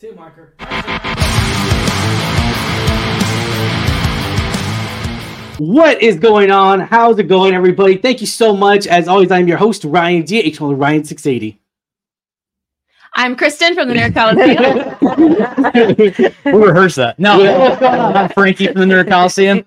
Two marker. What is going on? How's it going, everybody? Thank you so much. As always, I'm your host, Ryan D. H. Ryan 680. I'm Kristen from the Nerd Coliseum. we rehearsed that. No, I'm Frankie from the Nerd Coliseum.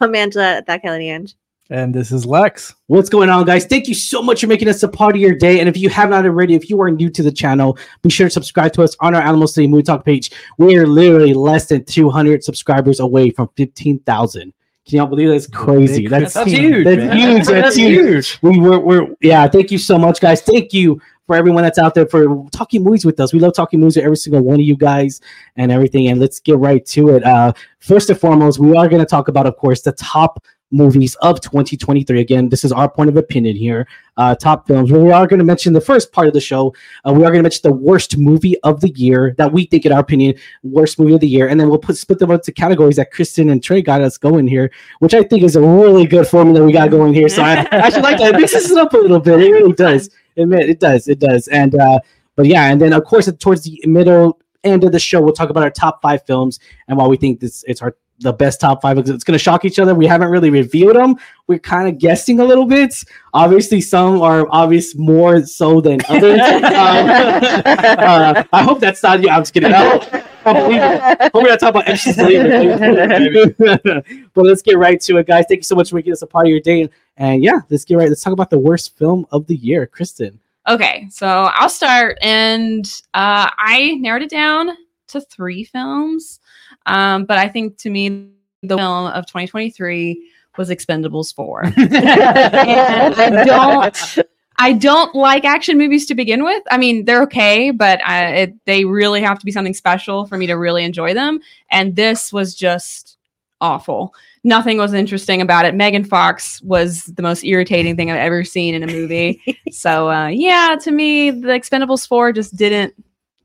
I'm Angela, that Kelly Ange. And this is Lex. What's going on, guys? Thank you so much for making us a part of your day. And if you have not already, if you are new to the channel, be sure to subscribe to us on our Alamo City Movie Talk page. We are literally less than 200 subscribers away from 15,000. Can y'all believe that's crazy? Big That's, That's 15. huge. That's man. huge. That's huge. We were, we're, yeah. Thank you so much, guys. Thank you for everyone that's out there for talking movies with us. We love talking movies with every single one of you guys and everything. And let's get right to it. Uh, first and foremost, we are going to talk about, of course, the top movies of 2023. Again, this is our point of opinion here. Uh, top films. We are going to mention the first part of the show. Uh, we are going to mention the worst movie of the year that we think, in our opinion, worst movie of the year, and then we'll put split them into categories that Kristen and Trey got us going here, which I think is a really good formula we got going here. So I actually like that. It mixes it up a little bit. It really does. It, it does. It does. And uh, but yeah, and then of course towards the middle end of the show, we'll talk about our top five films and why we think this it's our the best top five it's going to shock each other. We haven't really revealed them. We're kind of guessing a little bit. Obviously, some are obvious more so than others. um, uh, I hope that's not you. I'm just kidding. I hope- I believe it. We're gonna talk about MC but let's get right to it, guys. Thank you so much for making us a part of your day. And yeah, let's get right. Let's talk about the worst film of the year, Kristen. okay, so I'll start, and uh, I narrowed it down to three films. Um, but I think to me, the film of 2023 was Expendables 4. and I don't. I don't like action movies to begin with. I mean, they're okay, but I, it, they really have to be something special for me to really enjoy them. And this was just awful. Nothing was interesting about it. Megan Fox was the most irritating thing I've ever seen in a movie. so uh, yeah, to me, the Expendables four just didn't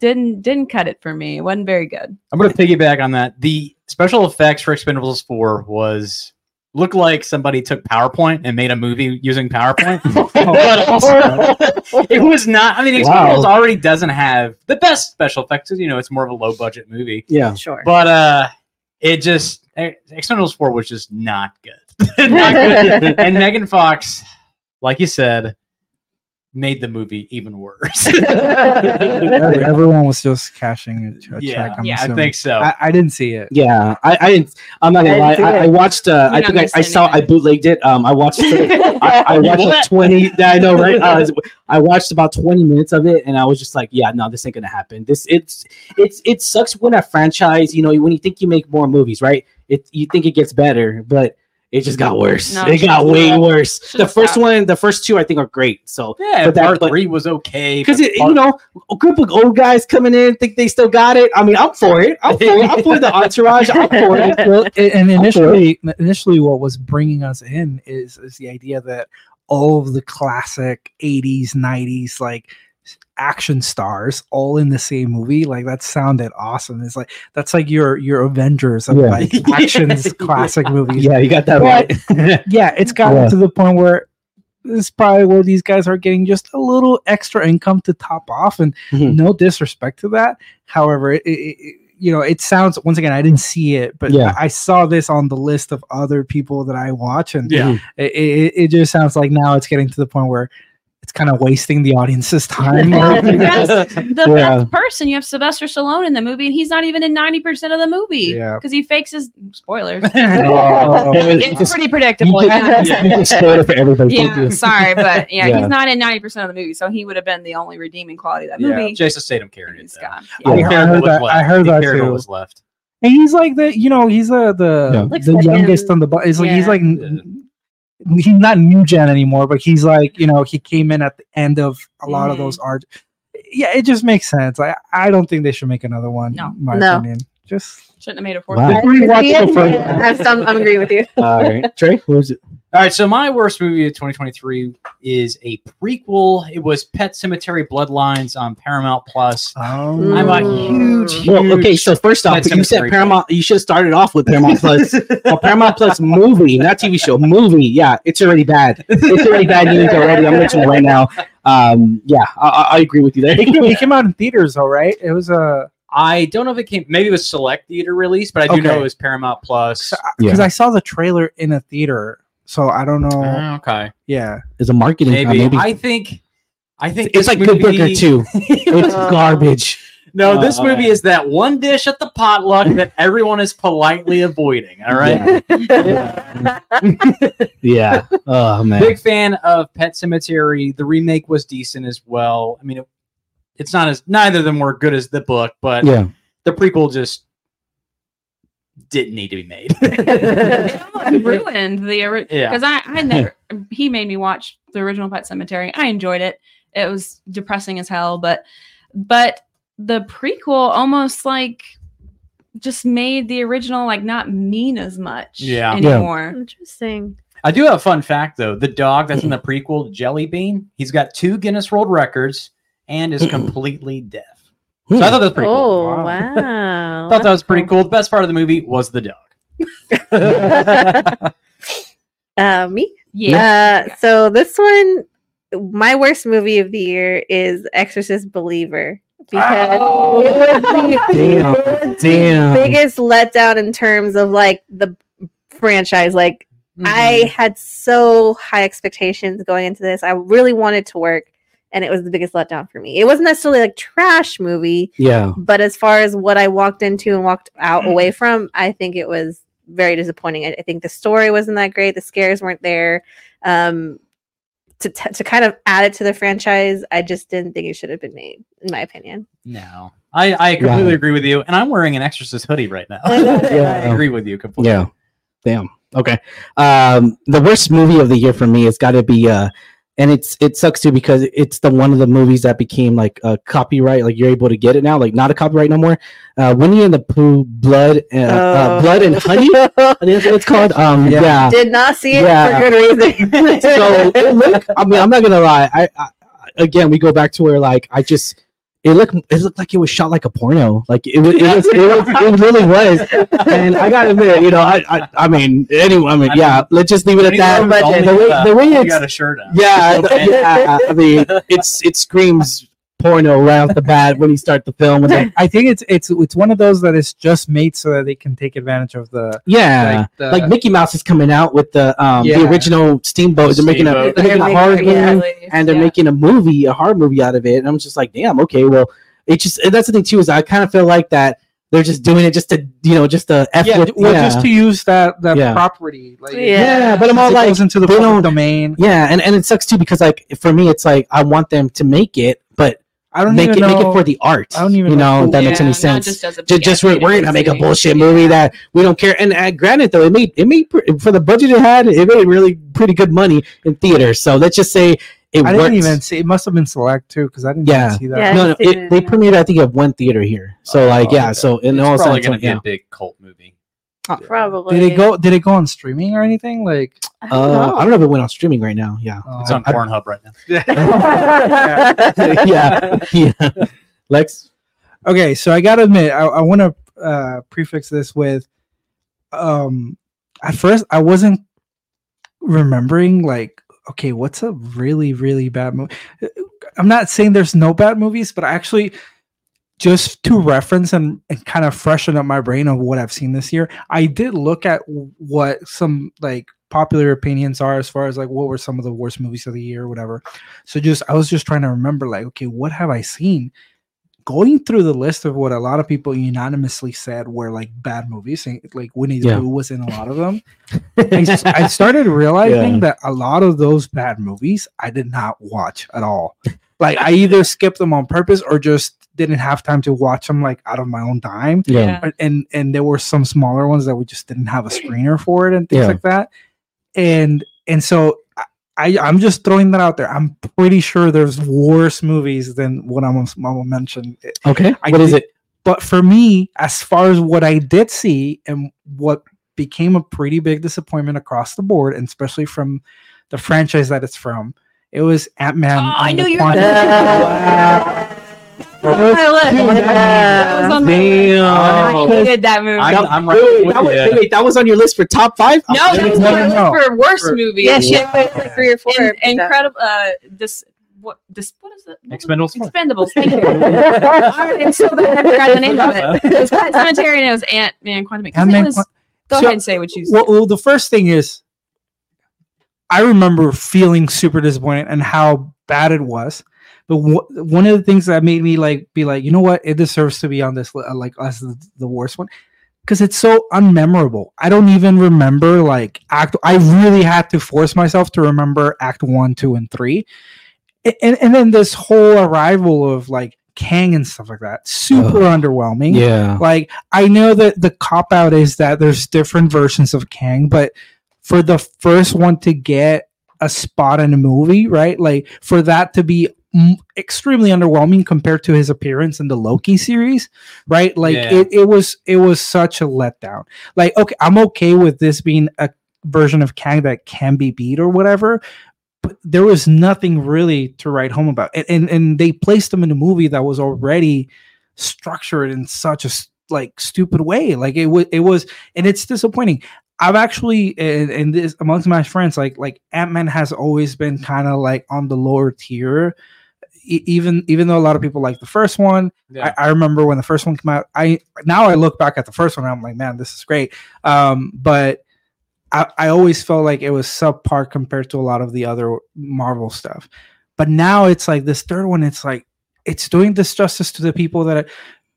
didn't didn't cut it for me. It wasn't very good. I'm going to piggyback on that. The special effects for Expendables 4 was looked like somebody took PowerPoint and made a movie using PowerPoint. But also, it was not. I mean, Expendables Wow. already doesn't have the best special effects. 'cause, You know, it's more of a low budget movie. Yeah. Sure. But uh, it just Expendables 4 was just not good. not good. And Megan Fox, like you said, made the movie even worse. Everyone was just cashing a ch- yeah, check. I'm yeah, I think so. I, I didn't see it. Yeah, I, I didn't. I'm not gonna I lie. I, I watched. Uh, I think I, I saw. I bootlegged it. Um, I watched. I, I watched like 20. Yeah, I know, right? Uh, I watched about 20 minutes of it, and I was just like, "Yeah, no, this ain't gonna happen." This it's it's it sucks when a franchise. You know, when you think you make more movies, right? It you think it gets better, but it just got worse. No, it got way stopped. worse. The Should've first stopped. one, the first two, I think are great. So yeah, but that- part but- three was okay because but you know a group of old guys coming in think they still got it. I mean, I'm for it. I'm for it. I'm for the entourage. I'm for it. Well, and I'm initially, initially, what was bringing us in is is the idea that all of the classic '80s, '90s, like action stars all in the same movie like that sounded awesome it's like that's like your your avengers of Yeah. like actions classic movies Yeah, you got that But- right. yeah, it's gotten Yeah. to the point where this is probably where these guys are getting just a little extra income to top off, and Mhm. no disrespect to that. However, it, it, it- you know, it sounds once again, I didn't see it, but Yeah. I saw this on the list of other people that I watch, and Yeah. it, it, it just sounds like now it's getting to the point where it's kind of wasting the audience's time. Yeah, the best, the Yeah. best person you have Sylvester Stallone in the movie, and he's not even in ninety percent of the movie Yeah. because he fakes his spoilers. Oh, it's pretty predictable. You yeah. just, you just spoiled it for everybody. Yeah, sorry, but yeah, Yeah. he's not in ninety percent of the movie, so he would have been the only redeeming quality of that Yeah. movie. Jason Statham carried it. He's though. gone. I Yeah. heard that- was I left. heard He that too. was left. and he's like the, you know, he's uh, the Yeah. The youngest him. on the. Bu- he's like he's like n- he's not new gen anymore, but he's like you know he came in at the end of a lot of Mhm. those art. Yeah, it just makes sense. I I don't think they should make another one. No. in my No. opinion. Just Shouldn't have made a fourth. Wow. one. I Before you watch agree. the first- I'm, I'm agreeing with you. All right, Trey, what was it? All right, so my worst movie of 2023 is a prequel. It was Pet Sematary Bloodlines on Paramount Plus. um, I'm a huge, huge. Well, okay, so first off, you said Cemetery Paramount. You should have started off with Paramount Plus. a Paramount Plus movie, not TV show, movie. Yeah, it's already bad. It's already bad news already. I'm mentioning right now. Um, yeah, I, I, I agree with you there. it, came, it came out in theaters, all right. It was a. I don't know if it came. Maybe it was select theater release, but I do know it was Paramount Plus. because Yeah. I saw the trailer in a theater, so I don't know. Uh, okay, yeah, It's a marketing. maybe. maybe. I think. I think it's this like Good movie- Burger too. It's Uh, garbage. No, this Uh, movie is that one dish at the potluck that everyone is politely avoiding. All right. Yeah. Oh man. Big fan of Pet Sematary. The remake was decent as well. I mean, it, it's not as neither of them were good as the book, but Yeah. the prequel just didn't need to be made. It almost ruined the original Yeah. because I, I never he made me watch the original Pet Sematary. I enjoyed it. It was depressing as hell, but but the prequel almost like just made the original like not mean as much Yeah. Yeah. anymore. Interesting. I do have a fun fact though. The dog that's in the prequel, Jelly Bean, he's got two Guinness World Records and is completely deaf. Hmm. So I thought that was pretty cool. Oh Wow. wow! I thought that was pretty cool. The best part of the movie was the dog. Uh, me? Yeah. Uh, so this one, my worst movie of the year is Exorcist Believer because Oh. it was the- Damn. the Damn. biggest letdown in terms of like the franchise. Like Mm-hmm. I had so high expectations going into this. I really wanted to work, and it was the biggest letdown for me. It wasn't necessarily like trash movie, Yeah. but as far as what I walked into and walked out away from, I think it was very disappointing. I, I think the story wasn't that great. The scares weren't there. Um, to, t- to kind of add it to the franchise, I just didn't think it should have been made, in my opinion. No, I, I completely Yeah. agree with you, and I'm wearing an Exorcist hoodie right now. Yeah. I agree with you completely. Yeah. Damn. Okay. Um, the worst movie of the year for me has got to be uh, and it's it sucks too because it's the one of the movies that became like a copyright, like you're able to get it now, like not a copyright no more. Uh, Winnie and the Pooh, Blood, uh, uh, Oh. Blood and Honey. I think that's what it's called. Um, Yeah. yeah. Did not see it Yeah. for good reason. so look, I mean, I'm not gonna lie. I, I again, we go back to where like I just it looked it looked like it was shot like a porno. Like it was it was it, was, it really was. And I gotta admit, you know, I I, I mean, anyway, I mean, yeah, let's just leave it at that. budget. The way, the way you it's got a shirt on. yeah, the- yeah, I mean, it's it screams porno right off the bat when you start the film. And I think it's it's it's one of those that is just made so that they can take advantage of the yeah, like, the, like Mickey Mouse is coming out with the um the original Steamboat. They're making a, they're making a horror making- yeah. game. and they're making a movie, a horror movie out of it. And I'm just like, damn, okay, well, it just and that's the thing too is I kind of feel like that they're just doing it just to you know just to f yeah, with well, yeah. just to use that that Yeah. property. Like, Yeah. yeah, but I'm all it like, goes into the they domain. yeah, and and it sucks too because like for me it's like I want them to make it, but I don't make it even make it for the art. I don't even you know know who- that makes any not sense. Just, Just, just we're, we're gonna make a movie. bullshit movie that we don't care. And uh, granted, though, it made it made for the budget it had, it made really pretty good money in theaters. So let's just say it I worked. didn't even see. It must have been select too because I didn't Yeah. even see that. Yeah. no, no, I it, they premiered I think at one theater here. So Oh, like yeah, okay. so in It's all probably sense, going to be yeah. a big cult movie. Probably. Did it go? Did it go on streaming or anything? Like, I don't Uh, know. I don't know if it went on streaming right now. Yeah, It's on I- Pornhub right now. yeah, yeah. Lex, okay, so I gotta admit, I, I want to uh, prefix this with, um, at first I wasn't remembering like, okay, what's a really really bad movie? I'm not saying there's no bad movies, but I actually just to reference and, and kind of freshen up my brain of what I've seen this year, I did look at what some like popular opinions are as far as like what were some of the worst movies of the year or whatever. So just I was just trying to remember like, okay, what have I seen? Going through the list of what a lot of people unanimously said were like bad movies, and, like Winnie the Yeah. Pooh was in a lot of them. I started realizing Yeah. that a lot of those bad movies I did not watch at all. Like I either skipped them on purpose or just didn't have time to watch them like out of my own time. yeah, And- And and there were some smaller ones that we just didn't have a screener for it and things Yeah. like that. And and so I- I I'm just throwing that out there. I'm pretty sure there's worse movies than what I'm, I'm gonna mention. okay. I what is did- it? But for me, as far as what I did see and what became a pretty big disappointment across the board, and especially from the franchise that it's from, it was Ant Man. Oh, I knew you were That was on Damn. I hated that movie. I'm, I'm right wait, that was, wait, wait, that was on your list for top five. No, that was no, no, no. for worst For- movie. Yeah, she had like three or four. In- incredible. Uh, this what this what is it? Expendables. Expendables. Thank you. I'm so bad. I forgot the name of it. It was Pet Sematary and it was Ant Man Quantum. 'cause Ant-Man it Go So- ahead and say what you. well, well, the first thing is, I remember feeling super disappointed and how bad it was. But one of the things that made me like be like, you know what, it deserves to be on this li- uh, like as the, the worst one because it's so unmemorable. I don't even remember like act. I really had to force myself to remember Act One, Two, and Three, and and then this whole arrival of like Kang and stuff like that, super underwhelming. Yeah. Like I know that the cop out is that there's different versions of Kang, but for the first one to get a spot in a movie, right? Like for that to be mm, extremely underwhelming compared to his appearance in the Loki series, right? Like Yeah. it, it was it was such a letdown. Like okay, I'm okay with this being a version of Kang that can be beat or whatever, but there was nothing really to write home about. And and, and they placed him in a movie that was already structured in such a like stupid way. Like it was it was and it's disappointing. I've actually and, and this amongst my friends like like Ant-Man has always been kind of like on the lower tier. E- even even though a lot of people like the first one, Yeah. I, I remember when the first one came out. I now I look back at the first one, and I'm like, man, this is great. Um, but I, I always felt like it was subpar compared to a lot of the other Marvel stuff. But now it's like this third one. It's like it's doing this justice to the people that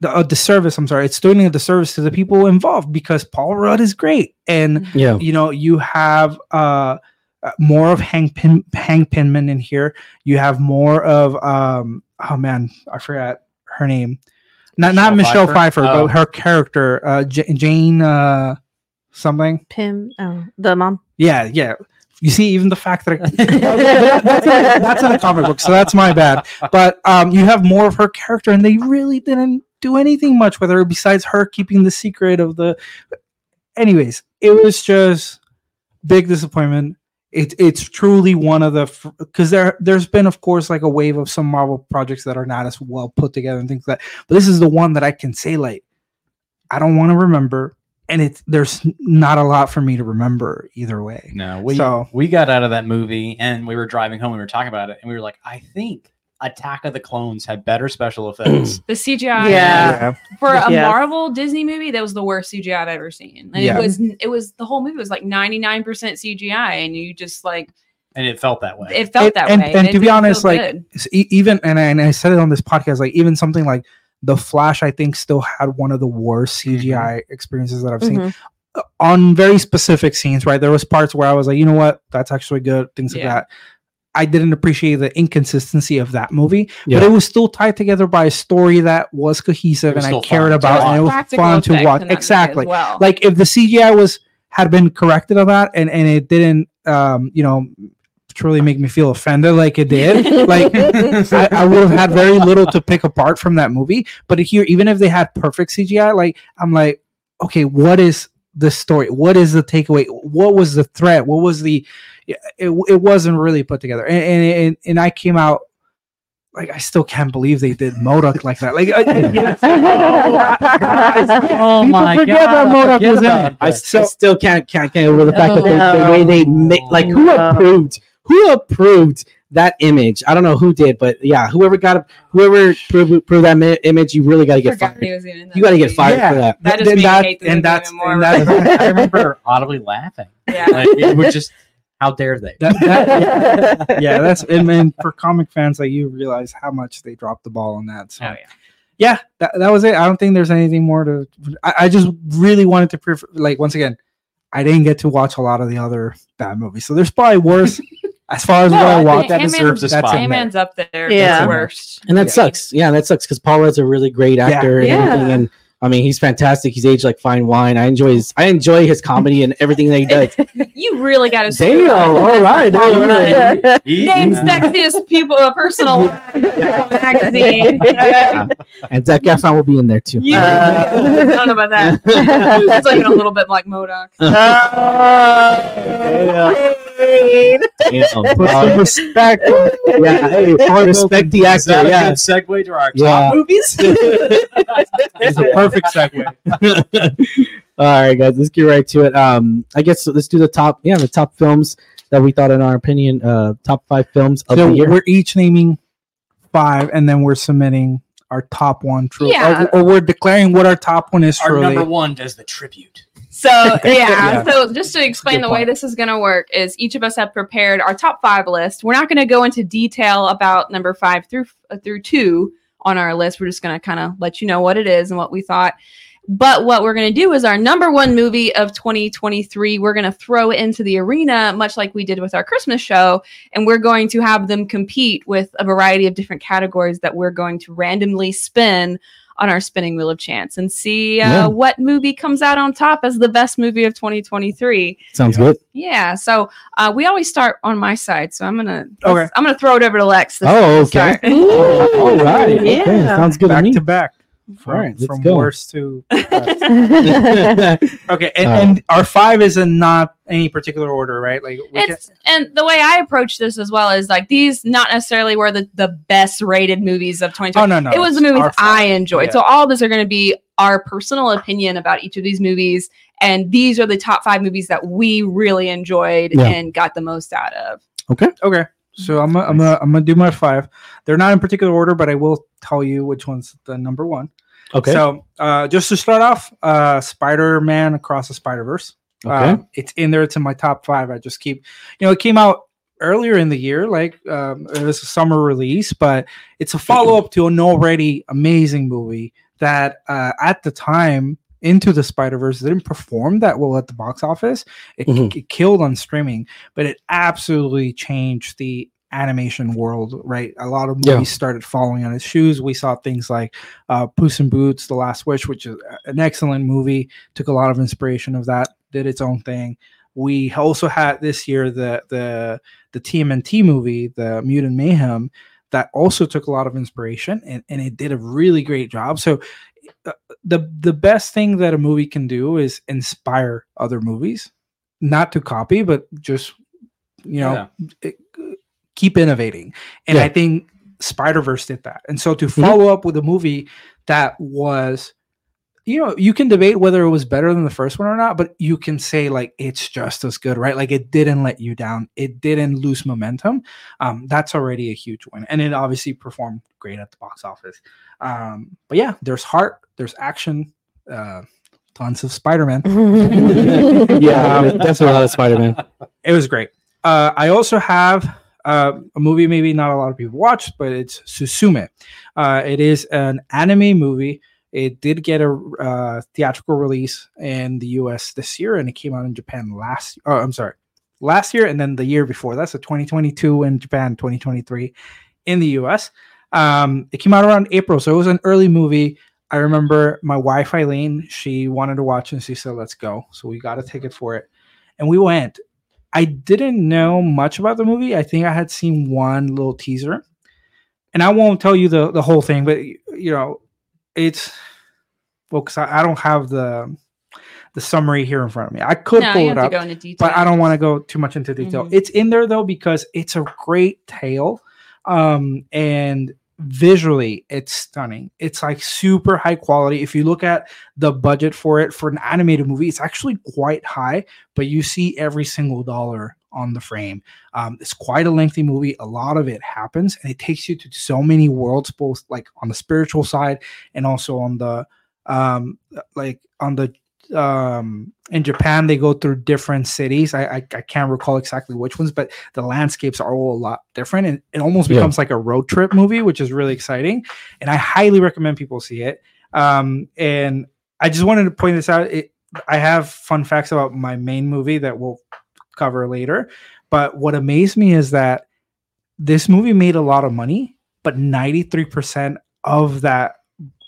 the uh, disservice. I'm sorry, it's doing a disservice to the people involved because Paul Rudd is great, and Yeah. you know you have uh uh, more of Hank Pym Hank Pinman in here. You have more of um oh man, I forgot her name. Not not Michelle Michelle Pfeiffer, Pfeiffer? Oh. but her character, uh J- Jane uh something. Pym, oh, the mom. Yeah, yeah. You see, even the fact that I, that's, in, that's in the comic book, so that's my bad. But um, you have more of her character, and they really didn't do anything much with her besides her keeping the secret of the. Anyways, it was just big disappointment. It, it's truly one of the because there there's been of course like a wave of some Marvel projects that are not as well put together and things like that. But this is the one that I can say like I don't want to remember, and it's there's not a lot for me to remember either way. No, we So- we got out of that movie and we were driving home. We were talking about it, and we were like, I think Attack of the Clones had better special effects. The CGI Yeah. for a Yeah. Marvel Disney movie, that was the worst CGI I've ever seen. And Yeah. it was it was the whole movie was like 99% CGI and you just like and it felt that way. it felt And- that and- way. and It to be honest, like, good. s- e- even and I, and I said it on this podcast, like even something like the Flash, I think still had one of the worst CGI experiences that I've seen Mhm. Uh, on very specific scenes. Right, there was parts where I was like, you know what, that's actually good. Things like Yeah. that. I didn't appreciate the inconsistency of that movie, Yeah. but it was still tied together by a story that was cohesive was and I cared about, watch. and it was fun to watch. in that movie as Exactly. well. Like if the CGI was had been corrected on that, and and it didn't, um, you know, truly make me feel offended like it did. like I, I would have had very little to pick apart from that movie. But here, even if they had perfect CGI, like I'm like, okay, what is the story? What is the takeaway? What was the threat? What was the? It, it wasn't really put together, and and and, and I came out. Like I still can't believe they did MODOK like that. Like, uh, oh People forget that MODOK was in. I, So- I still can't can't get over the fact that they, the way they make like who approved who approved that image. I don't know who did, but yeah, whoever got whoever approved, approved that mi- image, you really got to get fired. he was even in that You got to get fired Yeah. for that. That just Then made that- hate and that's even more. and that- I remember audibly laughing. Yeah. Like, it was just how dare they? that, that- yeah, that's and, and for comic fans, like you realize how much they dropped the ball on that. So Oh, yeah. yeah, that, that was it. I don't think there's anything more to. I, I just really wanted to prefer, like once again, I didn't get to watch a lot of the other bad movies, so there's probably worse as far as No, what I I think watched. that deserves a that's spot. in. Ant-Man's up there. Yeah. Yeah. worst. And that Yeah. sucks. Yeah, that sucks because Paul Rudd's a really great actor and Yeah. everything. And I mean, he's fantastic. He's aged like fine wine. I enjoy his. I enjoy his comedy and everything that he does. You really got to Damn! All right. all right. Name sexiest people, uh, personal magazine. And Zac Efron will be in there too. You, Uh. I don't know about that. It's like a little bit like MODOK. Yeah. Put some respect. Yeah, hey, respect the Is actor. Yeah. good segue to our Yeah. top movies? It's a perfect segue. All right, guys, let's get right to it. Um, I guess let's do the top. Yeah, the top films that we thought, in our opinion, uh, top five films of So the year. we're each naming five, and then we're submitting our top one. True, Yeah. or, or we're declaring what our top one is. Our truly. number one does the tribute. So yeah, Yeah. so just to explain Good the way point. this is going to work is each of us have prepared our top five list. We're not going to go into detail about number five through uh, through two on our list. We're just going to kind of let you know what it is and what we thought. But what we're going to do is our number one movie of 2023, we're going to throw into the arena, much like we did with our Christmas show. And we're going to have them compete with a variety of different categories that we're going to randomly spin on our spinning wheel of chance and see uh, Yeah. what movie comes out on top as the best movie of 2023. Sounds Yeah. good. Yeah, so uh, we always start on my side, so I'm gonna Okay. I'm gonna throw it over to Lex. Oh, okay. start. All right. Okay. Yeah. Sounds good to back me. to back. From, All right, let's from worst to okay, and, Uh, and our five is in not any particular order, right? Like we can, and the way I approach this as well is like these not necessarily were the, the best rated movies of 2020. oh no, no, it was the movies I enjoyed. Yeah. So all of this are going to be our personal opinion about each of these movies, and these are the top five movies that we really enjoyed Yeah. and got the most out of. Okay. Okay, so I'm gonna, I'm gonna I'm gonna do my five. They're not in particular order, but I will tell you which one's the number one. Okay. So uh, just to start off, uh, Spider-Man Across the Spider-Verse. Okay. Uh, it's in there. It's in my top five. I just keep, you know, it came out earlier in the year, like um, it was a summer release, but it's a follow up to an already amazing movie that uh, at the time into the Spider Verse didn't perform that well at the box office. It, Mhm. it killed on streaming, but it absolutely changed the animation world. Right, a lot of Yeah. movies started following on its shoes. We saw things like uh, Puss in Boots: The Last Wish, which is an excellent movie. Took a lot of inspiration of that. Did its own thing. We also had this year the the the TMNT movie, the Mutant Mayhem, that also took a lot of inspiration and, and it did a really great job. So the the best thing that a movie can do is inspire other movies, not to copy, but just you know it- keep innovating. And Yeah. I think Spider Verse did that. And so to Mhm. follow up with a movie that was you know, you can debate whether it was better than the first one or not, but you can say like it's just as good, right? Like it didn't let you down, it didn't lose momentum. Um, that's already a huge win, and it obviously performed great at the box office. Um, but yeah, there's heart, there's action, uh, tons of Spider-Man. yeah, Um, that's a lot of Spider-Man. It was great. Uh, I also have uh, a movie maybe not a lot of people watched, but it's Suzume. Uh, it is an anime movie. It did get a uh, theatrical release in the U.S. this year, and it came out in Japan last. Oh, I'm sorry, last year, and then the year before. That's a 2022 in Japan, 2023 in the U.S. Um, it came out around April, so it was an early movie. I remember my wife Eileen. She wanted to watch, and she said, "Let's go." So we got a ticket for it, and we went. I didn't know much about the movie. I think I had seen one little teaser, and I won't tell you the the whole thing, but you know, it's well, because I, I don't have the the summary here in front of me. I could no, pull it up, to go into detail. but I don't want to go too much into detail. Mhm. It's in there though because it's a great tale, um, and visually it's stunning. It's like super high quality. If you look at the budget for it for an animated movie, it's actually quite high, but you see every single dollar on the frame. Um, it's quite a lengthy movie. A lot of it happens, and it takes you to so many worlds, both like on the spiritual side and also on the um, like on the um in Japan they go through different cities. I, I I can't recall exactly which ones, but the landscapes are all a lot different and it almost Yeah. becomes like a road trip movie, which is really exciting. And I highly recommend people see it. Um and I just wanted to point this out. It I have fun facts about my main movie that we'll cover later. But what amazed me is that this movie made a lot of money, but 93% of that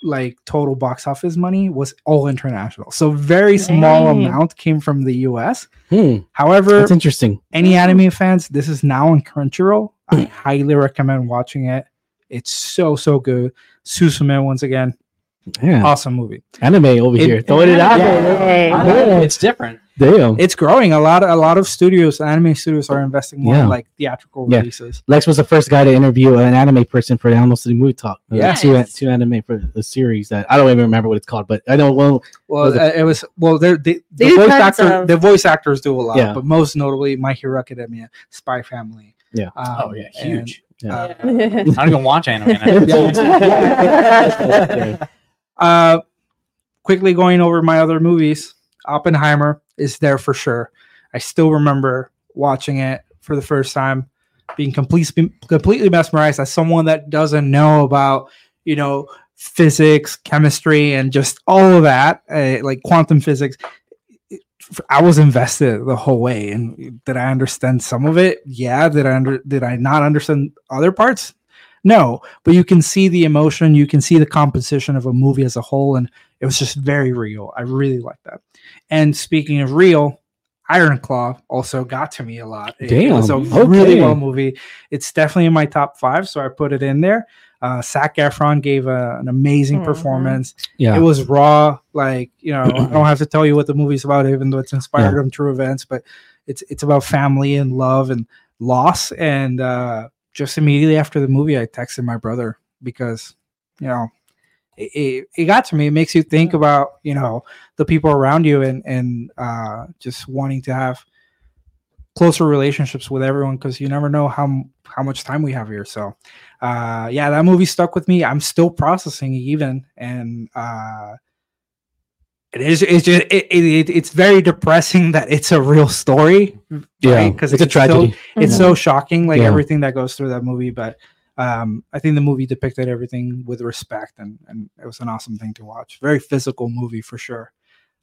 like total box office money was all international. So very small Dang. amount came from the US. Hmm, However, that's interesting. any anime fans, this is now on Crunchyroll. I highly recommend watching it. It's so so good. Suzume once again, Yeah, awesome movie. anime over It- here, throwing it out Yeah. there. Yeah. It's different. Damn. it's growing. A lot of a lot of studios, anime studios, are investing more Yeah. in like theatrical Yeah. releases. Lex was the first guy to interview an anime person for the Alamo City Movie Talk. Uh, Yeah. two, Nice. two anime for the series that I don't even remember what it's called, but I know well, Well, Was it- uh, it was well. they're- They, They the voice actor, of- the voice actors do a lot, Yeah. but most notably, My Hero Academia, Spy Family. Yeah. Um, Oh yeah, huge. Yeah. uh, I don't even watch anime. Uh, quickly going over my other movies, Oppenheimer is there for sure. I still remember watching it for the first time, being completely completely mesmerized as someone that doesn't know about you know physics, chemistry, and just all of that, uh, like quantum physics. I was invested the whole way, and did I understand some of it? Yeah. Did I under did I not understand other parts? No, but you can see the emotion, you can see the composition of a movie as a whole, and it was just very real. I really like that. And speaking of real, Iron Claw also got to me a lot. It, it was a Damn, really well movie. It's definitely in my top five, so I put it in there. Uh, Zac Efron gave a, an amazing Mhm. performance. yeah, It was raw, like you know. I don't have to tell you what the movie's about, even though it's inspired Yeah. on true events. But it's it's about family and love and loss. And uh, just immediately after the movie, I texted my brother because you know it, it, it got to me. It makes you think about you know the people around you and and uh, just wanting to have closer relationships with everyone because you never know how how much time we have here. So uh yeah that movie stuck with me i'm still processing even and uh it is it's just it, it, it- it's very depressing that it's a real story yeah, right? 'Cause it's a it's so- tragedy. it's Yeah. so shocking like Yeah. everything that goes through that movie but um i think the movie depicted everything with respect and and it was an awesome thing to watch very physical movie for sure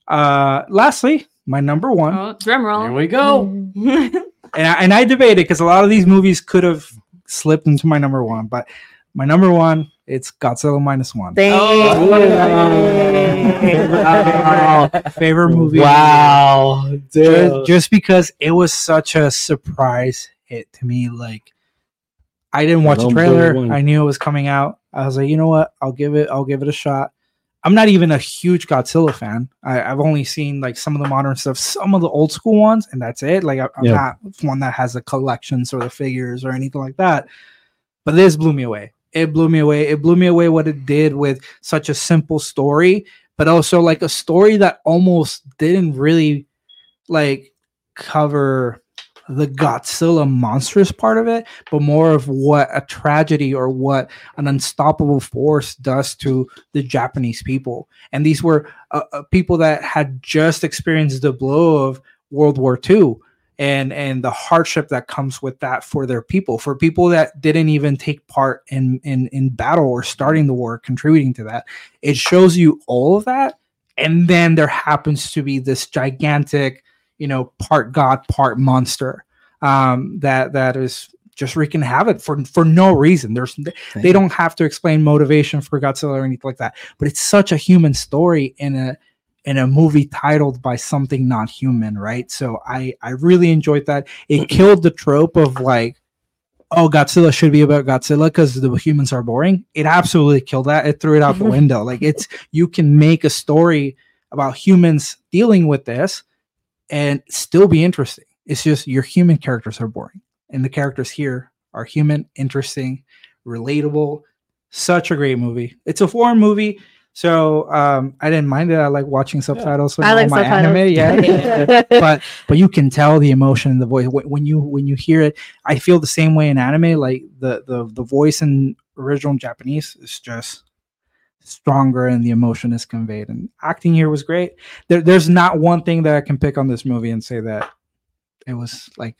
uh lastly my number one Oh, drum roll. Here we go. and I, and I debated because a lot of these movies could have slipped into my number one, but my number one it's Godzilla minus one. Thank oh, Wow. Uh, favorite movie. Wow, Just, just because it was such a surprise hit to me. Like I didn't watch the trailer. I knew it was coming out. I was like, you know what? I'll give it. I'll give it a shot. I'm not even a huge Godzilla fan. I, I've only seen like some of the modern stuff, some of the old school ones, and that's it. Like I, I'm Yeah. not one that has the collections or the figures or anything like that. But this blew me away. It blew me away. It blew me away what it did with such a simple story, but also like a story that almost didn't really like cover the Godzilla monstrous part of it, but more of what a tragedy or what an unstoppable force does to the Japanese people. And these were uh, uh, people that had just experienced the blow of World War II and and the hardship that comes with that for their people for people that didn't even take part in in in battle or starting the war contributing to that. It shows you all of that and then there happens to be this gigantic you know part god part monster um that that is just wreaking havoc for for no reason. There's they don't have to explain motivation for godzilla or anything like that but it's such a human story in a in a movie titled by something not human right? So i i really enjoyed that. It mm-hmm. killed the trope of like oh godzilla should be about godzilla because the humans are boring. It absolutely killed that. It threw it out the mm-hmm. window. Like it's you can make a story about humans dealing with this and still be interesting. It's just your human characters are boring. And the characters here are human interesting relatable. Such a great movie. It's a foreign movie so um i didn't mind it. I like watching subtitles when I like all my subtitles. anime yeah. But but you can tell the emotion in the voice. When you when you hear it i feel the same way in anime like the the the voice in original japanese is just stronger and the emotion is conveyed. And acting here was great. There, there's not one thing that i can pick on this movie and say that it was like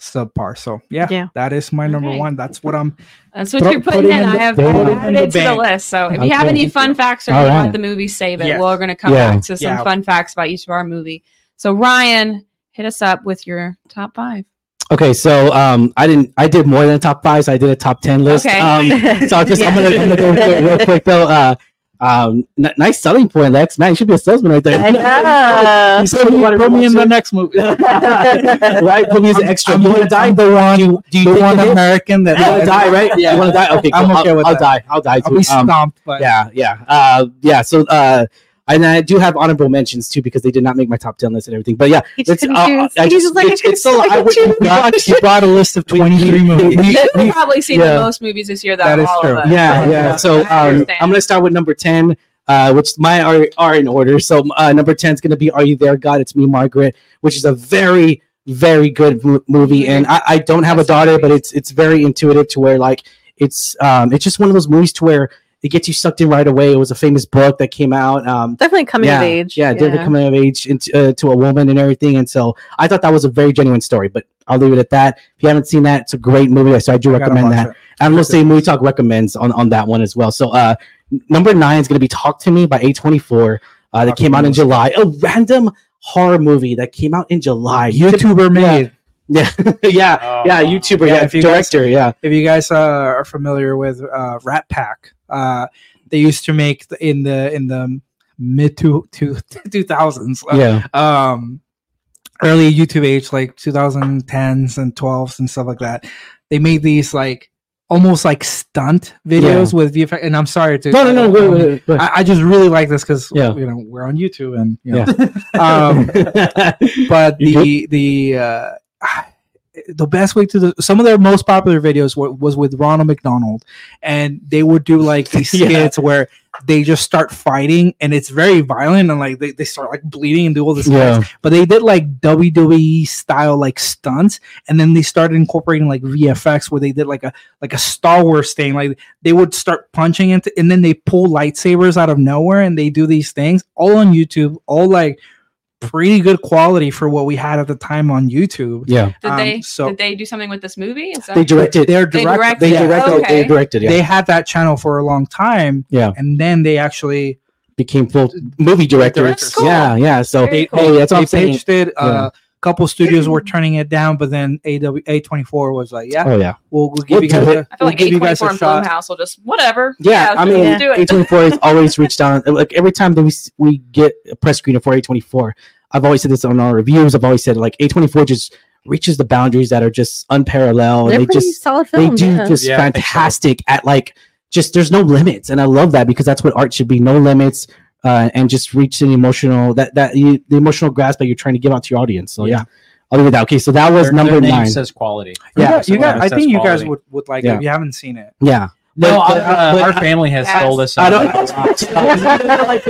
subpar so yeah, Yeah. that is my number Okay. one that's what i'm That's what Throw- you're put putting it in. in I have throw added the it to the list. So if Okay. you have any fun facts or All you right. want the movie, save it. Yes. We're going to come Yeah. back to some Yeah. fun facts about each of our movie. So Ryan, hit us up with your top five. Okay, so um, I didn't. I did more than a top five. So I did a top ten list. Okay. Um, so I'll just I'm gonna, I'm gonna go through it real quick though. Uh, um, n- nice selling point, Lex. Man, you should be a salesman right there. I know. You said you wanted put me in the next movie right? Put me as an extra. I'm, you want to die? the one Do you, do you the one american that You want to die, right? Yeah. You want to die? Okay, I'm okay I'll, with I'll that. die. I'll die I'll too. be Um, stomped but yeah, yeah, uh, yeah. So, uh, and I do have honorable mentions too because they did not make my top ten list and everything. But yeah, He just let's- uh. I He just- just like, it's- couldn't- it's so- I I would- You brought, you brought a list of 23 movies. we- You've we- probably seen yeah. the most movies this year. That, That is all true. Of us. yeah, yeah. So I um, understand. I'm gonna start with number ten, uh, which mine are, are in order. So uh, number ten is gonna be "Are You There, God?" It's me, Margaret, which is a very very good mo- movie. And I, I don't have a That's a daughter, movie. but it's it's very intuitive to where like it's um it's just one of those movies to where it gets you sucked in right away. It was a famous book that came out. Um, Definitely coming yeah, of age. Yeah, definitely coming of age into, uh, to a woman and everything. And so I thought that was a very genuine story. But I'll leave it at that. If you haven't seen that, it's a great movie. So I do I recommend that. it. I'm gonna say Movie Talk recommends on, on that one as well. So uh number nine is gonna be Talk to Me by A24. Uh, that Talk came out in July. A random horror movie that came out in July. YouTuber made. Yeah, yeah, Oh, yeah. YouTuber, Yeah, yeah, if you guys- director, yeah, If you guys uh, are familiar with uh, RackaRacka, uh, they used to make in the in the mid two two two thousands. uh, yeah. um early YouTube age, like 2010s and 12s and stuff like that. They made these like almost like stunt videos with VFX. And I'm sorry to No, no, no. Wait, wait, wait. I, I just really like this because Yeah. you know we're on YouTube and you know, um, but the the uh, the best way to the some of their most popular videos were, was with Ronald McDonald, and they would do like these Yeah. skits where they just start fighting and it's very violent and like they, they start like bleeding and do all this yeah, but they did like WWE style like stunts, and then they started incorporating like VFX where they did like a like a Star Wars thing. Like they would start punching into, and then they pull lightsabers out of nowhere, and they do these things all on YouTube, all like pretty good quality for what we had at the time on YouTube. yeah. Did Um, they so- did they do something with this movie? Is that- They directed. They're They direct. directed They yeah. directed. Okay. They directed. Yeah, They had that channel for a long time, yeah. and then they actually Became full movie directors. Directors. Cool. Yeah, yeah. So Very hey, cool. that's what they I'm saying. pitched it. Uh, a couple studios were mm. turning it down, but then AW A24 was like, "Yeah, Oh yeah. we'll, we'll give We'll you do guys it. a, I feel we'll like give you guys A24 a and shot." Blumhouse will just whatever. Yeah, I mean, Yeah. A24 has always reached down. Like every time that we we get a press screener for A24, I've always said this on our reviews. I've always said like A24 just reaches the boundaries that are just unparalleled. They're and they just solid they do yeah. just Yeah, I think so. fantastic at like just there's no limits, and I love that because that's what art should be. No limits. Uh, and just reach an emotional that that you, the emotional grasp that you're trying to give out to your audience. So yeah, Yeah. I'll leave it that. Okay, so that was Their- number their name nine. says quality. You Yeah, you so guys, I says think you guys would, would like Yeah. it if you haven't seen it. yeah, No, But- uh, but- our family has Yes. stole this. I don't. uh,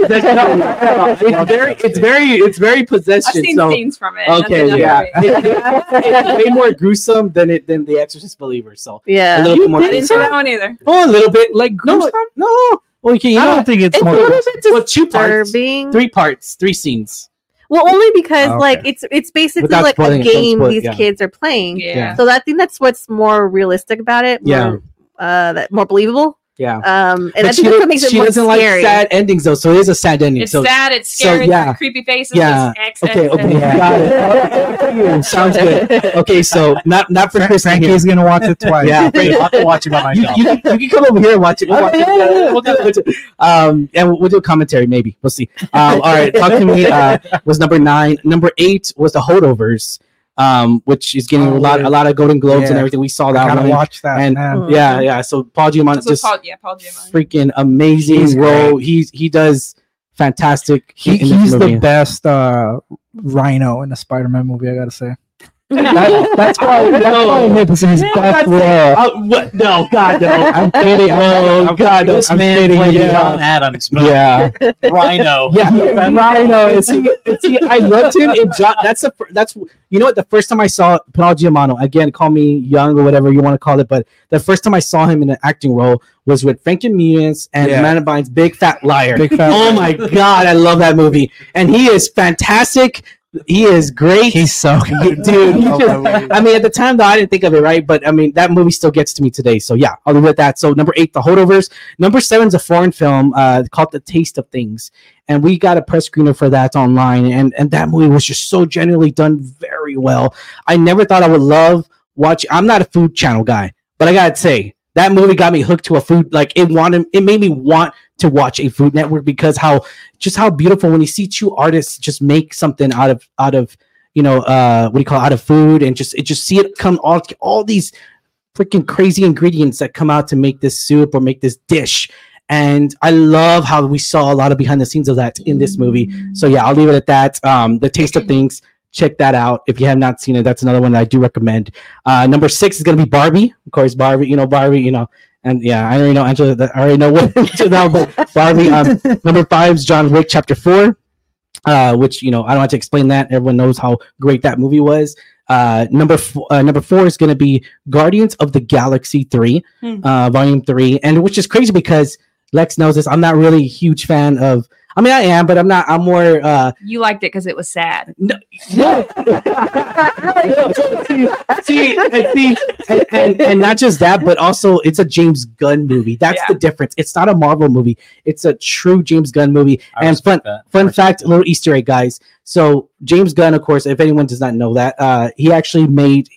it's very, it's very, it's very I've possession. seen so scenes from it. okay, yeah, enough for it's way more gruesome than it than the Exorcist believer. So yeah, a Yeah. little bit more. I didn't see that one either. Oh, a little bit. Like No, gruesome? no. Well, you can. You I know, don't think it's, It's a more. little bit well, two parts, three parts, three scenes. Well, only because Okay. like it's it's basically Without like spoiling a it, game spoil these yeah. kids are playing. Yeah. So I think that's what's more realistic about it. More, Yeah. Uh, that more believable. Yeah. Um, and But she, think that's what makes it she more doesn't scary. like sad endings though, so it is a sad ending. It's so sad. It's so, scary. yeah. Creepy faces. Yeah. It's okay, okay, Yeah. got it. Okay, Sounds good. Okay, so not not for Frank, Chris here. Frankie's gonna watch it twice. Yeah. Great, I'll have to watch it by myself. you, can- you can come over here and watch it. We'll watch it. We'll do, we'll do- um, and we'll, we'll do a commentary maybe. We'll see. Um, all right, talk to me. Uh, was number nine. Number eight was the Holdovers, um, which is getting Oh, a lot yeah. a lot of Golden Globes and everything. We saw that gotta one. watch that. And- man. Yeah, yeah. So Paul Giamatti This just Paul, yeah, Paul Giamatti. freaking amazing He's role. He's he does fantastic. He, in this he's movie. the best uh, Rhino in a Spider-Man movie. I gotta say. That- that's why. That's why it's his best role. Uh, what? No, God, no. I'm kidding. Oh, God, no. this I'm man kidding. played Yeah. John Adams, but Yeah, Rhino. yeah, Rhino. Is he? Is he? I loved him in John. That's the. That's you know what? The first time I saw Paul Giamatti, again, call me young or whatever you want to call it, but the first time I saw him in an acting role was with Frankie Muniz and Yeah. Amanda Bynes' Big Fat Liar. Big fat. oh my God, I love that movie, and he is fantastic. He is great. He's so good, dude. I love. I mean, at the time though, I didn't think of it right, but I mean, that movie still gets to me today. So yeah, I'll leave it at that. So number eight, The Holdovers. Number seven is a foreign film uh, called The Taste of Things, and we got a press screener for that online, and and that movie was just so genuinely done very well. I never thought I would love watch. I'm not a food channel guy, but I gotta say that movie got me hooked to a food. Like it wanted, it made me want to watch a Food Network because how just how beautiful when you see two artists just make something out of out of you know uh what do you call it, out of food and just it just see it come all all these freaking crazy ingredients that come out to make this soup or make this dish and I love how we saw a lot of behind the scenes of that in this movie. So yeah, I'll leave it at that. Um, the taste of things. Check that out if you have not seen it. That's another one that I do recommend. Uh, number six is gonna be Barbie. Of course, Barbie. You know Barbie. You know, and yeah, I already know Angela. I already know what now, but Barbie. Um, number five is John Wick Chapter Four, uh, which you know I don't have to explain that. Everyone knows how great that movie was. Uh, number f- uh, number four is going to be Guardians of the Galaxy Three, uh, Volume Three, and which is crazy because Lex knows this. I'm not really a huge fan of. I mean, I am, but I'm not. I'm more. Uh, You liked it because it was sad. no, no. see, see, and, see and, and, and not just that, but also it's a James Gunn movie. That's Yeah. the difference. It's not a Marvel movie. It's a true James Gunn movie. I and fun, that. fun fact, a little Easter egg, guys. So James Gunn, of course, if anyone does not know that, uh, he actually made,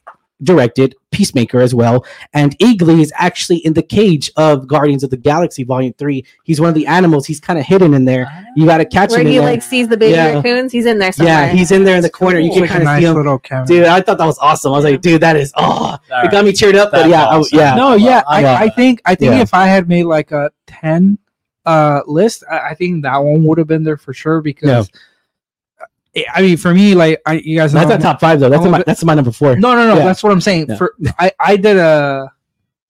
directed Peacemaker as well. And Eagly is actually in the cage of Guardians of the Galaxy Volume Three. He's one of the animals. He's kind of hidden in there. You got to catch Where him. in he there. like sees the baby Yeah. raccoons, he's in there somewhere. yeah, he's in there in the corner. You can like kind of nice see him. little cameo. Dude, I thought that was awesome. I was like, dude, that is oh, All it got me cheered up. But That's yeah, I, awesome. yeah, no, yeah, I, Yeah. I think I think Yeah. if I had made like a ten uh list, I, I think that one would have been there for sure because I- I mean for me, like I you guys know that's not top five though. That's a my that's my number four. No, no, no. Yeah. That's what I'm saying. Yeah. For I, I did a.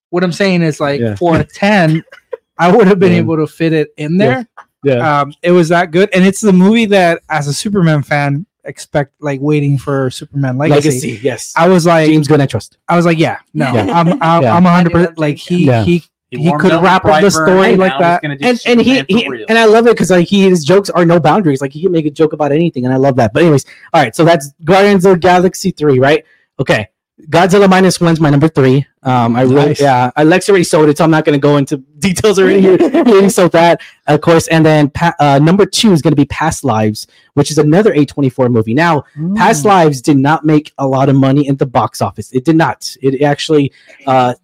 What I'm saying is like Yeah. for a ten, I would have been Yeah. able to fit it in there. Yeah, Um, it was that good, and it's the movie that, as a Superman fan, expect like waiting for Superman Legacy. Legacy. Yes, I was like, James Gunn, I trust. I was like, yeah, no, Yeah. I'm, I'm, Yeah. I'm 100 I percent like he, Yeah. He, He could wrap up the story and like that. he's gonna do And and he, he and I love it because like he his jokes are no boundaries. Like he can make a joke about anything, and I love that. But anyways, all right. So that's Guardians of the Galaxy three, right? Okay. Godzilla minus one's my number three. Um, I really, Nice. yeah, Alex already sold it, so I'm not going to go into details already. Here, He already sold that, of course. And then pa- uh, number two is going to be Past Lives, which is another A24 movie. Now, Past Lives did not make a lot of money at the box office. It did not. It actually, uh, s-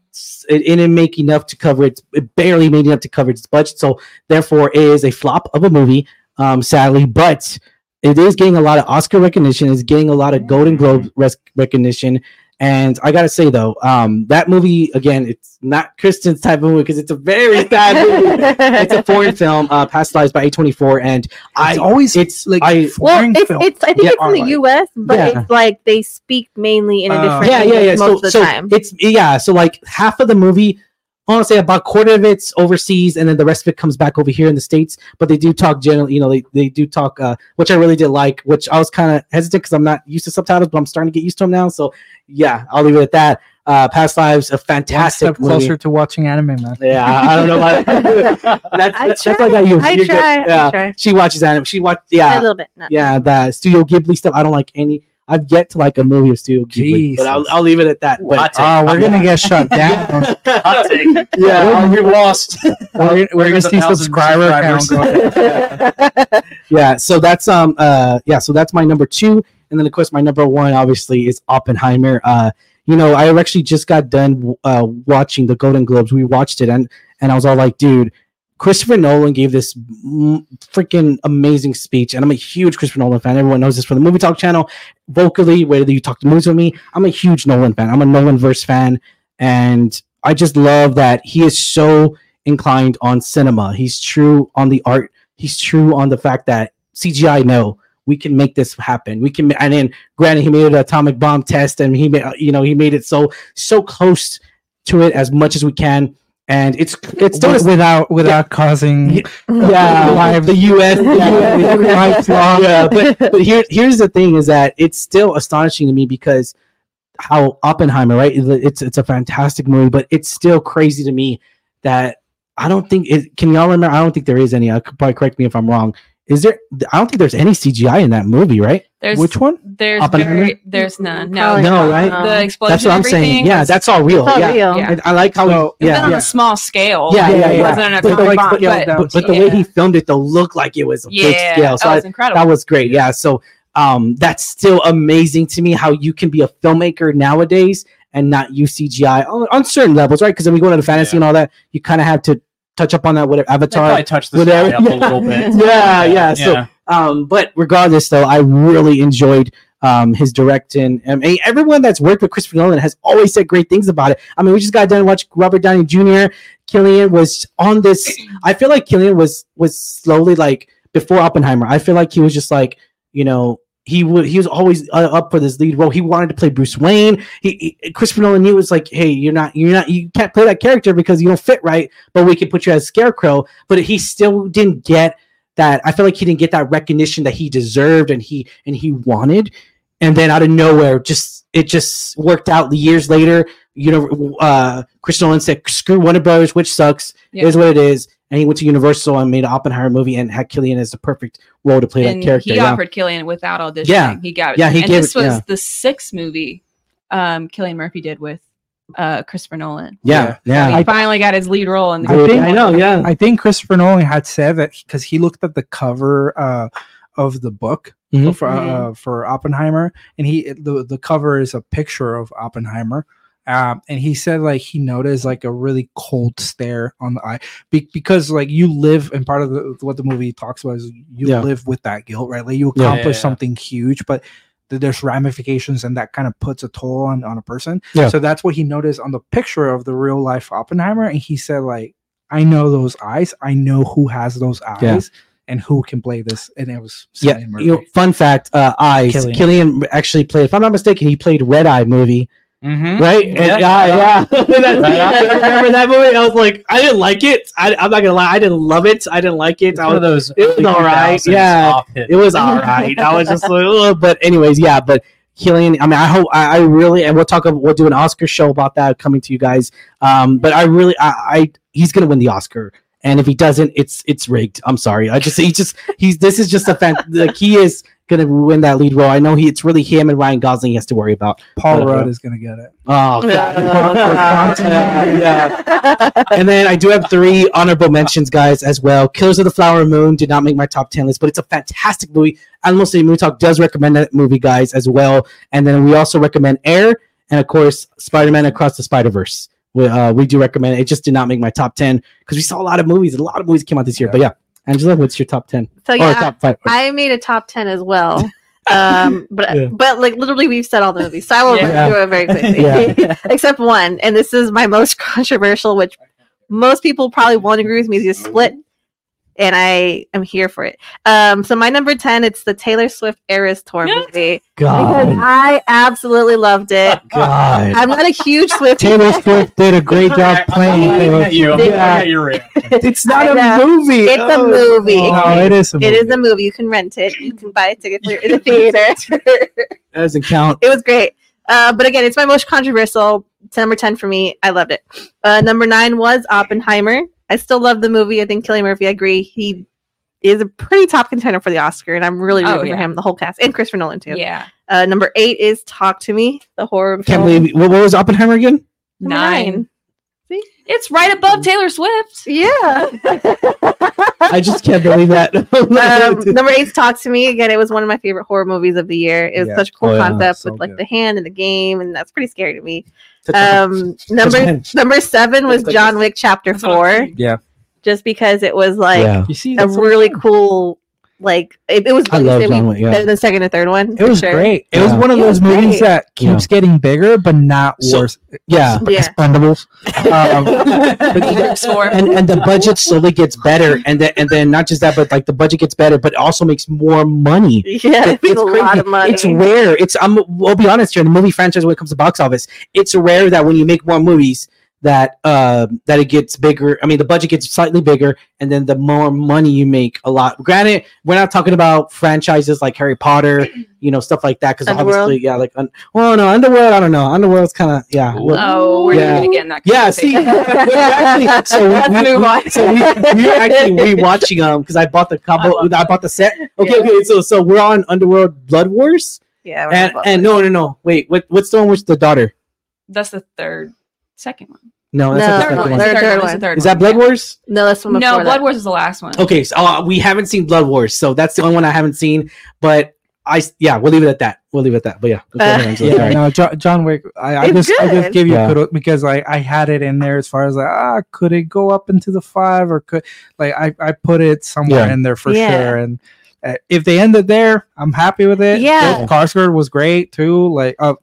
it, didn't make enough to cover it. It barely made enough to cover its budget. So therefore, it is a flop of a movie. Um, sadly, but it is getting a lot of Oscar recognition. It's getting a lot of Golden Globe res- recognition. And I gotta say though, um, that movie again, it's not Kristen's type of movie because it's a very sad movie. It's a foreign film, uh, Past Lives by A24, and I always it's like I well, foreign it's, film. it's I think Yeah, it's in the like- U.S., but Yeah. it's like they speak mainly in a Uh, different yeah, yeah, yeah. most So, of the so time. it's yeah. So like half of the movie, I want to say about a quarter of it's overseas, and then the rest of it comes back over here in the states. But they do talk generally, you know, they, they do talk, uh, which I really did like. Which I was kind of hesitant because I'm not used to subtitles, but I'm starting to get used to them now. So yeah, I'll leave it at that. Uh, Past Lives, a one fantastic step movie. closer to watching anime, man. Yeah, I, I don't know. About that's I that's, that's like you. I You're good. try, I Yeah, try. she watches anime. She watch. Yeah, a little bit. Not yeah. The Studio Ghibli stuff. I don't like any. I've yet to like a movie of Studio Ghibli, but I'll, I'll leave it at that. But Hot. Oh, we're gonna get shut down. Hot take. yeah, we lost. we're, we're gonna There's see subscriber count subscribers. go. yeah. So that's um uh yeah. So that's my number two, and then of course my number one obviously is Oppenheimer. Uh, you know I actually just got done uh watching the Golden Globes. We watched it, and and I was all like, dude. Christopher Nolan gave this mm, freaking amazing speech, and I'm a huge Christopher Nolan fan. Everyone knows this from the Movie Talk channel. Vocally, whether you talk to movies with me, I'm a huge Nolan fan. I'm a Nolan verse fan, and I just love that he is so inclined on cinema. He's true on the art. He's true on the fact that CGI. No, we can make this happen. We can. And then, granted, he made an atomic bomb test, and he made you know he made it so so close to it as much as we can. And it's it's still Wi- without without causing yeah, Lives. the U.S. Yeah, Yeah, lives yeah, but but here here's the thing is that it's still astonishing to me because how Oppenheimer, right? It's it's a fantastic movie, but it's still crazy to me that I don't think it. Can y'all remember? I don't think there is any. I could probably correct me if I'm wrong. Is there? I don't think there's any CGI in that movie, right? There's Which one? There's Oppenheimer? very, there's none. No, No, right? no. the explosion. That's what I'm saying. Yeah, that's all real. It's all yeah, real. Yeah. And I like how. So- he, It's yeah, on a small scale. Yeah, yeah, It yeah. But, atomic like, bomb, but, but, but, but the way he filmed it, though, looked like it was a big scale. So that I, was incredible. that was great. Yeah. So um, that's still amazing to me how you can be a filmmaker nowadays and not use CGI on, on certain levels, right? Because when we go into fantasy Yeah. and all that, you kind of have to touch up on that. Whatever Avatar. probably touched the Whatever. sky up a little bit. Yeah, yeah. So um, but regardless, though, I really enjoyed um, his directing. I mean, everyone that's worked with Christopher Nolan has always said great things about it. I mean, we just got done watching Robert Downey Jr. Cillian was on this. I feel like Cillian was was slowly like before Oppenheimer. I feel like he was just like you know he would he was always uh, up for this lead role. He wanted to play Bruce Wayne. He, he Christopher Nolan knew it was like, hey, you're not you're not you can't play that character because you don't fit right. But we can put you as Scarecrow. But he still didn't get that. I feel like he didn't get that recognition that he deserved and he and he wanted. And then out of nowhere, just it just worked out. Years later, you know, uh, Chris Nolan said, "Screw Warner Brothers, which sucks. Yeah. It is what it is." And he went to Universal and made an Oppenheimer movie and had Cillian as the perfect role to play and that character. he yeah. offered Cillian without auditioning. Yeah. he got it. Yeah, he and gave this it- was yeah. the sixth movie um, Cillian Murphy did with uh, Christopher Nolan. yeah, Yeah, yeah. he finally got his lead role in the I I, think- I know, yeah. I think Christopher Nolan had said that because he looked at the cover uh, of the book Mhm. for uh, for Oppenheimer, and he the the cover is a picture of Oppenheimer. Um, and he said like he noticed like a really cold stare on the eye Be- because like you live and part of the, what the movie talks about is you Yeah. live with that guilt right like you Yeah. accomplish Yeah. something huge but th- there's ramifications and that kind of puts a toll on, on a person Yeah. so that's what he noticed on the picture of the real life oppenheimer and he said like i know those eyes i know who has those eyes Yeah. and who can play this and it was Yeah, you know, fun fact: uh, Eyes. Cillian. Cillian. actually played. If I'm not mistaken, he played Red Eye movie, Mhm. right? Yeah. And- yeah, yeah. That- Red Eye. remember that movie? I was like, I didn't like it. I, I'm not gonna lie, I didn't love it. I didn't like it. It's I one of was, those. it was alright, yeah. it was all right. I was just like, Ugh. but anyways, yeah. But Cillian, I mean, I hope I, I really, and we'll talk. About, we'll do an Oscar show about that coming to you guys. Um, but I really, I, I he's gonna win the Oscar. And if he doesn't, it's it's rigged. I'm sorry. I just he just he's this is just a fan. Like he is gonna win that lead role. I know he it's really him and Ryan Gosling he has to worry about. paul But, uh, rudd is gonna get it Oh God. yeah. And then I do have three honorable mentions, guys, as well. Killers of the Flower Moon did not make my top ten list, but it's a fantastic movie. Alamo City Movie Talk does recommend that movie, guys, as well. And then we also recommend Air, and of course, Spider Man Across the Spider Verse. We, uh, we do recommend it. It just did not make my top ten because we saw a lot of movies. A lot of movies came out this year. But yeah, Angela, what's your top ten So or yeah, top five? I made a top ten as well. Um, but Yeah. but like literally, we've said all the movies, so I will Yeah. do it very quickly. Yeah. Except one, and this is my most controversial, which most people probably won't agree with me. Is split, and I am here for it. Um, so my number ten, it's the Taylor Swift Eras Tour Yeah. movie because I absolutely loved it. God. I'm not a huge Swift. taylor swift did a great job playing Look Taylor at you. Swift. Look Yeah. at your it's not I a know. movie It's a Oh. movie. no it is a movie. It is a movie. You can rent it. You can buy a ticket for in the theater. That doesn't count. it was great. Uh, but again, it's my most controversial. It's number 10 for me. I loved it. Uh, number nine was Oppenheimer. I still love the movie. I think Kelly Murphy, I agree. He is a pretty top contender for the Oscar, and I'm really Oh, rooting yeah. for him, the whole cast, and Christopher Nolan, too. Yeah, Uh, number eight is Talk to Me, the horror Can't film. believe what, what was Oppenheimer again? Number nine. It's right above Taylor Swift. Yeah. I just can't believe that. um, number eight's Talk to Me. Again, it was one of my favorite horror movies of the year. It was Yeah. such a cool Oh, yeah. concept So with like good. the hand and the game, and that's pretty scary to me. Touch my- Um, number number seven was John Wick Chapter That's what I'm Four, yeah. Just because it was like yeah. you see a that's really cool, like it, it was. I love John Wick, yeah. better than second and third one. It was sure. great. It was one of It those movies great. that keeps getting bigger, but not So- worse. Yeah. Yeah. Expendables. Um, But and and the budget slowly gets better, and then and then not just that, but like the budget gets better, but it also makes more money. Yeah, It- it's, a lot crazy. of money. It's rare. It's I'm. We'll be honest here. In the movie franchise, when it comes to box office, it's rare that when you make more movies, that uh, that it gets bigger. I mean, the budget gets slightly bigger, and then the more money you make, a lot. Granted, we're not talking about franchises like Harry Potter, you know, stuff like that, because obviously, yeah, like, un- well, no, Underworld, I don't know. Underworld's kind of, yeah. well- Oh, we're Yeah. gonna get in that. Yeah, see, we're actually, so we, Let's we, move on. so we, we're actually rewatching them because I bought the combo. I I, bought the set. Okay, Yeah. okay. So so we're on Underworld Blood Wars, yeah, and and no no no wait what what's the one with the daughter? That's the third, second one. No, that's No, not Third the one. second one. Third- third third one. It's one. Is that Blood yeah. Wars? no, that's one No, Blood that. Wars is the last one. Okay, so uh, we haven't seen Blood Wars, so that's the only one I haven't seen. But I yeah, we'll leave it at that. We'll leave it at that. But yeah, Uh, yeah, sorry. no, John, John Wick. I, I It's just, I just give you Yeah. kudos because I, I had it in there as far as like ah, could it go up into the five or could like I, I put it somewhere Yeah. in there for Yeah. sure. And uh, if they ended there, I'm happy with it. Yeah. Bill Skarsgård was great too. Like, uh,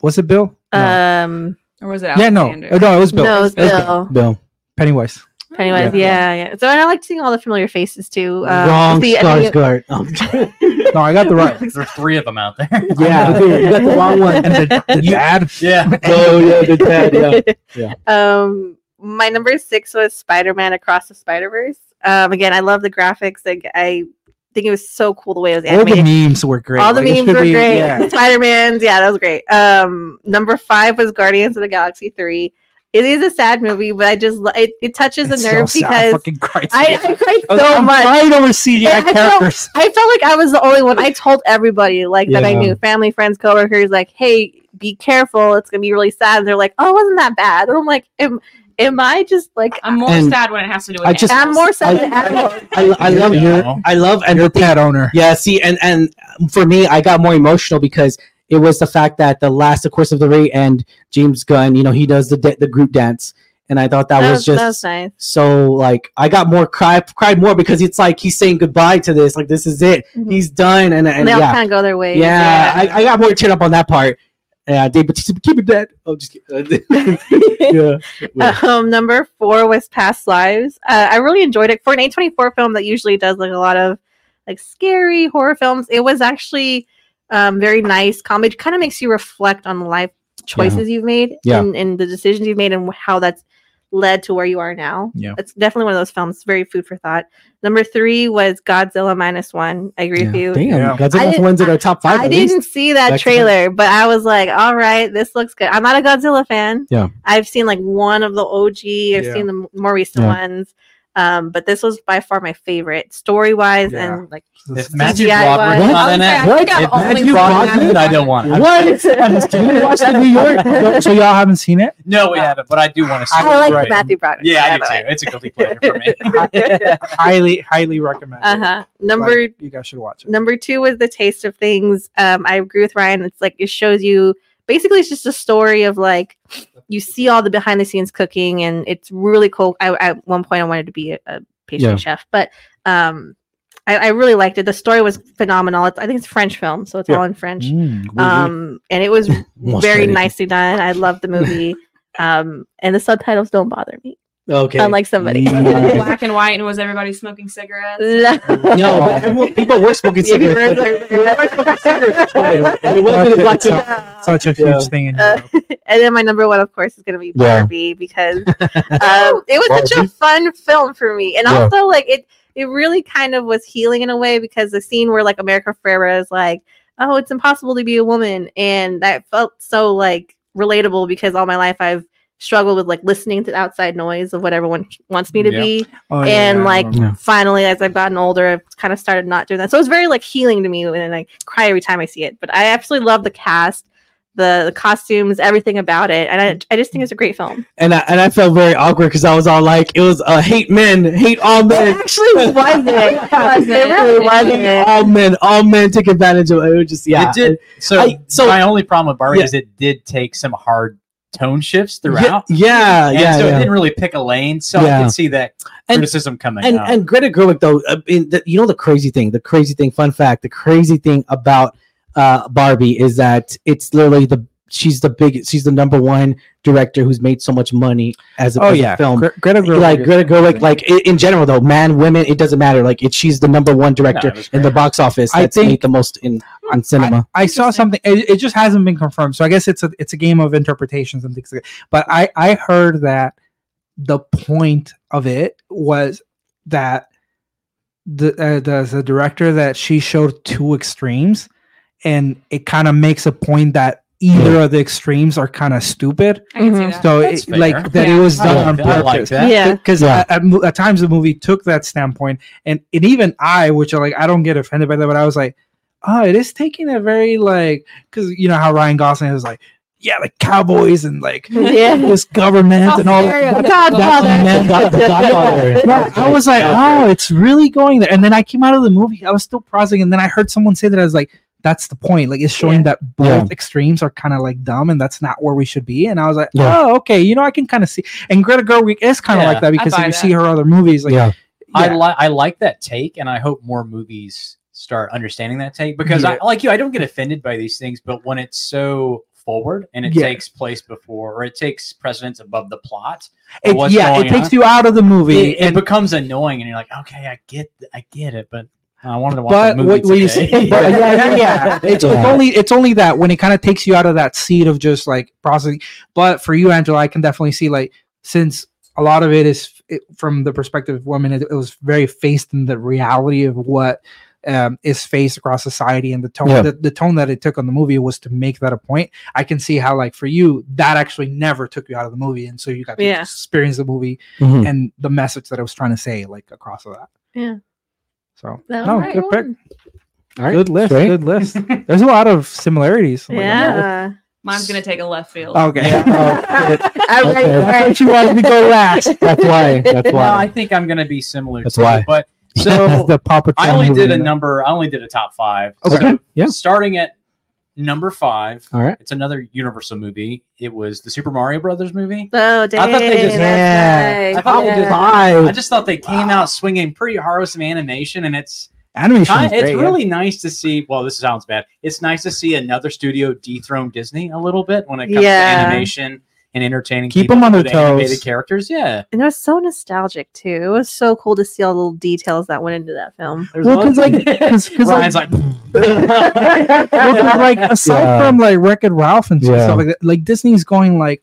was it Bill? No. Um, Or was it yeah, no, Alexander? Uh, no, it was Bill. no, it's It was Bill. Bill. Pennywise. Pennywise, yeah. yeah, So and I like seeing all the familiar faces too. Uh, Wrong the- and then Skarsgård. Oh, No, I got the right. There's three of them out there. yeah, you got the wrong one. And the, the dad. yeah. Oh yeah, the dad. Yeah. Um, my number six was Spider-Man Across the Spider-Verse. Um, again, I love the graphics. Like, I think it was so cool the way it was All the memes were great. All the Like, memes were be- great. yeah. Spider-Man's, yeah, that was great. Um, number five was Guardians of the Galaxy three. It is a sad movie, but I just it, it touches It's so nerve sad. I because cried. I, I cried so I'm much. crying over CGI Yeah, I felt- characters. I felt like I was the only one. I told everybody like that I knew, family, friends, coworkers, like, "Hey, be careful. It's gonna be really sad." And they're like, "Oh, it wasn't that bad?" And I'm like, "Am, am I just like?" I'm more And sad when it has to do with I just- I'm more sad. I- than animals. I, I love Yeah. I love and You're the a pet owner. Yeah, see, and and for me, I got more emotional because it was the fact that the last, of course, of the Ray and James Gunn, you know, he does the da- the group dance, and I thought that, That was was, just that was nice. so like I got more cry cried more because it's like he's saying goodbye to this, like this is it, Mhm. he's done, and And and they all yeah, kind of go their ways. yeah, I, I got more chin up on that part. Yeah, Dave Bautista, keep it dead. Oh, just kidding. yeah. yeah. um, number four was Past Lives. Uh, I really enjoyed it for an A24 film that usually does like a lot of like scary horror films. It was actually um, very nice comedy. Kind of makes you reflect on the life choices you've made Yeah. and, and the decisions you've made and how that's led to where you are now. Yeah. it's definitely one of those films. Very food for thought. Number three was Godzilla minus one. I agree with you. Damn, Yeah. Godzilla's I didn't- ones that are top five. I at didn't see that Back trailer, but I was like, all right, this looks good. I'm not a Godzilla fan. Yeah. I've seen like one of the OG, I've Yeah. seen the more recent Yeah. ones. Um, but this was by far my favorite story wise Yeah. and like If Matthew CGI Broderick's wise. not in it, was What? if Matthew only Broderick's one. in it, I don't want it. What? Did you watch the New York? so, so y'all haven't seen it? No, we haven't, but I do want to see I it. I like Right. Matthew Broderick. Yeah, I do by too. It's a guilty pleasure for me. highly, highly recommend. Uh huh. Number Like, you guys should watch it. number two was the taste of things. Um, I agree with Ryan. It's like it shows you basically it's just a story of like you see all the behind the scenes cooking and it's really cool. I at one point I wanted to be a, a pastry Yeah. chef, but um, I, I really liked it. The story was phenomenal. It's, I think it's a French film, so it's Yeah. all in French. Mm. Um, and it was very nicely done. I loved the movie. Um, and the subtitles don't bother me, Okay. unlike somebody. Black and white, and was everybody smoking cigarettes? no, but everyone- people were smoking If you were cigarettes. it wasn't black Such chick. Such a huge Yeah. thing in Uh, and then my number one, of course, is going to be Yeah. Barbie because um, it was such a fun film for me, and Yeah. also like it, it really kind of was healing in a way because the scene where like America Ferrera is like, "Oh, it's impossible to be a woman," and that felt so like relatable because all my life I've struggled with like listening to the outside noise of what everyone wants me to Yeah. be Oh, and yeah, like. Yeah. finally as i've gotten older i've kind of started not doing that so it's very like healing to me and i cry every time i see it but i absolutely love the cast the, the costumes everything about it and I, I just think it's a great film And I, and I felt very awkward because I was all like, it was uh, hate men, hate all it men. actually wasn't it really wasn't all men, all men take advantage of it. It was just yeah. It did. So, I- so- my only problem with Barbie Yeah. is it did take some hard tone shifts throughout. yeah, and yeah. so yeah. it didn't really pick a lane. So I can see that And- criticism coming and out. and Greta Gerwig though, uh, in the, you know the crazy thing, the crazy thing, fun fact, the crazy thing about uh, Barbie is that it's literally the she's the big, she's the number one director who's made so much money as a, Oh as a yeah, film. Gre- Greta Gerwig like Greta Gerwig, like i- in general though, man, women, it doesn't matter. Like it, she's the number one director it was in the box office. I That's think- made the most in on cinema. I saw something. It, it just hasn't been confirmed, so I guess it's a it's a game of interpretations and things like that. But I I heard that the point of it was that the uh, the the director that she showed two extremes, and it kind of makes a point that either of the extremes are kind of stupid. I can see Mhm. So That's it, like that Yeah. it was done on that. I like purpose. that. yeah because Yeah. at, at, times the movie took that standpoint and and even i which are like i don't get offended by that but i was like oh it is taking a very like because you know how ryan gosling is like yeah like cowboys and like yeah this government and all that. good. Godfather. man got the Godfather. I was like, oh, it's really going there. And then I came out of the movie, I was still processing, and then I heard someone say that I was like, that's the point. Like it's showing Yeah. that both Yeah. extremes are kind of like dumb, and that's not where we should be. And I was like, Yeah. oh, okay, you know, I can kind of see. And Greta Gerwig is kind of like that because if you that. see her other movies, like yeah, I like I like that take, and I hope more movies start understanding that take because I like you. I don't get offended by these things, but when it's so forward and it Yeah. takes place before or it takes precedence above the plot. It, yeah, it takes on. you out of the movie. It, it becomes annoying, and you're like, okay, I get, I get it, but I wanted to watch but a movie what, what you today. see, but yeah, yeah, yeah. It's, it's Yeah. only it's only that when it kind of takes you out of that seat of just like processing. But for you, Angela, I can definitely see like since a lot of it is it, from the perspective of women, it, it was very faced in the reality of what um, is faced across society and the tone Yeah. the, the tone that it took on the movie was to make that a point. I can see how like for you that actually never took you out of the movie, and so you got to Yeah. experience the movie Mhm. and the message that I was trying to say like across of that. Yeah. So That no, was good pick. All right, Good list. great. Good list. There's a lot of similarities. Like, Yeah. Mine's gonna take a left field. Oh, okay. Yeah. Oh, shit. All right, Okay. all I right. thought you wanted to go last. That's why. That's well, I think I'm going to be similar. That's too, why. But So so the Paw Patrol I only did a number. I only did a top five. Okay. So Yeah. Starting at number five, All right. it's another Universal movie. It was the Super Mario Brothers movie. Oh, dang. thought they just- Yeah. right. I thought they just- Yeah. I just thought they came out swinging pretty hard with some animation, and it's Animation. kind, is it's great, yeah. really nice to see. Well, this sounds bad. It's nice to see another studio dethrone Disney a little bit when it comes Yeah. to animation and entertaining. Keep them on their toes. animated characters. Yeah, And it was so nostalgic too. It was so cool to see all the little details that went into that film. There's Well, 'cause, like- 'cause- 'cause, Ryan's like, Well, 'cause, like aside Yeah. from like Wreck-It Ralph and Yeah. stuff like that, like Disney's going like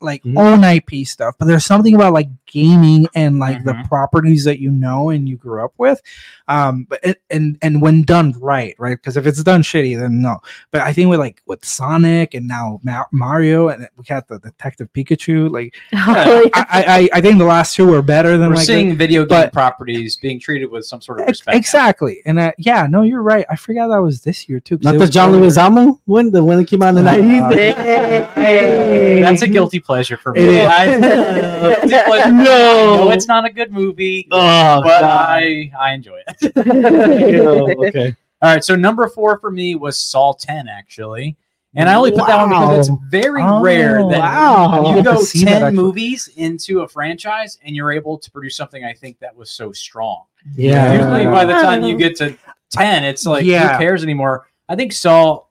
like Mhm. own IP stuff, but there's something about like gaming and like the Mhm. properties that you know and you grew up with. Um, but it, and and when done right, right? Because if it's done shitty, then no. But I think with like with Sonic and now Ma- Mario and we got the Detective Pikachu, like Oh, I, I I think the last two were better than we're like the- seeing video game but- properties being treated with some sort of respect. Exactly, and uh, yeah, no, you're right. I forgot that was this year too. Not the John earlier. Leguizamo one, the one that came out in the Uh, nineties. That's a guilty pleasure for me. It is. I- pleasure. No. no, it's not a good movie, Oh, but God. I I enjoy it. Oh, okay. All right, so number four for me was Saw 10, actually. And I only put that one because it's very Oh, rare that wow. you go can see that 10 movies into a franchise and you're able to produce something I think that was so strong. Yeah. Usually by the time you get to 10, it's like, Yeah. who cares anymore? I think Saw,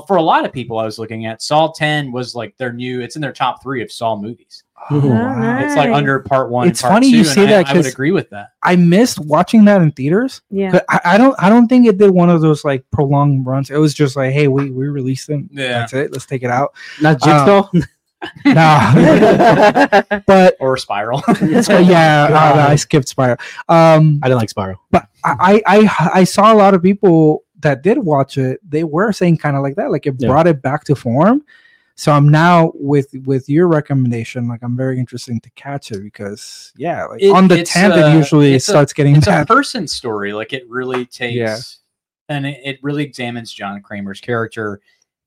for a lot of people I was looking at, Saw 10 was like their new, it's in their top three of Saw movies. Oh, Mhm. wow. It's like under part one It's part funny two. you and say I, that I would 'cause- agree with that. I missed watching that in theaters. yeah. But I, I don't I don't think it did one of those like prolonged runs. It was just like, hey, we we released them. Yeah. That's it. Let's take it out. Not Jigsaw. No. but Or Spiral. so, yeah, uh, I skipped Spiral. Um, I didn't like Spiral. but I, I I I saw a lot of people that did watch it. They were saying kind of like that, like it Yeah. brought it back to form. So I'm now with with your recommendation. Like I'm very interested to catch it because yeah, like It- on the tenth, uh, it usually it's a- starts getting it's a bad. person story. Like it really takes Yeah. and it, it really examines John Kramer's character,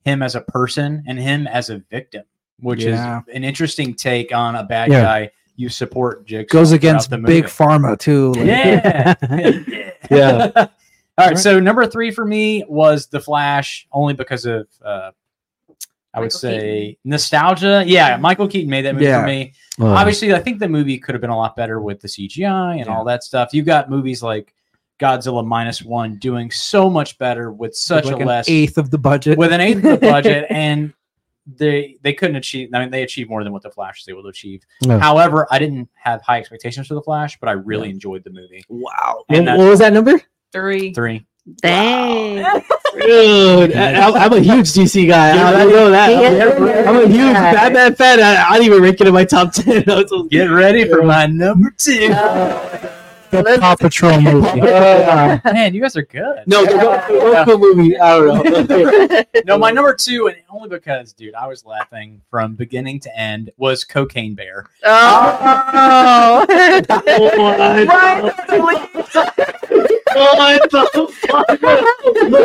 him as a person and him as a victim, which Yeah. is an interesting take on a bad Yeah. guy. You support Jigsaw Goes against the big pharma too. like- Yeah. Yeah. All right. So number three for me was The Flash, only because of uh, I would Michael say nostalgia. Yeah, Michael Keaton made that movie Yeah. for me. Oh. Obviously, I think the movie could have been a lot better with the CGI and Yeah. all that stuff. You've got movies like Godzilla minus one doing so much better with such like a an less eighth of the budget. with an eighth of the budget, and they they couldn't achieve. I mean, they achieved more than what the Flash was able to achieve. Yeah. However, I didn't have high expectations for the Flash, but I really enjoyed the movie. wow. What, And what was that number? Three. three. Dang. Dude, I, I'm a huge DC guy. I, I know that. Yeah. I'm a huge Batman fan. I, I didn't even rank it in my top ten. I was so- Get ready for my number two. The Let's- Paw Patrol movie. Uh, Man, you guys are good. no, the Go- Goku movie. I don't know. No, my number two, and only because, dude, I was laughing from beginning to end, was Cocaine Bear. Oh. What the fuck?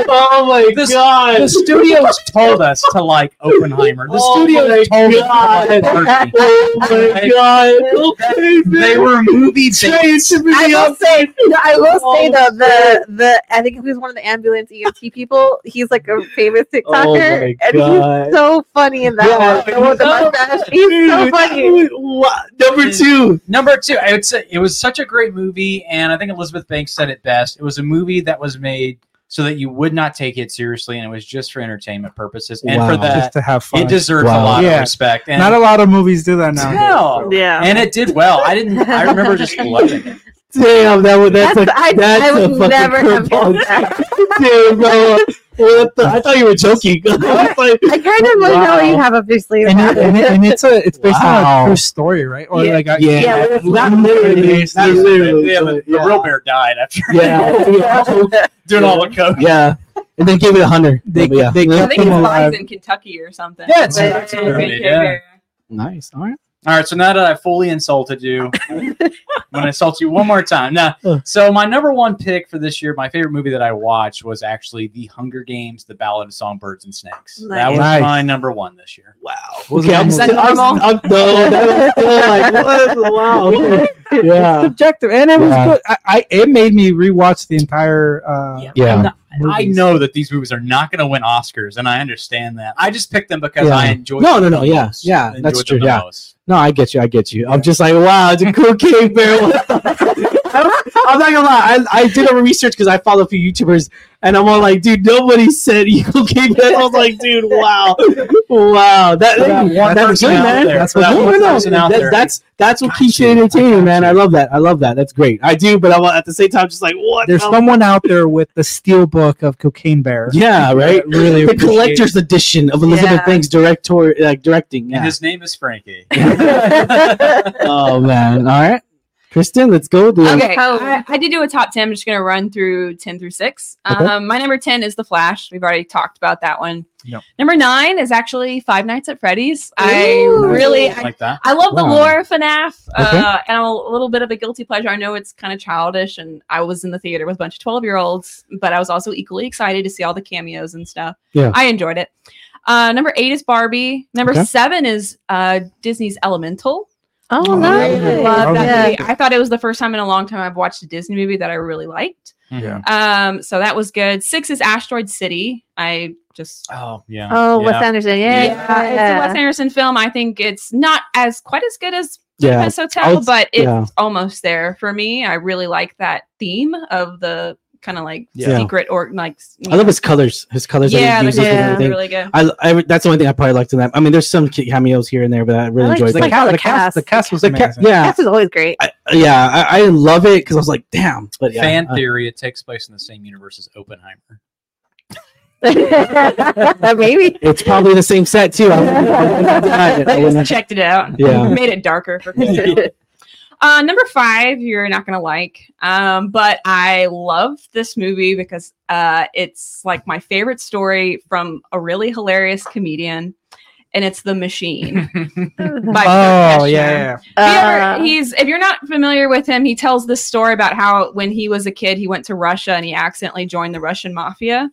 Oh my This- god! The studios told us to like Oppenheimer. The Oh studios told God. us to like Oh my god! Okay, They were movie dates. I will say, no, I will oh say Oh, though, the the I think he was one of the ambulance EMT people. He's like a famous oh TikToker, Oh my and God. he's so funny in that Yeah. one. The one with the mustache. He's so funny. What? Number two. Number two, I would say it was such a great movie, and I think Elizabeth Banks said it best. It was a movie that was made so that you would not take it seriously and it was just for entertainment purposes. And for that, just to have fun. it deserves Wow. a lot Yeah. of respect. And Not a lot of movies do that now. No. Yeah. and it did well. I didn't. I remember just loving it. Damn, that would that's, That's- a, I- that's I a would fucking never have curveball. guessed that. Dude, bro, what the, I thought you were joking. I like, I kind of want to know what you have up your sleeve. And, it, and, it, and it's a it's based on a true story, right? Or Yeah. like a, yeah, Yeah, not literally, not literally, Yeah, but the, the yeah. real bear died after Yeah, yeah, doing all the coke. yeah, and then give it a hundred. They- yeah, they I think them it's lies in Kentucky or something. Yeah, it's- But- it's good, yeah. nice. All right. All right, so now that I fully insulted you, I'm gonna insult you one more time. Now, so my number one pick for this year, my favorite movie that I watched was actually The Hunger Games: The Ballad of Songbirds and Snakes. That was Nice. my number one this year. Wow. Was Okay, I'm normal? still, I'm, normal? I'm, no, that was still like, what? Wow. Yeah. subjective, and it was Yeah. good. I, I it made me rewatch the entire. Uh, Yeah. I'm not- I know that these movies are not going to win Oscars, and I understand that. I just picked them because Yeah. I enjoy. No, them no, no, the yeah, most. yeah, Enjoyed that's true, yeah. most. No, I get you. I get you. I'm just like, wow, it's a cool cave bear. What the- I'm not gonna lie. I, I did a research because I follow a few YouTubers, and I'm all like, dude, nobody said Eagle Cave Bear. I was like, dude, wow, wow, that, Yeah, that- that's that's good, out man. there. That's For that what one no, no, person out that- there. That's that's what keeps you you. entertaining, man. I love that. I love that. That's great. I do, but I'm at the same time just like, what? There's the- someone out there with the steel book of Cocaine Bear. Yeah, right. Really the appreciate collector's edition of Elizabeth Yeah. Banks director like directing. And his name is Frankie. oh man. All right, Kristen, let's go. Do Okay, Oh. I, I did do a top 10. I'm just going to run through 10 through 6. Okay. Um, my number 10 is The Flash. We've already talked about that one. Yep. Number 9 is actually Five Nights at Freddy's. I really, I, like that. I love the Wow. lore of FNAF, Okay. uh, and I'm a little bit of a guilty pleasure. I know it's kind of childish, and I was in the theater with a bunch of 12 year olds, but I was also equally excited to see all the cameos and stuff. Yeah. I enjoyed it. Uh, number eight is Barbie. Number Okay. seven is uh, Disney's Elemental. Oh, Oh, nice. yeah. Love that Yeah. movie. I thought it was the first time in a long time I've watched a Disney movie that I really liked. Mhm. Um, so that was good. Six is Asteroid City. I just Oh yeah. Oh, Wes yeah. Anderson. Yeah. yeah, it's a Wes Anderson film. I think it's not as quite as good as Yeah, Hotel, would- but it's yeah. almost there for me. I really like that theme of the kind of like Yeah. secret or like I love his colors. His colors. yeah, that he uses they're and yeah. everything. really good. I, I that's the only thing I probably liked in that. I mean, there's some cameos here and there, but I really I like enjoyed The, Like cast, the the, cast, cast. the cast was The ca- amazing. yeah, Cast is always great. I, yeah, I, I love it because I was like, damn. But yeah, Fan uh, theory: it takes place in the same universe as Oppenheimer. Maybe. it's probably the same set too. I wouldn't- I wouldn't deny. I I just checked it out. Yeah. made it darker for Christine. Uh, number five, you're not gonna like, um, but I love this movie because uh, it's like my favorite story from a really hilarious comedian, and it's The Machine. by Oh yeah, yeah. If you're- Uh, he's if you're not familiar with him, he tells this story about how when he was a kid, he went to Russia and he accidentally joined the Russian mafia.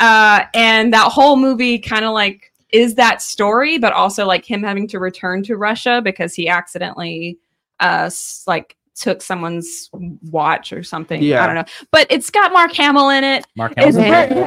Uh, and that whole movie kind of like is that story, but also like him having to return to Russia because he accidentally uh like took someone's watch or something. Yeah. I don't know. But it's got Mark Hamill in it. Mark Hamill. very, Dang.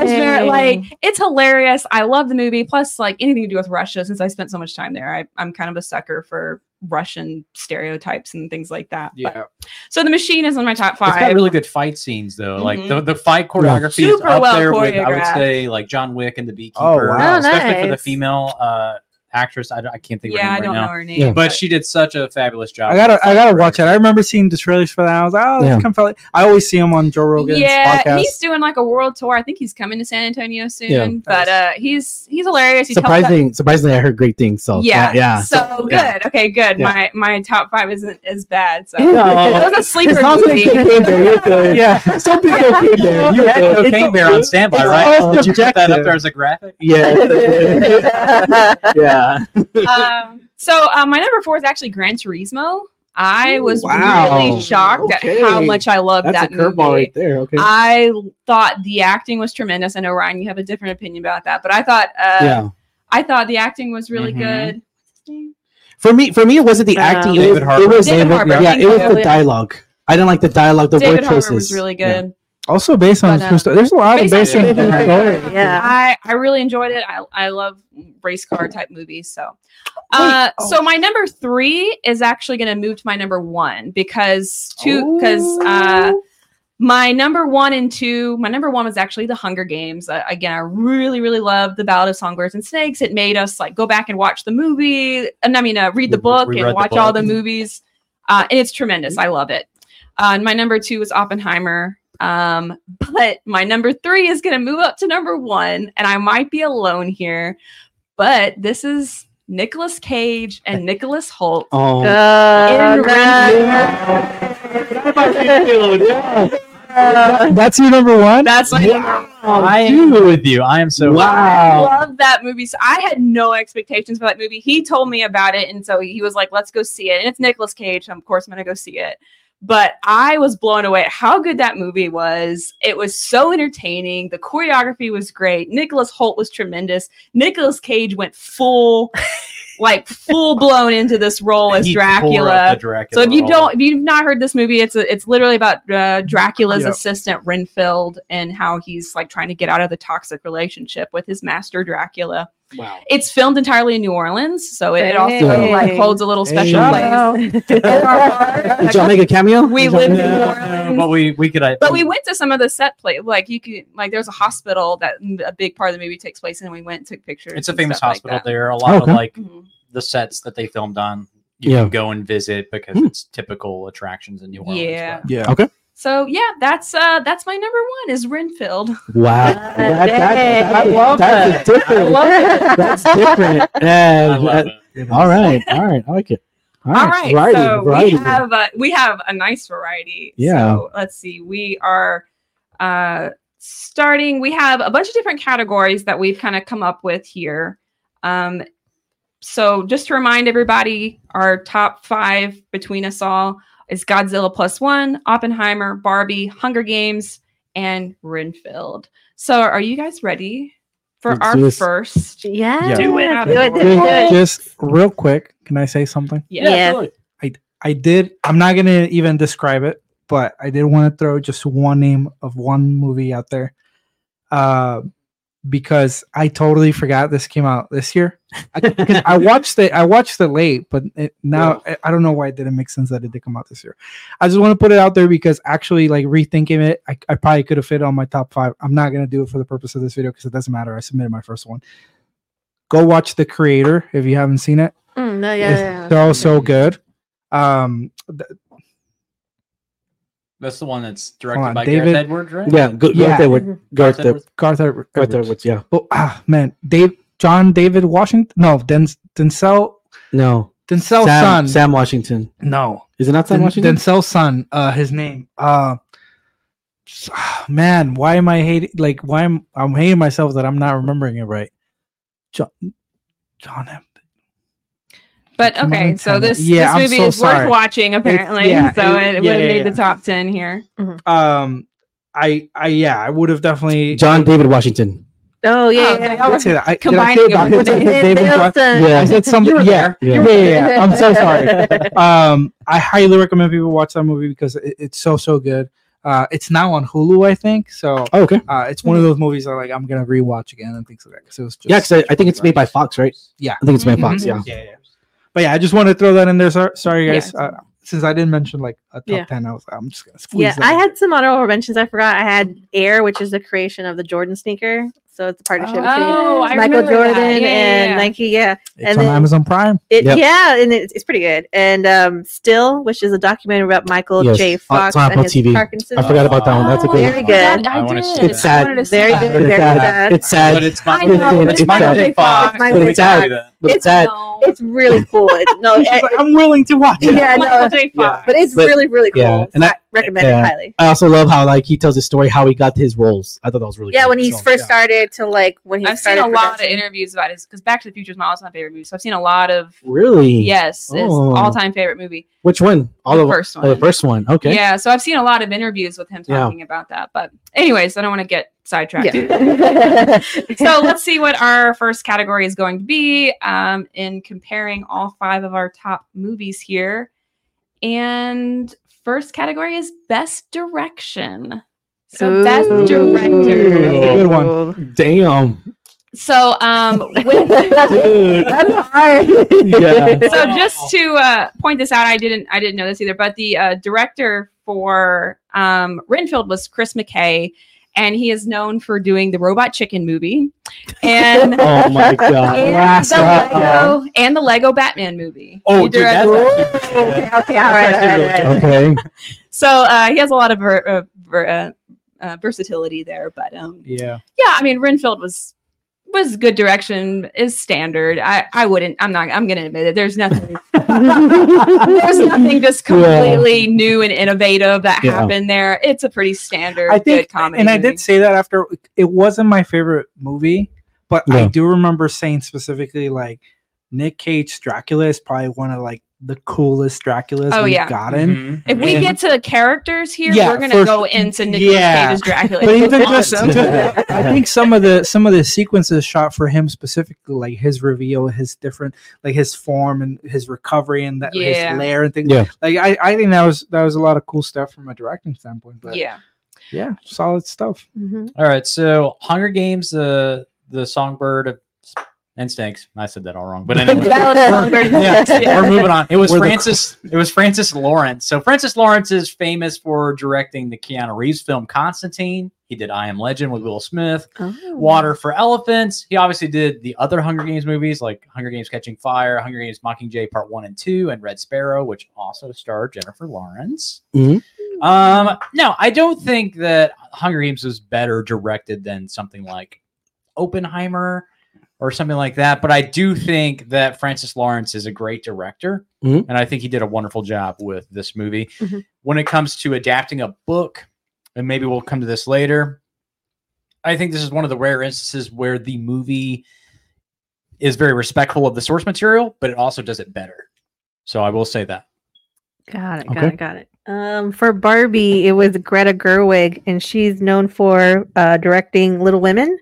it's like it's hilarious. I love the movie. Plus, like anything to do with Russia, since I spent so much time there, I, I'm kind of a sucker for Russian stereotypes and things like that. But- Yeah. so the machine is on my top It's got five. really good fight scenes though. Like Mhm. the, the fight choreography is Super up well there with I would say like John Wick and the Beekeeper. Oh, wow. Oh, Especially for the female uh, actress. I, I can't think of it. yeah, I name don't right know her name. Yeah. But she did such a fabulous job. I gotta, I gotta watch it. I remember seeing the trailers for that. I was like, oh, Yeah. this yeah. like, I always see him on Joe Rogan's yeah, podcast. he's doing like a world tour. I think he's coming to San Antonio soon. Yeah. But uh, he's he's hilarious. He tells that- surprising, surprisingly, I heard great things. So yeah, yeah. So, good. yeah. Okay, good. Yeah. My my top five isn't as bad. So No. it was a sleeper As movie. it's cocaine bear, you're good. Yeah. Some big cocaine bear. You You're had. Cocaine Bear on standby, right? Did you put that up there as a graphic? Yeah. yeah. um, so um, my number four is actually Gran Turismo. I was Wow. really shocked Okay. at how much I loved That's a that curveball movie. right there. Okay. I thought the acting was tremendous. I know Ryan, you have a different opinion about that, but I thought uh, yeah. I thought the acting was really Mhm. good. For me, for me, it wasn't the Uh, acting. It David was, Harbour. it was David Harbour. yeah, it was the dialogue. I didn't like the dialogue, the David word Harbour choices. was really Yeah. Good. Also based on But, a true uh, story. There's a lot of based on based true true story. story. Yeah. I I really enjoyed it. I I love race car type movies. So, uh, oh. so my number three is actually going to move to my number one because two because uh, my number one and two, my number one was actually The Hunger Games. Uh, again, I really, really loved The Ballad of Songbirds and Snakes. It made us like go back and watch the movie, and I mean, uh, read the book we and read the watch all the movies. Uh, and it's tremendous. I love it. Uh, and my number two was Oppenheimer. Um, but my number three is going to move up to number one, and I might be alone here, but this is Nicolas Cage and Nicholas Hoult. Oh, Oh, In That's your number one. That's my number I agree with you. I am so I wow. love that movie. So I had no expectations for that movie. He told me about it, and so he was like, "Let's go see it." And it's Nicolas Cage, so of course I'm gonna go see it. But I was blown away at how good that movie was. It was so entertaining. The choreography was great. Nicholas Hoult was tremendous. Nicolas Cage went full, like full blown into this role as He tore up Dracula. Dracula So if you role. don't, if you've not heard this movie, it's a, it's literally about uh, Dracula's Yep. assistant Renfield and how he's like trying to get out of the toxic relationship with his master Dracula. Wow. It's filmed entirely in New Orleans, so it, it also Hey. like holds a little special Hey. place. Did y'all make a cameo? We Did y'all- live in No, New Orleans. but we we could. uh, But we went to some of the set play, like you could, like there's a hospital that a big part of the movie takes place in. and We went and took pictures. It's a famous stuff like hospital that. there. A lot Okay. of like Mhm. the sets that they filmed on. You Yeah. can go and visit because Hmm. it's typical attractions in New Orleans. Yeah. but- Yeah. Okay. So yeah, that's uh that's my number one is Renfield. Wow. That- that- that- I love that's a different. That's different. I Yeah. love that- it. all right. All right. I like it. All right, Variety, so variety. we have a, we have a nice variety. Yeah. So let's see. We are uh, starting. We have a bunch of different categories that we've kind of come up with here. Um, so just to remind everybody, our top five between us all is Godzilla plus one, Oppenheimer, Barbie, Hunger Games, and Renfield. So are you guys ready for Let's our do this. first? Yeah. Yeah. Do it. Do it. Do it. Do it. Just real quick, can I say something? Yeah. Yeah. absolutely. I did. I'm not gonna even describe it, but I did want to throw just one name of one movie out there, uh, because I totally forgot this came out this year. I, 'cause I watched it. I watched it late, but it, now I, I don't know why it didn't make sense that it did come out this year. I just want to put it out there because actually, like rethinking it, I, I probably could have fit on my top five. I'm not gonna do it for the purpose of this video because it doesn't matter. I submitted my first one. Go watch The Creator if you haven't seen it Mm, no, yeah, it's yeah. so so good. Um, th- That's the one that's directed on, by David- Gareth Edwards, right? Yeah. Go, Yeah. Gareth Edwards. Mhm. Gareth Gareth Edwards. Edwards? Garth Edwards. Gareth Edwards. Yeah. Oh, ah, man, Dave, John David Washington. No, Den, Denzel, No. Denzel's Sam, son. Sam Washington. No, Is it not Sam Den, Washington? Denzel's son. Uh, his name. Uh, ah, man, why am I hating? Like, why am I'm hating myself that I'm not remembering it right? John, John. M- But Come okay, so this Yeah, this movie so is sorry. worth watching apparently. yeah, so it- it, would have yeah, made yeah. the top ten here. Um, I, I, yeah, I would have definitely. John David Washington. Oh yeah. Oh, yeah. okay. I would say that. I, did I Combining say it Dr. with David David John- Wilson. Yeah. I said something. You were Yeah, there. yeah, yeah, yeah. I'm so sorry. um, I highly recommend people watch that movie because it, it's so so good. Uh, it's now on Hulu, I think. So Oh, okay. uh, it's one of those movies that like I'm gonna rewatch again and things like that. Because it was just Yeah, because I, I think it's made by Fox, right? Yeah. I think it's made by. Fox. Yeah. yeah, yeah. But yeah, I just want to throw that in there. Sorry, sorry guys. Uh, since I didn't mention like a top Yeah. ten, I was I'm just gonna squeeze. Yeah, that I in. had some honorable mentions. I forgot. I had Air, which is the creation of the Jordan sneaker. So it's a partnership between Oh, I Michael Jordan. Yeah, and yeah, yeah. Nike. Yeah, It's and on then- Amazon Prime. it, Yep. yeah, and it's, it's pretty good. And um, Still, which is a documentary about Michael Yes, J. Fox it's on and his TV. Parkinson's. I forgot about that one. That's a good Very one. good. I, I did. It's sad. I wanted to see Very good. It's Very sad. sad. It's sad. But it's I Michael, it's it's Michael. J. Fox. Michael But J. it's sad. Fox. But it's It's sad. No. It's really cool. It- no, it- like, I'm willing to watch it. yeah, no, J. Fox. but it's But- really, really cool. yeah, and So I- I recommend yeah. it highly. I also love how like he tells his story how he got his roles. I thought that was really Yeah, good. when he So, first yeah. started to like when he I've seen started a lot of interviews about his because Back to the Future is my also my favorite movie. So I've seen a lot of Really? yes, it's Oh. all time favorite movie. Which one? All the of first Oh, one. the first one. Okay. Yeah, so I've seen a lot of interviews with him Yeah. talking about that. But anyways, I don't want to get sidetracked. Yeah. so let's see what our first category is going to be um, in comparing all five of our top movies here. And first category is best direction. So best Ooh. director. Good one. Damn. So um with Dude. That's hard. Yeah. so just to uh, point this out, I didn't I didn't know this either, but the uh, director for um, Renfield was Chris McKay, and he is known for doing the Robot Chicken movie and, Oh my god. and Last the up, Lego and the Lego Batman movie. Oh, dude, directed- that's okay, okay, all right, all right, all right. Okay. so uh, he has a lot of ver- uh, ver- uh, uh, versatility there. But um, Yeah. yeah, I mean, Renfield was was good direction is standard. I I wouldn't. I'm not. I'm gonna admit it. There's nothing. there's nothing just completely new and innovative that Yeah. happened there. It's a pretty standard I good think, comedy. and I movie. did say that after it wasn't my favorite movie, but I do remember saying specifically like Nick Cage Dracula is probably one of like the coolest Draculas Oh, we've yeah. gotten. Mhm. If we And- get to the characters here, Yeah, we're gonna for- go into Nicolas yeah. Cage's Dracula. But even just, awesome. I think some of the some of the sequences shot for him specifically, like his reveal, his different, like his form and his recovery and that Yeah. his lair and things. Yeah. Like I, I think that was that was a lot of cool stuff from a directing standpoint. But yeah. yeah, solid stuff. Mhm. All right, so Hunger Games, the the songbird of and stinks. I said that all wrong, but anyway. Valid songbird. yeah, Yeah. we're moving on. It was We're the- Francis. It was Francis Lawrence. So Francis Lawrence is famous for directing the Keanu Reeves film Constantine. He did I Am Legend with Will Smith, Oh. Water for Elephants. He obviously did the other Hunger Games movies like Hunger Games Catching Fire, Hunger Games Mockingjay Part One and Two, and Red Sparrow, which also starred Jennifer Lawrence. Mhm. Um, no, I don't think that Hunger Games was better directed than something like Oppenheimer or something like that. But I do think that Francis Lawrence is a great director, Mhm. and I think he did a wonderful job with this movie. Mhm. When it comes to adapting a book, and maybe we'll come to this later, I think this is one of the rare instances where the movie is very respectful of the source material, but it also does it better. So I will say that. Got it. Got Okay. it. Got it. Um, for Barbie, it was Greta Gerwig, and she's known for uh, directing Little Women,